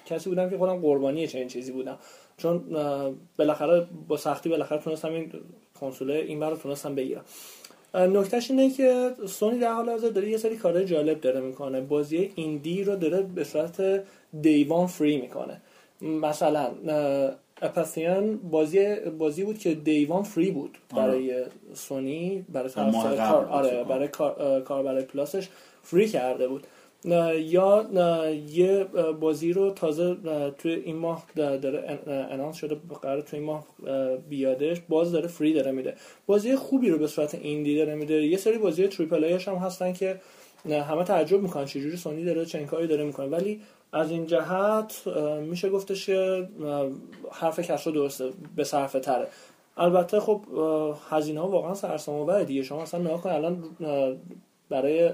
کسی بودم که خودم قربانی چنین چیزی بودم. چون بالاخره با سختی بالاخره تونستم این کنسول این رو تونستم بگیرم. نکتهش اینه که سونی در حال حاضر داره یه سری کارهای جالب داره می‌کنه. بازی ایندی رو داره به صورت دیوان فری می‌کنه. مثلا اپاسیان بازی بازی بود که دیوان فری بود برای آره. سونی برای کار آره برای کار, کار برای پلاسش فری کرده بود. یا یه بازی رو تازه توی این ماه داره انانس شده قرار توی این ماه بیادش. باز داره فری داره میده. بازی خوبی رو به صورت ایندی داره میده. یه سری بازی تریپل هم هستن که همه تعجب می‌کنن چجوری سونی داره چنین کاری داره می‌کنه. ولی از این جهت میشه گفتش که حرف کسرا درسته به صرفه تره. البته خب هزینه ها واقعا سرسام آوره دیگه. شما اصلا نگاه کن الان برای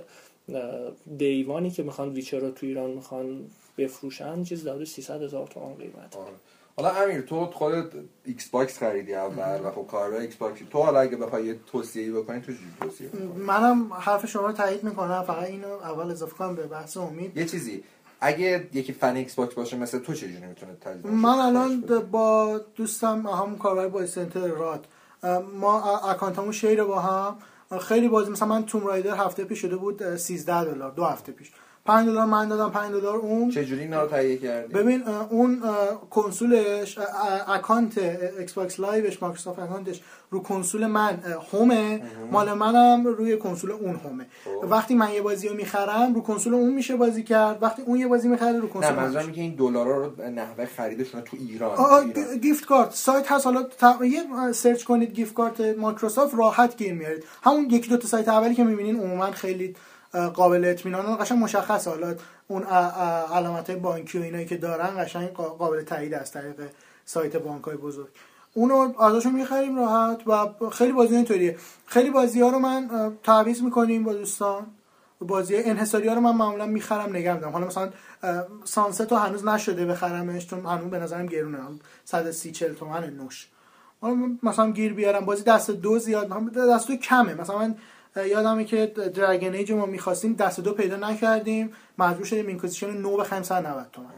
دیوانی که می‌خوان ویچر رو تو ایران می‌خوان بفروشن چیز داره 300 هزار تومان قیمت. آره. حالا امیر تو خودت ایکس باکس خریدی اول و خب کاربر ایکس باکس تو حالا اگه بخوای یه توصیه‌ای بکنی تو چی توصیه منم حرف شما رو تایید می‌کنم. فقط اینو اول اضافه کنم به بحث امید. یه چیزی اگه یکی فن ایکس باکس باشه مثل تو چجوری می‌تونه تجربه من الان با دوستم همون کاربر بای سنتر راد ما اکانتمون شیر با هم خیلی بازی مثلا من توم رایدر هفته پیش شده بود 13 دلار دو هفته پیش. 5 دلار من دادم 5 دلار اون چه جوری اینا رو تهیه کردی؟ ببین اون کنسولش اکانت Xbox Live ش مایکروسافت اکانتش رو کنسول من home ه. مال منم روی کنسول اون home ه. خب. وقتی من یه بازی رو می‌خرم رو کنسول اون میشه بازی کرد. وقتی اون یه بازی می‌خره رو کنسول نه منظورم که این دلارا رو نحوه خریدشون تو ایران, آه gift card سایت هست. حالا یه search کنید gift card مایکروسافت راحت گیر میارید همون یکی دو تا سایت اولی که می‌بینین عموما خیلی قابل اطمینان قشنگ مشخصه. حالا اون علامت بانکی و اینایی که دارن قشنگ قابل تایید از طریق سایت بانک های بزرگ. اونو ازشون می‌خریم راحت و خیلی بازی اینطوریه. خیلی بازی ها رو من تعویض می‌کنیم با دوستان. بازی انحصاری ها رو من معمولا می‌خرم نگه میدم حالا مثلا سانست رو هنوز نشده بخرمش چون هنوز به نظرم گرونه. 130 40 تومن نوش. مثلا گیر بیارم. بازی دست دو زیاد دست دو کمه. مثلا من یادمه که درگن ایج ما می‌خواستیم دست دو پیدا نکردیم. مجبور شدیم اینکوزیشن نو بخریم 190 تومن.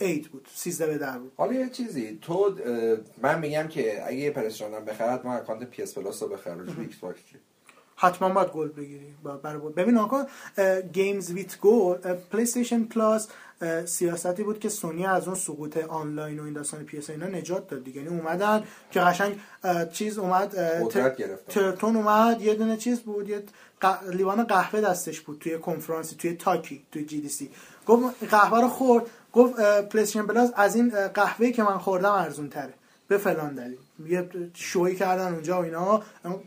8 بود 13 به در بود. حالا یه چیزی تو من میگم که اگه یه پرسترانم بخرد ما اکانت پی اس پلاس رو بخره رو ایکس باکس حتما باید گل بگیری برای ببین آقا گیمز ویت گل پلی استیشن پلاس سیاستی بود که سونی از اون سقوط آنلاین و این داستان پی اینا نجات داد دیگه. یعنی اومدن که قشنگ چیز اومد Tretton اومد یه دونه چیز بود یه لیوان قهوه دستش بود توی کنفرانسی توی talk ی توی GDC. گفت قهوه رو خورد گفت پلیستیشن پلاس از این قهوه که من خوردم ارزون تره به فلان دلیل. یه شوی کردن اونجا و اینا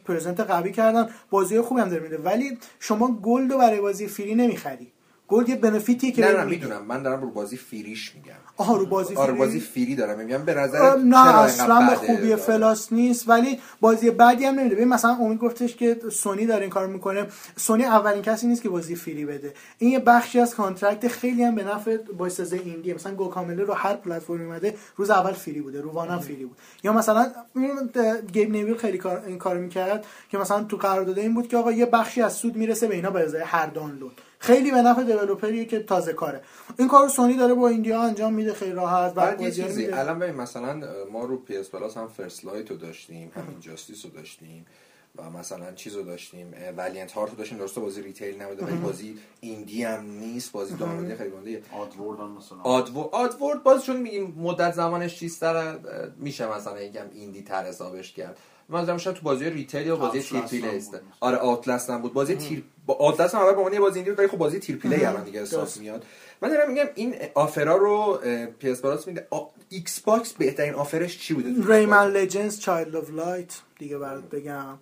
present قوی کردن. بازی خوبی هم داره میده. ولی شما Gold رو برای بازی free نمی‌خری. Gold یه benefit ی که نه نه می‌دونم. من دارم رو بازی free ش میگم. آها رو بازی free آره بازی free دارم. میگم به نظر نه اصلا به خوبی پلاس نیست ولی بازی بعدی هم نمیده ببین مثلا امید گفتش که سونی داره این کارو می‌کنه. سونی اولین کسی نیست که بازی free بده. این یه بخشی از contract خیلی هم به نفع بازیسازه indie مثلا Guacamelee رو هر پلتفرمی اومده روز اول free بوده رو One م free بود. یا مثلا گیم نیویل خیلی کار این کارو می‌کرد که مثلا تو قرارداد این بود که آقا یه بخشی از سود می‌رسه به اینا به ازای هر دانلود. خیلی به نفع developer یه که تازه کاره. این کارو سونی داره با indie ا انجام میده خیلی راحت بعد یه چیزی الان ببین مثلا ما رو PS Plus هم First Light رو داشتیم همین جاستیس رو داشتیم و مثلا چیزو داشتیم. Valiant Hearts داشتیم درسته بازی retail نبوده ولی بازی indie هم نیست بازی دانلودی خیلی گنده. Oddworld هم مثلا. Oddworld Oddworld باز چون میگیم مدت زمانش چیزتر میشه مثلا یکم indie تر حسابش کرد. من شاید تو بازی retail یا بازی triple A است آره Outlast هم بود. بازی triple A با Outlast هم اول به عنوان بازی indie ولی خب بازی triple A الان دیگه حساب میاد. من دارم میگم این offer ا رو PS Plus میده. Xbox بهترین offer ش چی بوده Rayman Legends Child of Light دیگه برات بگم.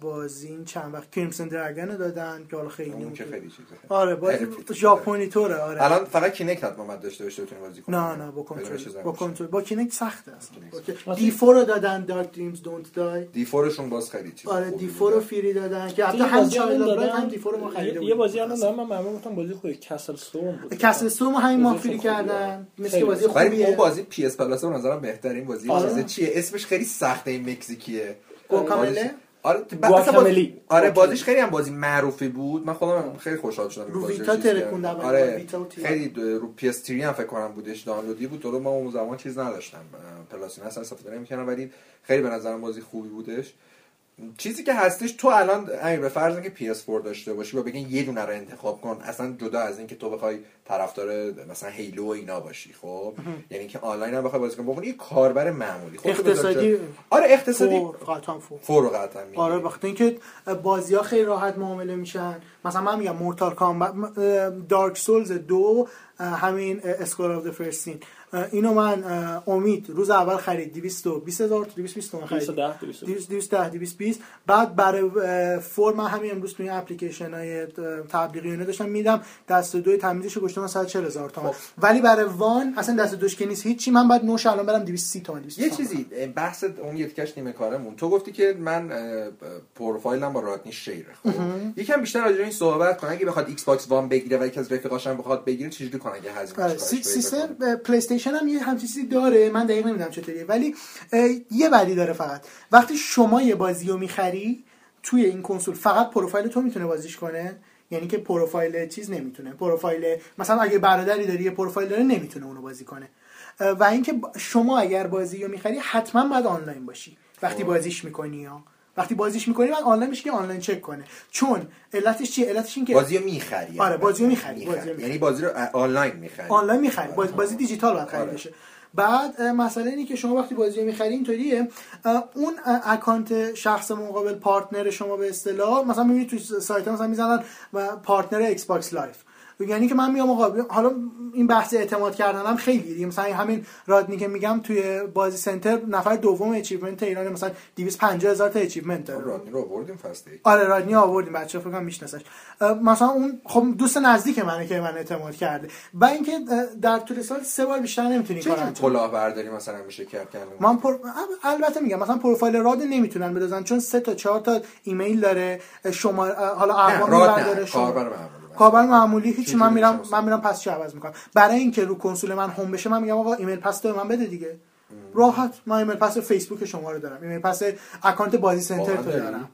بازی چند وقت Crimson Dragon دادن که حالا خیلی اون که خیلی چیزه. آره بازی ژاپنی طوره آره. الان فقط Kinect حتما داشته باشه بتونی بازی کنی. نه نه با کنترل با کنترل. با Kinect سخته اصلا. D4 رو دادن Dark Dreams Don't Die D4 شون باز خیلی چیز آره D4 رو free دادن که حتی هم Child هم D4 رو ما خریده یه بازی الان دارم من معمولا گفتم بازی خوبه. CastleStorm بود. CastleStorm همین ما free کردن. مثل بازی خوبیه. اون بازی PS Plus به نظرم بهترین بازی چیزه. چیه؟ اسمش خیلی سخته این مکزیکیه. Guacamelee آره Guacamelee. آره بازیش خیلی هم بازی معروفی بود. من خودم خیلی خوشحال شدم رو Vita ترکوندم. آره خیلی رو PS3 هم فکر کنم بودش دانلودی بود. تو ما اون زمان چیز نداشتم. پلاس اینا اصلا استفاده نمی‌کردم ولی خیلی به نظرم بازی خوبی بودش. چیزی که هستش تو الان امیر به فرض اینکه PS4 داشته باشی و بگین یه دونه رو انتخاب کن اصلا جدا از اینکه تو بخوای طرفدار مثلا Halo و اینا باشی خب؟ یعنی که آنلاین هم بخوای بازی کنی یه کاربر معمولی. خب اقتصادی آره اقتصادی قطعا four. four قطعا آره وقتی اینکه بازی ها خیلی راحت معامله میشن. مثلا من میگم Mortal Kombat Dark Souls دو همین Scholar of the First Sin اینو من امید روز اول خرید 220 هزار 220 تومن خرید. 210 220 بعد برای four من همین امروز توی اپلیکیشن های تبلیغی اینا داشتم میدم. دست دو تمیزش رو گشتم 140 هزار تومن. ولی برای One اصلا دست دومش که نیست هیچی. من بعد نوش الان برم 230 تومن یه چیزی بحث اون یکش نیمه کاره موند. تو گفتی که من پروفایلم با رادنی share ه خب. یکم بیشتر راجع این صحبت کن. اگه بخواد Xbox One بگیره و یکی از رفیقاش هم بخواد بگیره چجوری کنه اگه هزینه سیستم پلی استیشن هم یه همچین چیزی داره من دقیق نمی‌دونم چطوریه ولی یه بدی داره فقط. وقتی شما یه بازی رو می‌خری توی این کنسول فقط پروفایل تو می‌تونه بازیش کنه؟ یعنی که پروفایل چیز نمی‌تونه. پروفایل مثلا اگه برادری داری یه پروفایل داره نمی‌تونه اونو بازی کنه. و اینکه شما اگر بازی رو می‌خری حتما باید آنلاین باشی. وقتی بازیش می‌کنی یا وقتی بازیش می‌کنی بعد آنلاین میشه که آنلاین چک کنه. چون علتش چیه؟ علتش این که بازی رو می‌خری. آره بازی رو می‌خری بازی یعنی بازی رو آنلاین می‌خری. آنلاین می‌خری. بازی, بازی دیجیتال باید خرید بشه. بعد مسئله اینه که شما وقتی بازی رو می‌خری اینطوریه. اون اکانت شخص مقابل partner شما به اصطلاح مثلا می‌بینید تو سایت مثلا می‌زنن partner Xbox Live یعنی که من میام آقا حالا این بحث اعتماد کردنم خیلی دیگه. مثلا همین رادنی که میگم توی بازی سنتر نفر دوم achievement ایران مثلا 250 هزار تا اچیومنت داره. رادنی رو آوردیم فسته آره رادنی آوردیم. بچه‌ها فکر کنم میشناسش. مثلا اون خب دوست نزدیک منه که من اعتماد کرده. و اینکه در طول سال سه بار بیشتر نمی‌تونی کار انجام کلاه برداری مثلا میشه کرد من پر... البته میگم مثلا پروفایل راد نمی‌تونن بدازن چون سه تا چهار تا ایمیل داره. شما حالا اقوام برداره شما کابل معمولی هیچی من میرم من میرم پس چه عوض می‌کنم. برای اینکه رو کنسول من هم بشه من میگم آقا ایمیل پس تو من بده دیگه. راحت من ایمیل pass فیسبوک شما رو دارم. ایمیل pass اکانت بازی سنتر تو دارم.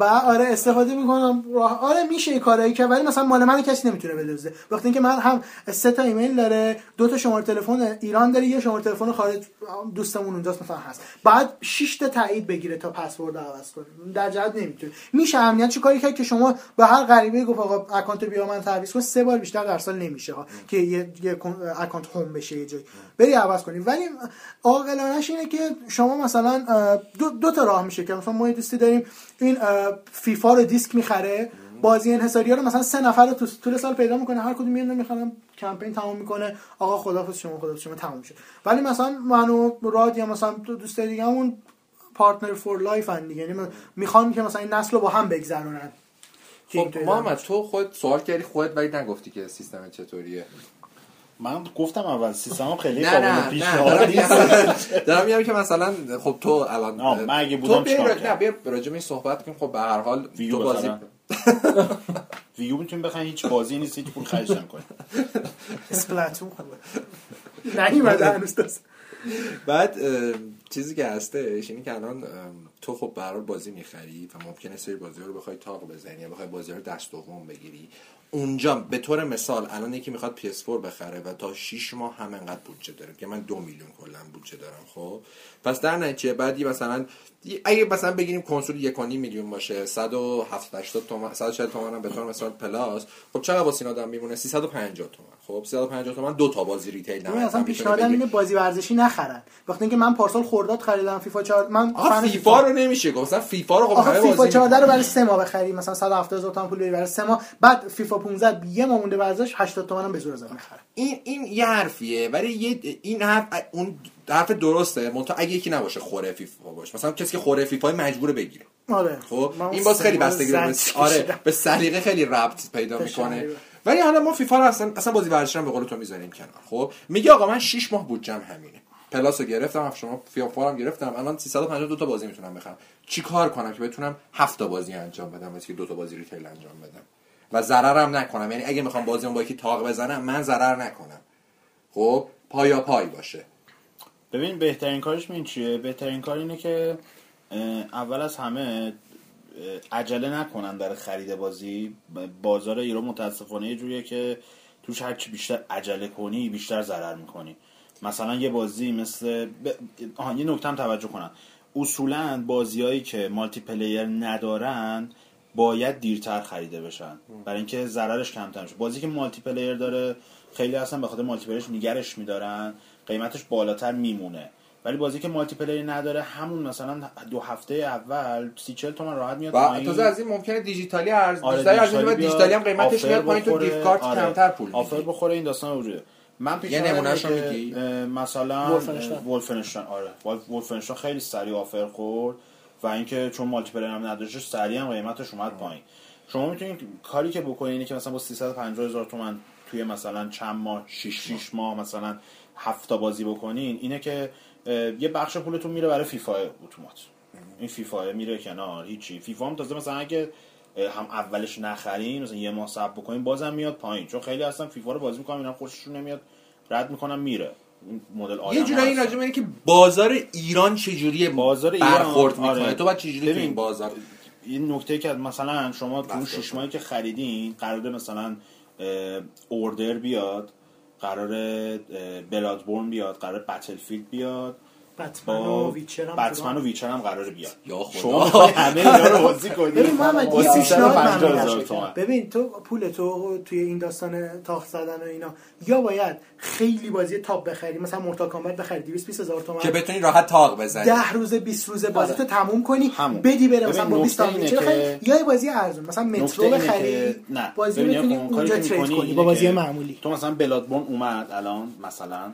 و آره استفاده می‌کنم. آره میشه کارایی که ولی مثلا مال من کسی نمی‌تونه بدزده. وقتی اینکه من هم سه تا ایمیل داره دو تا شماره تلفن ایران داره یه شماره تلفن خارج دوستمون اونجاست مثلا هست. بعد 6 تا تایید بگیره تا پسورد عوض کنه. در جهت نمی‌تونه. میشه امنیت چه کاری کرد که شما به هر غریبه گفت آقا اکانت بیا من تعویض کن. سه بار بیشتر در سال نمیشه ها که یه, یه اکانت home بشه یه جایی. بری عوض کنی. ولی عاقلانش اینه که شما مثلا دو, دو تا راه میشه که مثلا ما دوستی داریم این فیفا رو دیسک می‌خره بازی انحصاری رو مثلا سه نفر رو تو طول سال پیدا می‌کنه هر کدوم میاد می‌خرن کمپین تمام می‌کنه آقا خدافظ شما خدافظ شما تمام میشه. ولی مثلا منو راد یا مثلا دو دوست دیگه‌مون partner for life ان دیگه یعنی می‌خوان که مثلا این نسل رو با هم بگذرونن. خب محمد تو خود سوال کردی خودت ولی نگفتی که سیستم چطوریه. من گفتم اول سیستم خیلی نه نه پیشنهاد نیست. دارم میگم که مثلا خب تو الان من اگه بودم چیکار نه بیا راجع به صحبت کنیم. خب به هر حال تو بازی (laughs) ویو می‌تونیم بخواین هیچ بازی نیست هیچ پول خرج نکنید اسپلاتون خوبه نه هنوز بعد چیزی که هستش اینی که الان تو خب برای بازی می‌خری و ممکنه سری بازی رو بخوای تاق بزنی یا بخوای بازی رو دست دوم بگیری. اونجا به طور مثال الان یکی می‌خواد PS4 بخره و تا 6 ماه هم انقدر بودجه داره. که من دو میلیون کلا بودجه دارم خب؟ پس در نتیجه بعدی مثلا اگه مثلا بگیریم کنسول یک میلیون باشه 170 80 تومن 140 تومن به طور مثال پلاس خب چقدر واسه این آدم میمونه؟ 350 تومن خب 350 تومن دو تا بازی retail نه مثلا پیشنهادم اینه بازی ورزشی نخرن. وقتی اینکه من پارسال خورداد خریدم فیفا 4 من فیفا رو نمیشه گفت. مثلا فیفا رو خب فیفا 14 رو برای 3 ماه بخری مثلا 170 هزار تومن پول بری برای 3 ماه. بعد فیفا 15 یه ماه مونده ورزش 80 تومن هم به زور ازت می‌خره این این یه حرفیه ولی یه این حرف اون حرف درسته. منتها اگه یکی نباشه خوره فیفا باشه. مثلا کسی که خوره فیفا مجبوره بگیره. آره. خب؟ این باز خیلی بستگی آره. به سلیقه خیلی ربط پیدا می‌کنه. ولی حالا ما فیفا رو اصلا اصلا بازی ورزشی به قول تو می‌ذاریم کنار. خب؟ میگه آقا من 6 ماه بودجم همینه. پلاس رو گرفتم شما فیفا هم گرفتم. الان 352 تا بازی می‌تونم بخرم. چی کار کنم که بتونم 7 تا بازی انجام بدم که دو تا بازی retail انجام بدم؟ و ضررم نکنم. یعنی اگه می‌خوام بازیمو با یکی تاق بزنم من ضرر نکنم. خب؟ پایا پای باشه. ببین بهترین کارش این چیه؟ بهترین کار اینه که اول از همه عجله نکنن در خرید بازی. بازار ایران متاسفانه یه جوریه که توش هرچی بیشتر عجله کنی بیشتر ضرر می‌کنی. مثلا یه بازی مثل ب... آها یه نکته توجه کنم. اصولا بازیهایی که multiplayer ندارن باید دیرتر خریده بشن. برای اینکه ضررش کمتر میشه. بازی که multiplayer داره خیلی اصلا به خاطر multiplayer ش نگرش میدارن. قیمتش بالاتر میمونه. ولی بازی که multiplayer نداره همون مثلا دو هفته اول سی چل تومن راحت میاد پایین. تازه از این ممکنه دیجیتالی ارز آره دیجیتالی, دیجیتالی هم قیمتش میاد پایین تو gift card آره. کمتر پول offer بخوره این داستان وجوده من پیش یه میگی؟ مثلا ولفنشتاین آره. ولفنشتاین خیلی سریع offer خورد و اینکه چون multiplayer هم نداشت سریع هم قیمتش اومد پایین. شما می‌تونید کاری که بکنید اینه که مثلا با 350 هزار تومن توی مثلا چند ماه 6 6 ماه مثلا هفت تا بازی بکنین اینه که یه بخش پولتون میره برای فیفا اتومات. این فیفا میره کنار هیچی. فیفا هم تازه مثلا اگه هم اولش نخرین مثلا یه ماه صبر بکنین بازم میاد پایین. چون خیلی اصلا فیفا رو بازی می‌کنن اینا خوششون نمیاد رد می‌کنن میره. مدل یه جورایی این راجع که بازار ایران چجوریه بازار ایران برخورد می‌کنه؟ آره. تو بعد چجوری تو این بازار؟ این نکته که مثلا شما تو شش ماهی که خریدین قراره مثلا اوردر بیاد قرار بلادبورن بیاد قرار بتلفیلد بیاد. بتمن و ویچر هم بتمن و ویچر هم قراره بیاد. یا خدا. شما همه اینا رو بازی کنید ببین محمد ببین تو پول تو توی این داستان تاق زدن و اینا یا باید خیلی بازی top بخری مثلا مورتال کامبت بخری 220 هزار تومان. که بتونی راحت تاق بزنی. 10 روز 20 روز بازی تو تموم کنی بدی بره مثلا با 20 تا ویچر بخری یا بازی ارزون مثلا مترو بخری بازی بتونی اونجا trade کنی. با بازی معمولی. تو مثلا بلادبورن اومد الان مثلا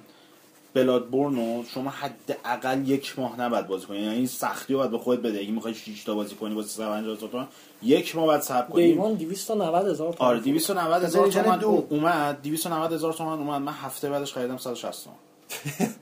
بلادبورن رو شما حداقل یک ماه نباید بازی کنی. یعنی این سختی رو باید به خودت بده. اگه می‌خوای 6 تا بازی کنی با 350 تومن یک ماه بعد صبر کنی. دیوان 290 هزار تومن آره 290 هزار تومن اومد. 290 هزار تومن اومد. من هفته بعدش خریدم 160 تومن (laughs)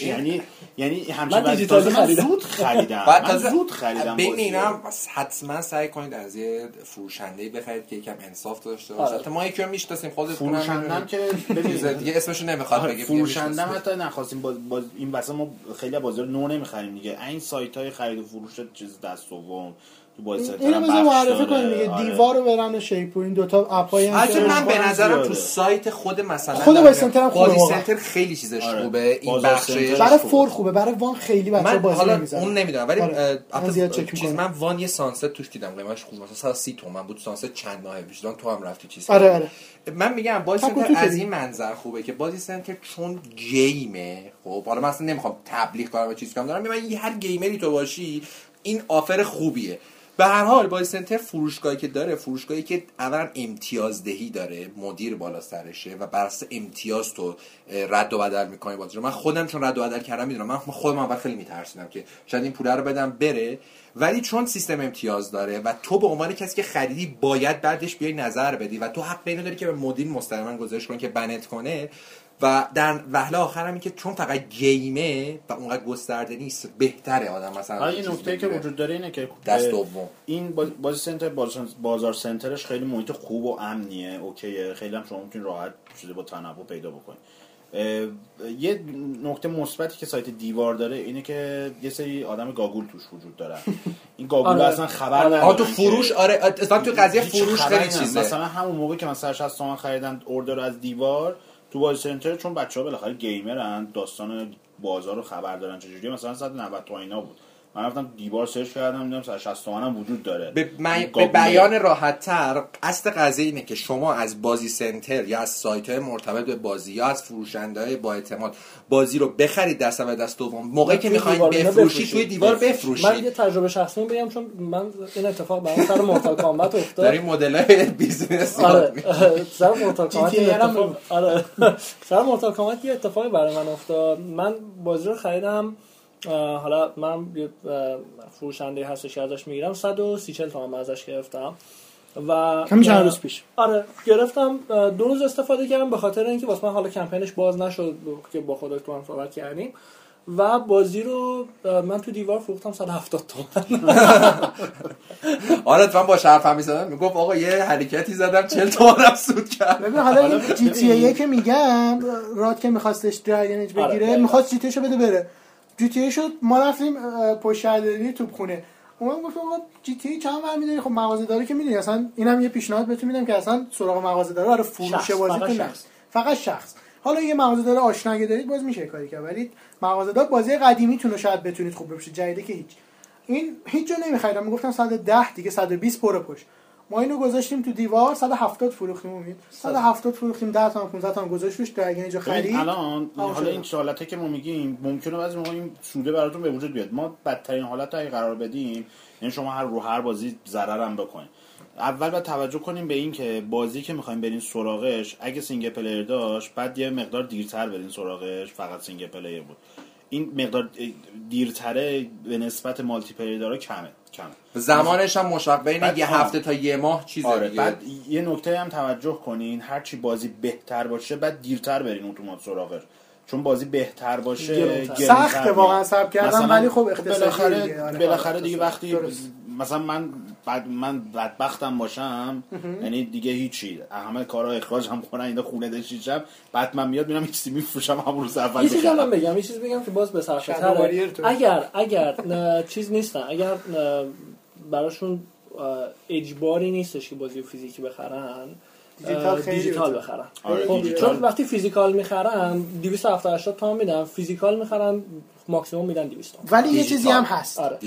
یعنی یعنی همچین دیجیتال خریدم. زود خریدم. من زود خریدم ببین اینا حتما سعی کنید از یه فروشنده بخرید که یکم انصاف داشته باشه. آره. ما یکی رو می‌شناسیم خودت فروشندم که ببین دیگه اسمشو نمی‌خواد آره، بگه فروشندم حتی نخواستیم با, این واسه ما خیلی بازار نو نمی‌خریم دیگه. این سایت های خرید و فروش چیز دست دوم تو بازی سنتر هم بخش معرفی کنیم دیگه. آره. دیوار رو برن و شیپور این دوتا اپای هم من به نظرم تو سایت خود مثلا خود بازی سنتر هم خوبه سنتر خیلی چیزش آره. خوبه. این بخش برای فور خوبه. برای وان خیلی بچا بازی حالا اون نمی‌دونم ولی آره. چیز من وان یه سانست توش دیدم. قیمتش خوب مثلا 30 تومن بود سانست چند ماه پیش تو هم رفتی چیز آره آره. من میگم بازی سنتر از این منظر خوبه که بازی سنتر چون گیمه خب. حالا من اصلا نمی‌خوام تبلیغ کنم و چیز کنم دارم من هر گیمری تو باشی این آفر خوبیه. به هر حال بای سنتر فروشگاهی که داره فروشگاهی که اولا امتیازدهی داره مدیر بالا سرشه و بر امتیاز تو رد و بدل می‌کنی بازی من خودم چون رد و بدل کردم می‌دونم من خودم اول خیلی میترسیدم که شاید این پوله رو بدم بره. ولی چون سیستم امتیاز داره و تو به عنوان کسی که خریدی باید بعدش بیای نظر بدی و تو حق اینو که به مدیر مستقیما گزارش کنی که بنت کنه و در وهله آخر هم که چون فقط گیمه و اونقدر گسترده نیست بهتره آدم مثلا این نکته که وجود داره اینه که دست دوم. این بازی سنتر بازار سنترش خیلی محیط خوب و امنیه اوکیه. خیلی هم شما می‌تونید راحت چیزی با تنوع پیدا بکنید. یه نکته مثبتی که سایت دیوار داره اینه که یه سری آدم گاگول توش وجود داره این (laughs) گاگول آره. اصلا خبر آره. ندارن تو فروش؟ آره. اصلا تو قضیه فروش خیلی چیزه. مثلا همون موقع که مثلا 60 تومن خریدن اوردر از دیوار تو بازی سنتر چون بچه‌ها بالاخره gamer ن داستان بازار رو خبر دارن چجوری مثلا 190 تومن بود. من رفتم دیوار search کردم دیدم 160 تومن هم وجود داره. به, به بیان راحت تر قصد قضیه اینه که شما از بازی سنتر یا از سایت های مرتبط به بازی یا از فروشنده های با اعتماد بازی رو بخرید دست و دست دوم. موقعی که می‌خواین بفروشید توی دیوار بفروشید. من یه تجربه شخصی بگم چون من این اتفاق برام سر مورتال کامبت افتاد. در این مدل های business آره (laughs) سر مورتال کامبت آره. (laughs) سر مورتال کامبت یه اتفاقی برای من افتاد. من بازی رو خریدم. حالا من فروشنده هستش که ازش می‌گیرم 130 تومن ازش گرفتم. و همین چند روز پیش. آره گرفتم دو روز استفاده کردم به خاطر اینکه واسه من حالا کمپینش باز نشد که با خودت تو هم صحبت کردیم. و بازی رو من تو دیوار فروختم 170 تومن. (laughs) آره من با شرف هم می‌زدم می‌گفت آقا یه حرکتی زدم 40 تومن سود کرد. ببین حالا (laughs) جی تی ای که میگم راد که میخواستش دراگن اج بگیره آره می‌خواست جی تی بده بره. جی تی شد ما رفتیم پشت شهرداری خونه. اون گفت آقا جی تی چند برمی‌داری خب مغازه داره که می‌دونی اصلا اینم یه پیشنهاد بهتون میدم که اصلا سراغ مغازه داره. برای فروش بازی فقط شخص. فقط شخص. حالا یه مغازه داره آشنا اگه دارید باز میشه کاری کرد. ولی مغازه دار بازی قدیمی تونه شاید بتونید خوب بشه جدیده که هیچ. این هیچ جا نمیخریدم. می‌گفتم 110 دیگه 120 پر پشت. ما اینو گذاشتیم تو دیوار 170 فروختیم امید. 170 فروختیم 10 تا 15 تا گذاشت روش در اینجا خرید. الان حالا این حالته که ما میگیم ممکنه بعضی موقع این سوده براتون به وجود بیاد. ما بدترین حالت اگه قرار بدیم یعنی شما هر رو هر بازی ضرر هم بکنید اول باید توجه کنیم به این که بازی که می‌خوایم برین سراغش اگه single player داشت بعد یه مقدار دیرتر برین سراغش فقط single player بود. این مقدار دیرتره به نسبت مالتی پلیر داره کمه. کمه زمانش هم مشابه بین یه هفته تا یه ماه چیزه آره بعد یه نکته هم توجه کنین هرچی بازی بهتر باشه بعد دیرتر برین اتومات سراغش. چون بازی بهتر باشه سخت واقعا سب کردم ولی خب بالاخره آره، بالاخره دیگه وقتی مثلا من بعد من بدبختم باشم یعنی دیگه هیچی. همه کارا اخراج هم کنن اینا خونه دشیشم بعد من میاد میرم چیزی میفروشم همون روز اول یه چیزی من بگم یه چیزی بگم که باز به اگر اگر چیز نیستن. اگر براشون اجباری نیستش که بازی فیزیکی بخرن دیجیتال, دیجیتال بخرن. آره خب چون وقتی فیزیکال می‌خرن 278 تا میدن. فیزیکال می‌خرن ماکسیمم میدن 200 ولی یه چیزی هم هست. آره.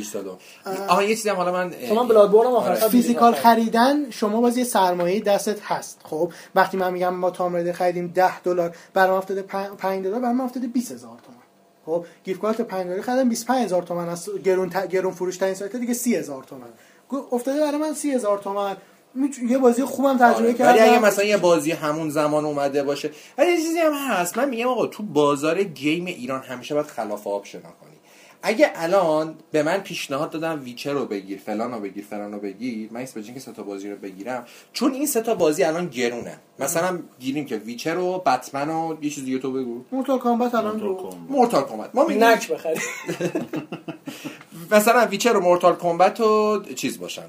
آها یه چیزی هم حالا من شما بلادبورن آخر فیزیکال خریدن شما باز یه سرمایه دستت هست. خب وقتی من میگم ما تام خریدیم 10 دلار برام افتاده 5 دلار برام افتاده 20000 تومان خب gift card 5 دلاری خریدم 25000 تومان از گرون ت... گرون فروش تا این سایت دیگه 30000 تومان افتاده برای من 30000 تومان یه بازی خوبم تجربه آره. کردم. ولی اگه مثلا یه بازی همون زمان اومده باشه ولی یه چیزی هم هست. من میگم آقا تو بازار game ایران همیشه باید خلاف آب شنا کنی. اگه الان به من پیشنهاد دادن ویچر رو بگیر فلان رو بگیر فلان رو بگیر من اسم که سه تا بازی رو بگیرم چون این سه تا بازی الان گرونه. مثلا گیریم که ویچر و بتمن و یه چیز دیگه تو بگو. مورتال کامبت الان رو مورتال کامبت. ما میگیم نک بخرید (laughs) مثلا ویچر و مورتال کامبت و چیز باشن.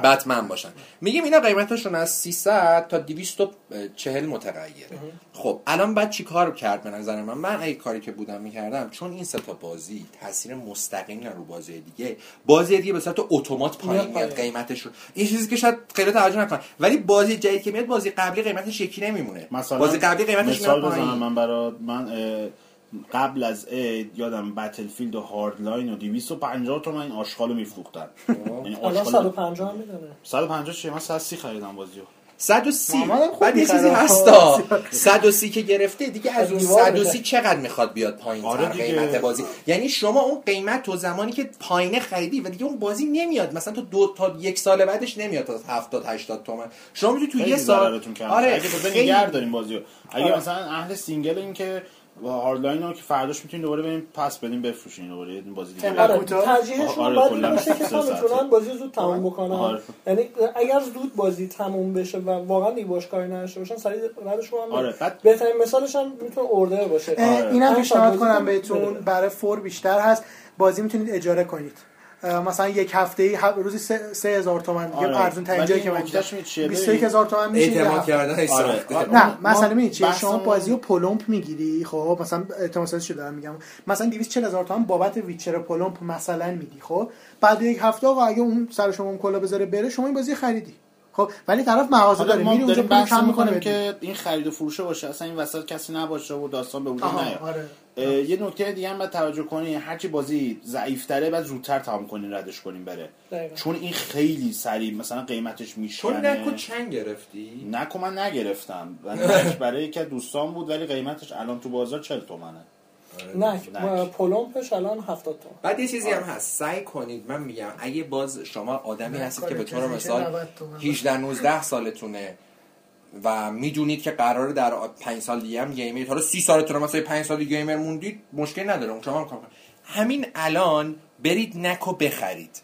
بتمن باشن. میگیم اینا قیمتشون از 300 تا 240 متغیره. خب الان بعد چی کار کرد به نظر من؟ من اگه کاری که بودم می‌کردم چون این سه تا بازی تاثیر مستقیم رو بازی دیگه بازی دیگه به صورت اتومات پایین میاد قیمتش رو این چیزی که شاید خیلی توجه نکن ولی بازی جدید که میاد بازی قبلی قیمتش یکی نمیمونه. بازی قبلی قیمتش میاد پایین. من برای من قبل از اید یادم بتلفیلد و هاردلاین و 250 تومن این آشغال رو میفروختن. یعنی الان 150 هم می‌دونه 150 چیه؟ من 130 خریدم بازیو 130 بعد یه چیزی هستا 130 که گرفته دیگه از اون 130 چقدر می‌خواد بیاد پایین آره قیمت بازی؟ یعنی شما اون قیمت تو زمانی که پایینه خریدی و دیگه اون بازی نمیاد. مثلا تو دو تا یک سال بعدش نمیاد تا 70 80 تومن. شما می‌تونی تو یه سال آره اگه تو داریم بازیو اگه آره. مثلا اهل سینگل این که و هاردلاین رو که فرداش می‌تونین دوباره بریم پس بدیم بفروشین دوباره یه بازی دیگه آره ترجیحشون آره باید باشه که می‌تونن بازی زود تموم بکنن آره. یعنی اگر زود بازی تموم بشه و واقعا دیگه باش کاری نداشته باشن سریع بعدش هم آره. بهترین مثالش هم می‌تونه اوردر باشه آره. اینم پیشنهاد کنم بهتون برای فور بیشتر هست بازی می‌تونید اجاره کنید مثلا یک هفته روزی سه هزار تومن. دیگه آره. ارزون ترین جایی که من دیدم 21 هزار تومن میشه اعتماد کردن آره. نه مثلا می چیه؟ شما بازی رو پلمپ می‌گیری خب؟ مثلا اعتماد شده دارم میگم. مثلا 240 هزار تومن بابت ویچر پلمپ مثلا میدی خب؟ بعد یک هفته آقا اگه اون سر شما اون کلا بذاره بره شما این بازی خریدی. خب؟ ولی طرف مغازه داره. میره اونجا پول کم می‌کنه که این خرید و فروشه باشه. اصلا این وسط کسی نباشه و داستان به وجود نیاد. آره. یه نکته دیگه هم باید توجه کنی هرچی بازی ضعیفتره بعد زودتر تمام کنین ردش کنین بره. چون این خیلی سریع مثلا قیمتش میشه تو نکو چند گرفتی؟ نکو من نگرفتم. (laughs) برای که دوستان بود ولی قیمتش الان تو بازار 40 تومنه. نه پلمپش الان 70 تومن. بعد یه چیزی هم هست. سعی کنید من میگم اگه باز شما آدمی هستید که به طور مثال 18 19 سالتونه و می‌دونید که قراره در 5 سال دیگه هم گیمر حالا 30 سالتون مثلا 5 سال گیمر موندید مشکل نداره. اون شما هم همین الان برید نکو بخرید.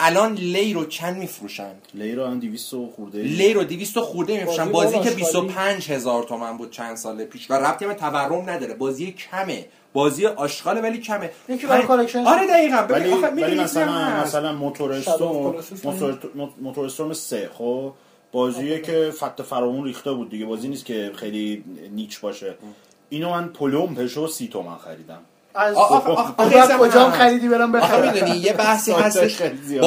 الان لی رو چند میفروشن؟ لی رو الان 200 خورده لی رو 200 خورده میفروشن. بازی, بازی که 25 هزار تومن بود چند سال پیش. و ربطی به تورم نداره. بازی کمه. بازی آشغال ولی کمه. آره دقیقاً. ولی, ولی مثلا مثلا موتورستون موتورستون 3 خب؟ بازیه که فت و فراوون ریخته بود دیگه. بازی نیست که خیلی niche باشه. اینو من پلمپشو سی تومن خریدم. از کجا خریدی برام بخرم؟ می‌دونی یه بحثی (laughs) هستش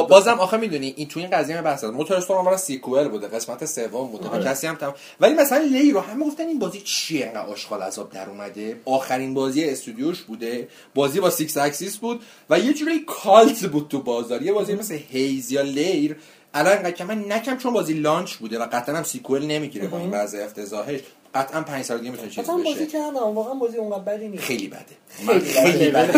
بازم آخه می‌دونی این تو این قضیه بحث هست موتور استور اولا sequel بوده قسمت سوم بوده آره. کسی هم تم... ولی مثلا Lair رو همه گفتن این بازی چیه انقدر آشغال عذاب در اومده؟ آخرین بازی استودیوش بوده. بازی با سیکس اکسیس بود و یه جوری کالت بود تو بازار. یه بازی مثل هیز یا لیر الان انقدر که من نکم چون بازی لانچ بوده و قطعا هم سیکوئل نمی‌گیره با این وضع افتضاحش قطعا 5 سال دیگه می‌تونه چیز بشه. بازی کردم واقعا بازی اونقدر بدی نیست. خیلی بده. خیلی بده.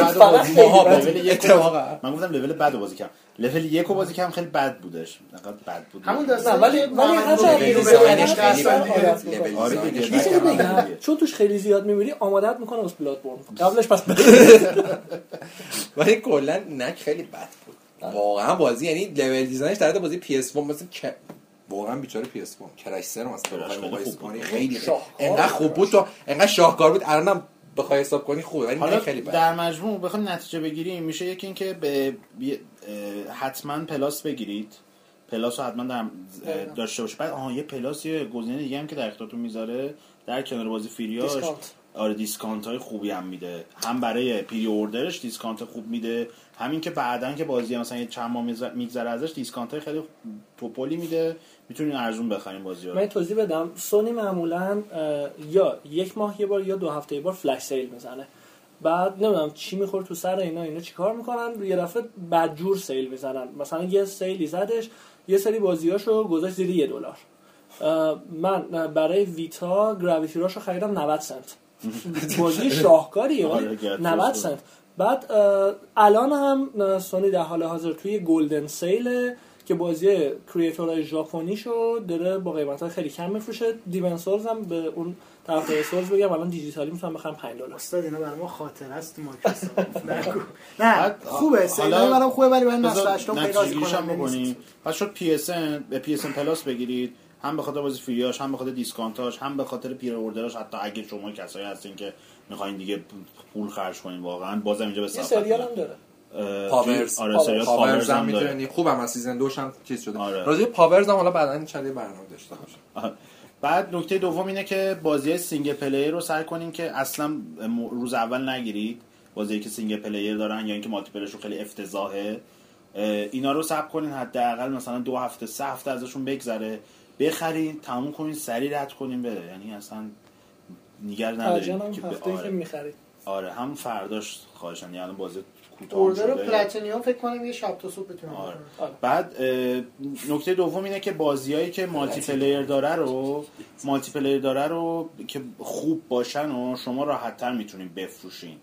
من گفتم لول بد بازی کردم. لول یک رو بازی کردم خیلی بد بودش. انقدر بد بود. همون داستان. ولی ولی هر چون توش خیلی زیاد میمیری آمادت می‌کنه واسه بلاد بورن قبلش پس (laughs) ولی کلا Knack خیلی بد بود. واقعا بازی یعنی level design ش در بازی پی اس مثلا واقعا بیچاره پی اس 1 کرش سر مثلا بخوای مقایسه کنی خیلی انقدر خوب بود تو انقدر شاهکار بود. الانم بخوای حساب کنی خوبه ولی حالا خیلی در مجموع بخوام نتیجه بگیریم. میشه یکی اینکه به حتما پلاس بگیرید. پلاس رو حتما در داشته باشه بعد آها یه پلاس یه گزینه دیگه هم که در اختیارتون می‌ذاره. در کنار بازی free یاش آره discount های خوبی هم میده. هم برای pre-order ش discount خوب میده. همین که بعدا که بازی مثلا یه چند ماه میگذره ازش discount های خیلی توپولی میده. می‌تونین ارزون بخرین بازی ها من توضیح بدم. سونی معمولا یا یک ماه یه بار یا دو هفته یه بار flash sale می‌زنه. بعد نمی‌دونم چی می‌خوره تو سر اینا اینا چیکار می‌کنن؟ یه دفعه بدجور sale می‌زنن. مثلا یه sale ی زدش یه سری بازیاشو گذاشت زیر یه دلار. من برای ویتا گراویتی راشو خریدم 90 سنت. (laughs) بازی شاهکاریه 90 آره، سنت. بعد الان هم سونی در حال حاضر توی گلدن سیل که بازی کریتورهای ژاپنیشو داره با قیمت خیلی کم میفروشه. دیون سولز هم به اون طرف سولز بگم الان دیجیتالی می‌تونم بخرم 5 دلار. استاد اینا برای ما خاطر است (laughs) نه خوبه sale ای برام خوبه ولی من نسل 8 پیداش کنم پس شد پی اس ان به پی اس ان پلاس بگیرید. هم به خاطر بازی free یاش هم به خاطر discount اش هم به خاطر pre-order اش حتی اگه شما کسایی هستین که می‌خواین دیگه پول خرج کنین واقعا بازم اینجا به سریال هم داره. Powers آره سریال Powers هم می‌تونی خوبم از season دوش هم چیز شده. آره. راجع Powers هم حالا بعدا چند برنامه داشته باشه بعد نکته دوم اینه که بازی single player رو سعی کنین که اصلا روز اول نگیرید. بازی که single player دارن یا اینکه multiplayer ش خیلی افتضاحه. اینا رو صبر کنین حداقل مثلا دو هفته سه هفته ازشون بگذره. بخرین تموم کنین سریع رد کنین بره یعنی اصلا نیگر ندارین که آره. می‌خرید آره هم فرداش خواهشن یعنی بازی کوتاه Order platinum فکر کنم یه شب تا صبح بتونم آره. آره. بعد نکته دوم اینه که بازیایی که multiplayer داره رو multiplayer داره رو که خوب باشن و شما راحت تر می‌تونین بفروشین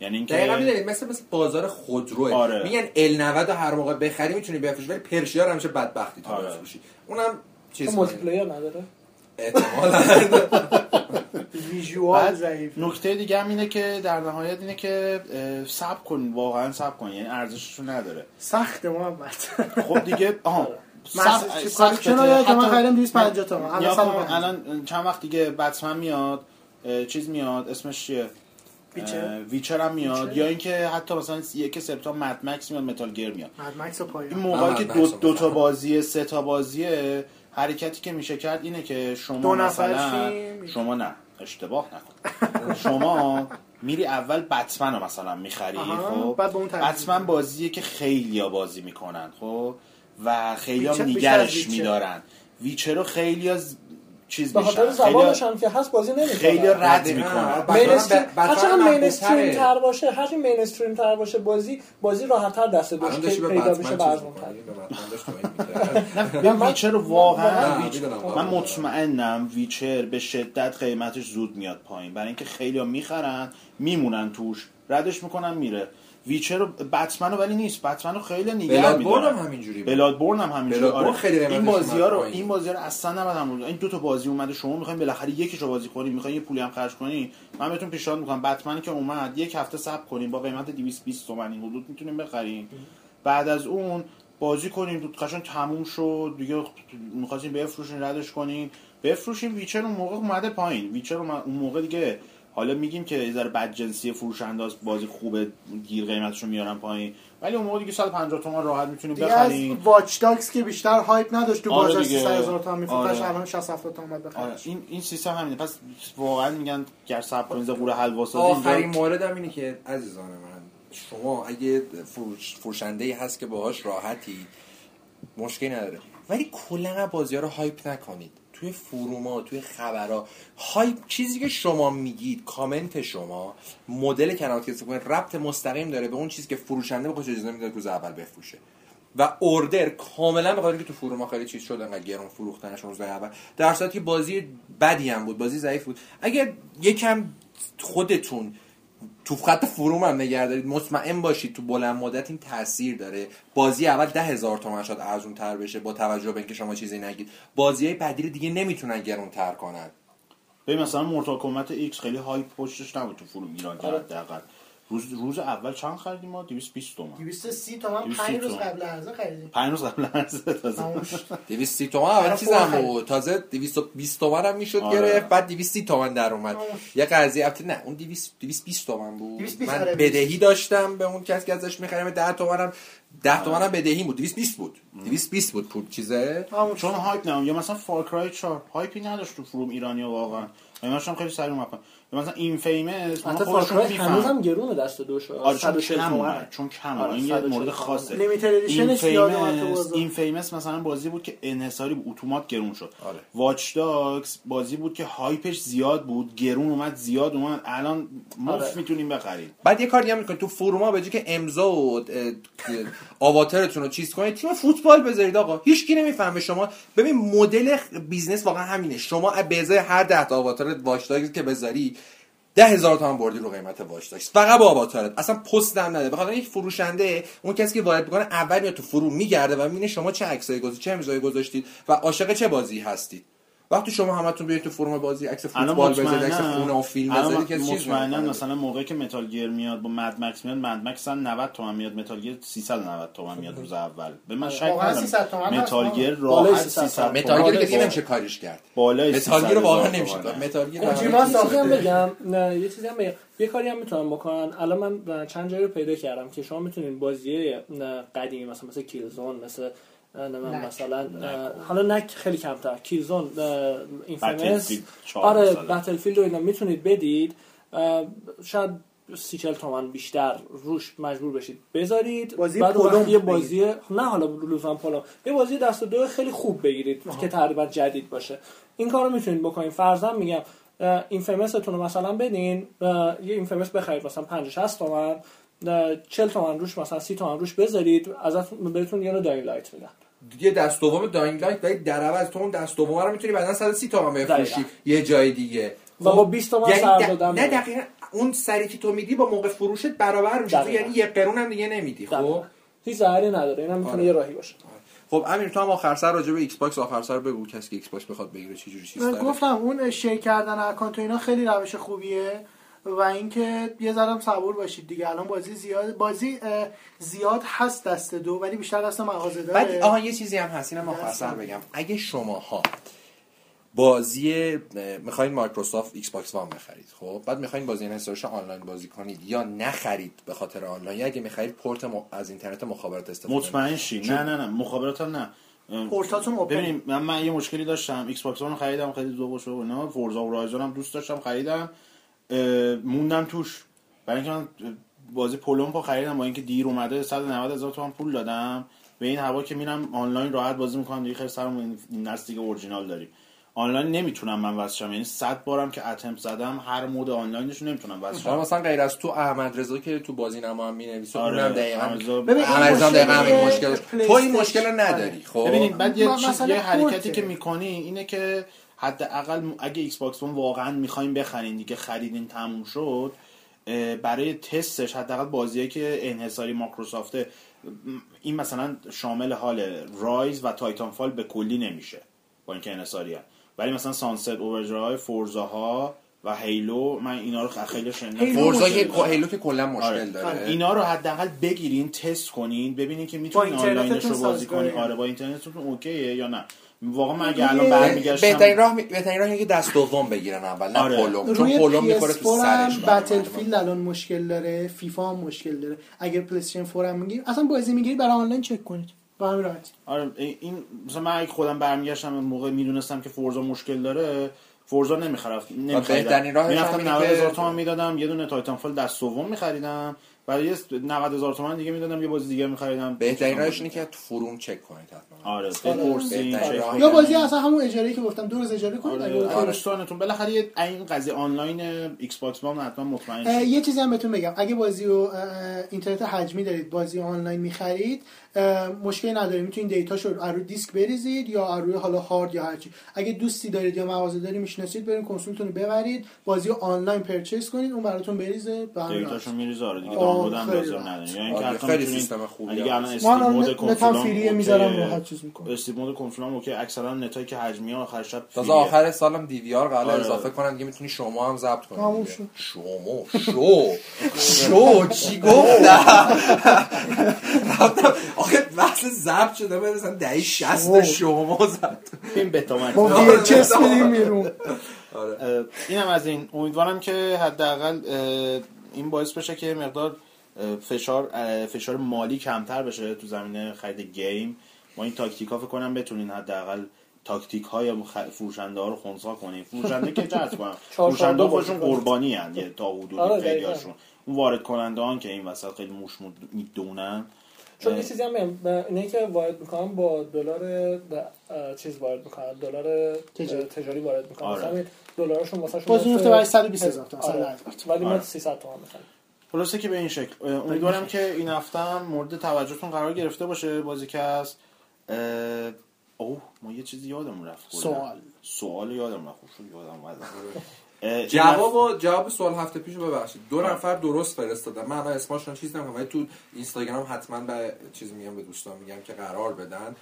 یعنی اینکه دقیقاً می‌دونید مثل مثل بازار خودروه آره. میگن ال 90 رو هر موقع بخری می‌تونی بفروشی ولی پرشیا همیشه بدبختی تو آره. بفروشی اونم چیز multiplayer نداره. (laughs) visual ضعیف. نکته دیگه هم اینه که در نهایت اینه که صبر کن واقعا صبر کن یعنی ارزشش نداره. سخت محمد. (laughs) خب دیگه آها. سخت که من خریدم 250 تومن الان چند وقت دیگه بتمن میاد چیز میاد اسمش چیه؟ Witcher. Witcher هم میاد. یا اینکه حتی مثلا یک سرتا Mad Max میاد Metal Gear میاد. Mad Max این موقعی که دو, دو تا بازی سه تا بازیه حرکتی که میشه کرد اینه که شما دو مثلا شما نه اشتباه نکن. شما میری اول بتمن رو مثلا می‌خری خب؟ بتمن بازیه که خیلی بازی می‌کنن خب؟ و خیلی هم نیگرش میدارن. Witcher رو خیلی چیز به خاطر زبانش هم که هست بازی نمی‌کنه خیلی رد می‌کنه هرچند مینستریم تر باشه هر mainstream تر باشه بازی بازی راحت تر دست دوش پیدا بشه برزون من Witcher واقعا من مطمئنم Witcher به شدت قیمتش زود میاد پایین. برای اینکه خیلی ها می‌خرن میمونن توش. ردش می‌کنن میره. ویچر رو بتمن ولی نیست. بتمن رو خیلی نگه میدارن هم همینجوری بلادبورن هم همینجوری آره. خیلی این بازی ها رو این بازی رو اصلا نباید هم این دو تا بازی اومده شما می‌خواین بالاخره یکیشو بازی کنید می‌خواین یه پولی هم خرج کنید من بهتون پیشنهاد می‌کنم بتمن که اومد یک هفته صبر کنید با قیمت 220 تومن این حدود می‌تونیم بخریم بعد از اون بازی کنیم قشنگ تموم شد. دیگه می‌خواستیم بفروشین ردش کنین. بفروشین Witcher اون موقع اومده پایین. Witcher اون موقع دیگه حالا میگیم که یه ذره بد جنسی فروش بازی خوبه گیر قیمتشو میارن پایین. ولی اون موقع دیگه 150 تومن راحت می‌تونیم بخریم. Watch Dogs که بیشتر hype نداشت تو آره بازار 300 هزار تومن میفروختش. الان 60 70 تومن بخرش آره. این این سیستم همینه. پس واقعا میگن گر صبر کنید ز غوره حلوا سازی آخرین مورد هم اینه که عزیزان من شما اگه فروش فروشنده هست که باهاش راحتی مشکلی نداره. ولی کلا بازی ها رو هایپ نکنید. توی فروما توی خبرها. های چیزی که شما میگید کامنت شما مدل کنات که کنید ربط مستقیم داره به اون چیزی که فروشنده به خودش اجازه میده روز اول بفروشه. و اوردر کاملا به که تو فروما خیلی چیز شد انقدر گرون فروختنش روز اول. در صورتی که بازی بدی هم بود بازی ضعیف بود. اگر یکم خودتون تو خط فروم هم نگه دارید. مطمئن باشید تو بلند مدت این تاثیر داره. بازی اول ده هزار تومن شاید ارزون تر بشه با توجه به اینکه شما چیزی نگید. بازی های بعدی دیگه نمی‌تونن گرون تر کنن. ببین مثلا Mortal Kombat X خیلی hype پشتش نبود تو forum ایران آره. حداقل. روز روز اول چند خریدیم ما؟ 220 تومن. 230 تومن. 5 روز قبل عرضه خریدیم. 5 روز قبل عرضه تازه. 230 تومن اول چیزم بود. تازه 220 تومن هم می‌شد آره. گرفت بعد 230 تومن در اومد. یه قضیه البته نه اون 200 220 تومن بود. من آره، بدهی داشتم به اون کسی که ازش می‌خریم 10 تومنم 10 تومن هم بدهی بود. 220 بود. 220 بود پول چیزه؟ چون hype نه یا مثلا Far Cry 4 hype ی نداشت تو forum ایرانیا واقعا. من خیلی سریع اومد مثلا inFamous ما خودشون هنوز هم گرونه دست دوش آره چون کم چون کم این یه مورد خاصه. inFamous inFamous مثلا بازی بود که انحصاری بود اتومات گرون شد. آره. Watch Dogs بازی بود که hype ش زیاد بود گرون اومد زیاد اومد. الان مفت آره. می‌تونیم بخریم. بعد یه کاری هم می‌کنید تو forum ا به که امضا و avatar تون رو چیز کنید تیم فوتبال بذارید آقا. هیچ کی نمی‌فهمه. شما ببین مدل business واقعا همینه. شما به ازای هر 10 تا avatar Watch که بذاری ده هزار تومن بردی رو قیمت Watch داشت. فقط با آواتارت اصلا پست هم نده بخاطر یک فروشنده اون کسی که وارد می‌کنه اول میاد تو forum میگرده و می‌بینه شما چه عکسایی گذاشتید چه امضایی گذاشتید و عاشق چه بازی هستید. وقتی شما همتون بیاید تو forum بازی عکس فوتبال بذارید عکس خونه و فیلم بذارید که چیز مطمئنا مثلا موقعی که Metal Gear میاد با Mad Max میاد Mad Max 90 تومن میاد Metal Gear 390 تومن میاد روز اول. به من شک ندارم. Metal Gear راحت 300 Metal Gear دیگه نمیشه کاریش کرد. بالای Metal Gear واقعا نمیشه Metal Gear من بگم. یه چیزی هم بگم. یه کاری هم می‌تونم بکنن الان من چند جایی رو پیدا کردم که شما می‌تونید بازی قدیمی مثلا مثل Killzone مثل مثلا حالا نک خیلی کمتر. کیلزون اینفیمس آره بتلفیلد رو اینا می‌تونید بدید. شاید سی چل تومن بیشتر روش مجبور بشید. بذارید. بازی بعد یه بازی نه حالا لزوما پولو یه بازی دست دو خیلی خوب بگیرید که تقریبا جدید باشه. این کارو می‌تونید بکنید. فرضاً میگم این فمستون رو مثلا بدین یه این فمس بخرید مثلا 50 60 تومن. 40 تومن روش مثلا 30 تومن روش بذارید ازتون بهتون یه Dying Light میدن. یه دست دوم Dying Light ولی در عوض تو اون دست دوم رو می‌تونی بعدا 130 تومن بفروشی یه جای دیگه. و با 20 تومن یعنی سر دادم نه دقیقاً اون سری که تو میدی با موقع فروشت برابر میشه. یعنی یه قرون هم دیگه نمیدی خب؟ هیچ ضرری نداره اینم می‌تونه آره. یه راهی باشه. خب امیر تو هم آخر سر راجع به Xbox آخر سر بگو کسی که Xbox بخواد بگیره چه جوری چیز داره. گفتم اون share کردن account اینا خیلی روش خوبیه. و اینکه یه ذره صبور باشید دیگه. الان بازی زیاد بازی زیاد هست دست دو ولی بیشتر دست مغازه داره. بعد آها یه چیزی هم هست اینم آخر بگم. اگه شماها بازی می‌خواین مایکروسافت Xbox One بخرید خب؟ بعد می‌خواین بازی انحصارش آنلاین بازی کنید یا نخرید به خاطر آنلاین یا اگه می‌خرید پورت از اینترنت مخابرات استفاده مطمئن شی؟ نه نه نه مخابرات نه. پورتاتون ببینید من, من یه مشکلی داشتم. Xbox One خریدم خیلی ذوق و اینا. Forza Horizon هم دوست داشتم خریدم. موندم توش. برای اینکه من بازی پولومپو خریدم با اینکه دیر اومده 190 هزار تومان پول دادم. به این هوا که میرم آنلاین راحت بازی می‌کنم دیگه خیلی سرم این نسل دیگه اورجینال داریم آنلاین نمی‌تونم من واسه یعنی 100 بارم که اتم زدم هر مود آنلاینش نمی‌تونم واسه مثلا غیر از تو احمد رضا که تو بازی نما هم می‌نویسه آره اونم دقیقاً ببین احمد رضا دقیقاً همین مشکل تو این مشکل رو نداری. خب. ببینید بعد یه چیز یه حرکتی که می‌کنی اینه که حداقل اگه Xbox واقعا می‌خوایم بخرین دیگه خریدین تموم شد برای تستش حداقل بازیایی که انحصاری مایکروسافت این مثلا شامل حال Ryse و Titanfall به کلی نمیشه با اینکه انحصاری ولی مثلا Sunset Overdrive Forza ها و Halo من اینا رو خیلی شنیدم. Forza Halo که کلا مشکل آره. داره. آره. اینا رو حداقل بگیرین تست کنین ببینین که می‌تونین آنلاینش رو بازی کنین. آره با اینترنتتون OK یه یا نه. واقعا من اگه الان برمیگشتم بهترین راه بهترین راه که دست دوم بگیرن اول نه آره. پولم چون پولم می‌خوره تو سرش Battlefield الان مشکل داره فیفا هم مشکل داره. اگر PlayStation 4 هم می‌گیرید اصلا بازی می‌گیرید برای آنلاین چک کنید. با همین راحتی آره این مثلا من اگه خودم برمیگشتم موقع می‌دونستم که Forza مشکل داره Forza نمی‌خرم. نمیخریدم. بهترین می‌رفتم 90 هزار تومان می‌دادم یه دونه Titanfall دست دوم میخریدم. برای 90 هزار تومان دیگه می‌دادم یه بازی دیگه میخریدم. بهترین راهش اینه که تو فروم چک کنید حتما. آره بپرسید یا بازی اصلا همون اجاره که گفتم دو روز اجاره کنید آره آره. بالاخره یه این قضیه آنلاین ایکس باکس وان حتما مطمئن یه چیزی هم بهتون بگم. اگه بازی و اینترنت حجمی دارید بازی آنلاین می‌خرید مشکلی نداره می‌تونید دیتاشو رو دیسک بریزید یا روی حالا هارد یا هرچی اگه دوستی دارید یا مغازه داری می‌شناسید برین کنسولتون رو ببرید بازی آنلاین پرچیز کنید اون براتون بریزه دیتاشو میریزه. آره دیگه دانلود هم لازم نداره. یا اینکه خیلی سیستم خوبیه. اگه الان استیم مود کنسول فری می‌ذارم راحت چیز می‌کنه استیم مود کنسول هم اوکی. اکثرا نتایی که حجمی آخر شب تازه آخر سالم دی وی آر قرار آره. اضافه کنن دیگه می‌تونی شما هم ضبط کنی. شما شو. شو. چی گفتم؟ (laughs) (laughs) آخه بحث ضبط شده مثلا دهی 60 شما زد این بتامت ما چس میدیم بیرون. آره. اینم از این. امیدوارم که حداقل این باعث بشه که مقدار فشار فشار مالی کمتر بشه تو زمینه خرید گیم. ما این تاکتیک ها فکر کنم بتونین حداقل تاکتیک های فروشنده ها رو خونسا کنیم فروشنده که جذب کنم (laughs) فروشنده خودشون قربانی هن یه تا حدودی آره، خیلی هاشون اون وارد کننده که این وسط خیلی موش می‌دونن. چون یه چیزی هم اینه که وارد می‌کنم با دلار چیز وارد می‌کنم دلار تجاری. وارد می‌کنم آره. مثلا دلارشون واسه شما بازی برای 120 هزار تومان ولی ما 300 تومان می‌خریم. خلاصه که به این شکل. امیدوارم که این هفته هم مورد توجهتون قرار گرفته باشه بازی که هست اوه ما یه چیزی یادمون رفت. سوال. سوال یادم رفت. خوب یادم اومد. (laughs) جواب جواب سوال هفته پیشو ببخشید. دو نفر درست فرستادن. من الان اسمشون چیز نمیگم ولی تو اینستاگرام حتما به چیز میگم به دوستان میگم که قرار بدن.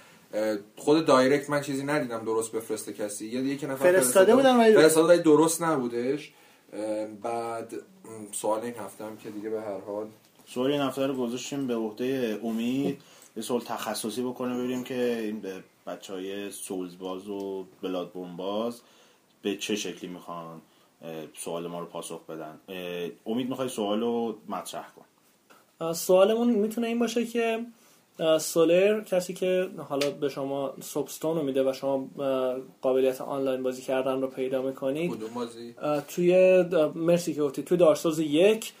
خود دایرکت من چیزی ندیدم درست بفرسته کسی. یا یکی نفر فرستاده بودن ولی فرستاده درست نبودش. بعد سوال این هفته هم که دیگه به هر حال. سوال این هفته رو گذاشتیم به عهده امید. یه سوال تخصصی بکنه ببینیم که این به بچه های سولز باز و بلاد باز به چه شکلی می‌خوان سوال ما رو پاسخ بدن. امید می‌خوای سوال رو مطرح کن. سوالمون می‌تونه این باشه که سولر کسی که حالا به شما سوبستون رو میده و شما قابلیت آنلاین بازی کردن رو پیدا می‌کنید توی مرسی که گفتی توی دارسوز یک.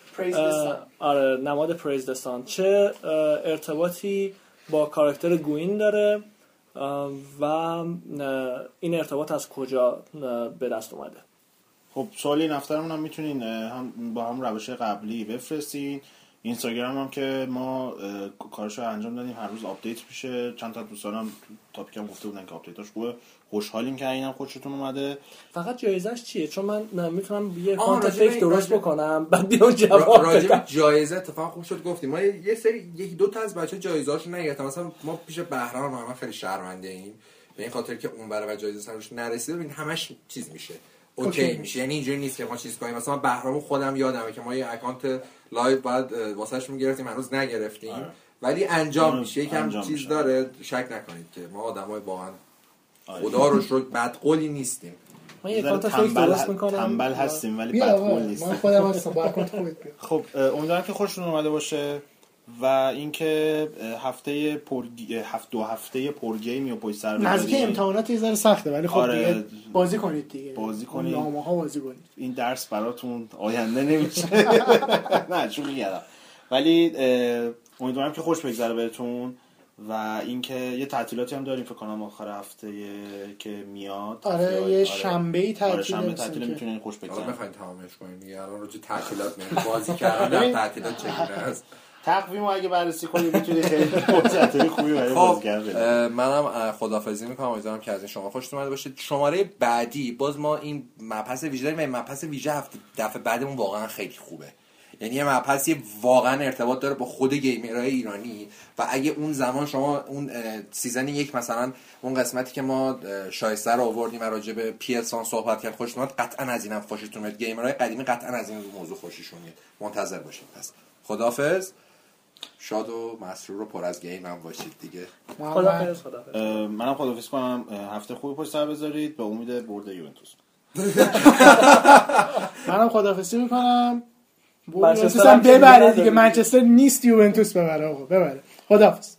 آره نماد پریزدستان چه ارتباطی با کاراکتر گوین داره؟ و این ارتباط از کجا به دست اومده؟ خب سوالی نفترمون هم می‌تونین هم با هم روش قبلی بفرستین. اینستاگرام هم که ما کارش رو انجام دادیم هر روز update میشه. چند تا دوستان هم topic هم گفته بودن که update اش خوبه. خوشحالیم که اینم خوشتون اومده. فقط جایزش چیه؟ چون من می‌تونم یه account fake درست بکنم بعد بیام جواب راجع جایزه اتفاقا خوب شد گفتیم. ما یه سری یکی دو تا از بچه جایزه‌اشو نگرفتم مثلا ما پیش بهرام ما خیلی شرمنده ایم. به این خاطر که اون برای جایزه سرش نرسیده ببین همش چیز میشه. اوکی. میشه. یعنی اینجوری نیست که ما چیز کنیم. مثلا بهرام خودم یادمه که ما یه account Live بعد واسهش می‌گرفتیم هنوز نگرفتیم. آره. ولی انجام میشه. یکم چیز داره شک نکنید که ما آدمای واقعا خدا رو شد بد قولی نیستیم. ما یه کانت فکر درست می‌کنم. تنبل هستیم ولی بد قول نیستیم. من خودم هستم با کانت خودت خب امیدوارم که خوشتون اومده باشه. و اینکه هفته پر هفت دو هفته پر گیمی و پشت سر نزدیک امتحانات یه ذره سخته ولی خب آره بازی کنید دیگه. بازی کنید. نامه ها بازی کنید. این درس براتون آینده نمیشه. (laughs) (laughs) نه چون میگم ولی امیدوارم که خوش بگذره بهتون و اینکه یه تعطیلاتی هم داریم فکر کنم آخر هفته که میاد. آره یه شنبه ای تعطیل آره شنبه تعطیل می‌تونین خوش بگذره. بخواید تمامش دیگه. الان روز تعطیلات بازی کردن (laughs) تعطیلات چگونه است؟ تقویم اگه بررسی کنید می‌تونید خیلی فرصت خوبی برای خب، بازیگر منم خدافظی می‌کنم. امیدوارم که از این شما خوشتون اومده باشه شماره بعدی باز ما این مبحث ویژه داریم. و مبحث ویژه هفته دفعه بعدمون واقعا خیلی خوبه. یعنی یه مبحثی واقعا ارتباط داره با خود گیمرهای ایرانی و اگه اون زمان شما اون season یک مثلا اون قسمتی که ما شایسته رو آوردیم راجع به پیلسان صحبت کرد خوشتون قطعا از اینم خوشتون میاد. گیمرهای قدیمی قطعا از این موضوع خوششون میاد. منتظر باشید. پس خدافظ. شاد و مسرور رو پر از گیم هم باشید دیگه. خدافظ منم خدافظ کنم. هفته خوبی پشت سر بذارید. به امید برد یوونتوس. (laughs) منم خدافظی می‌کنم. یوونتوس هم ببره دیگه. منچستر نیست یوونتوس ببره آقا. ببره. خداحافظ.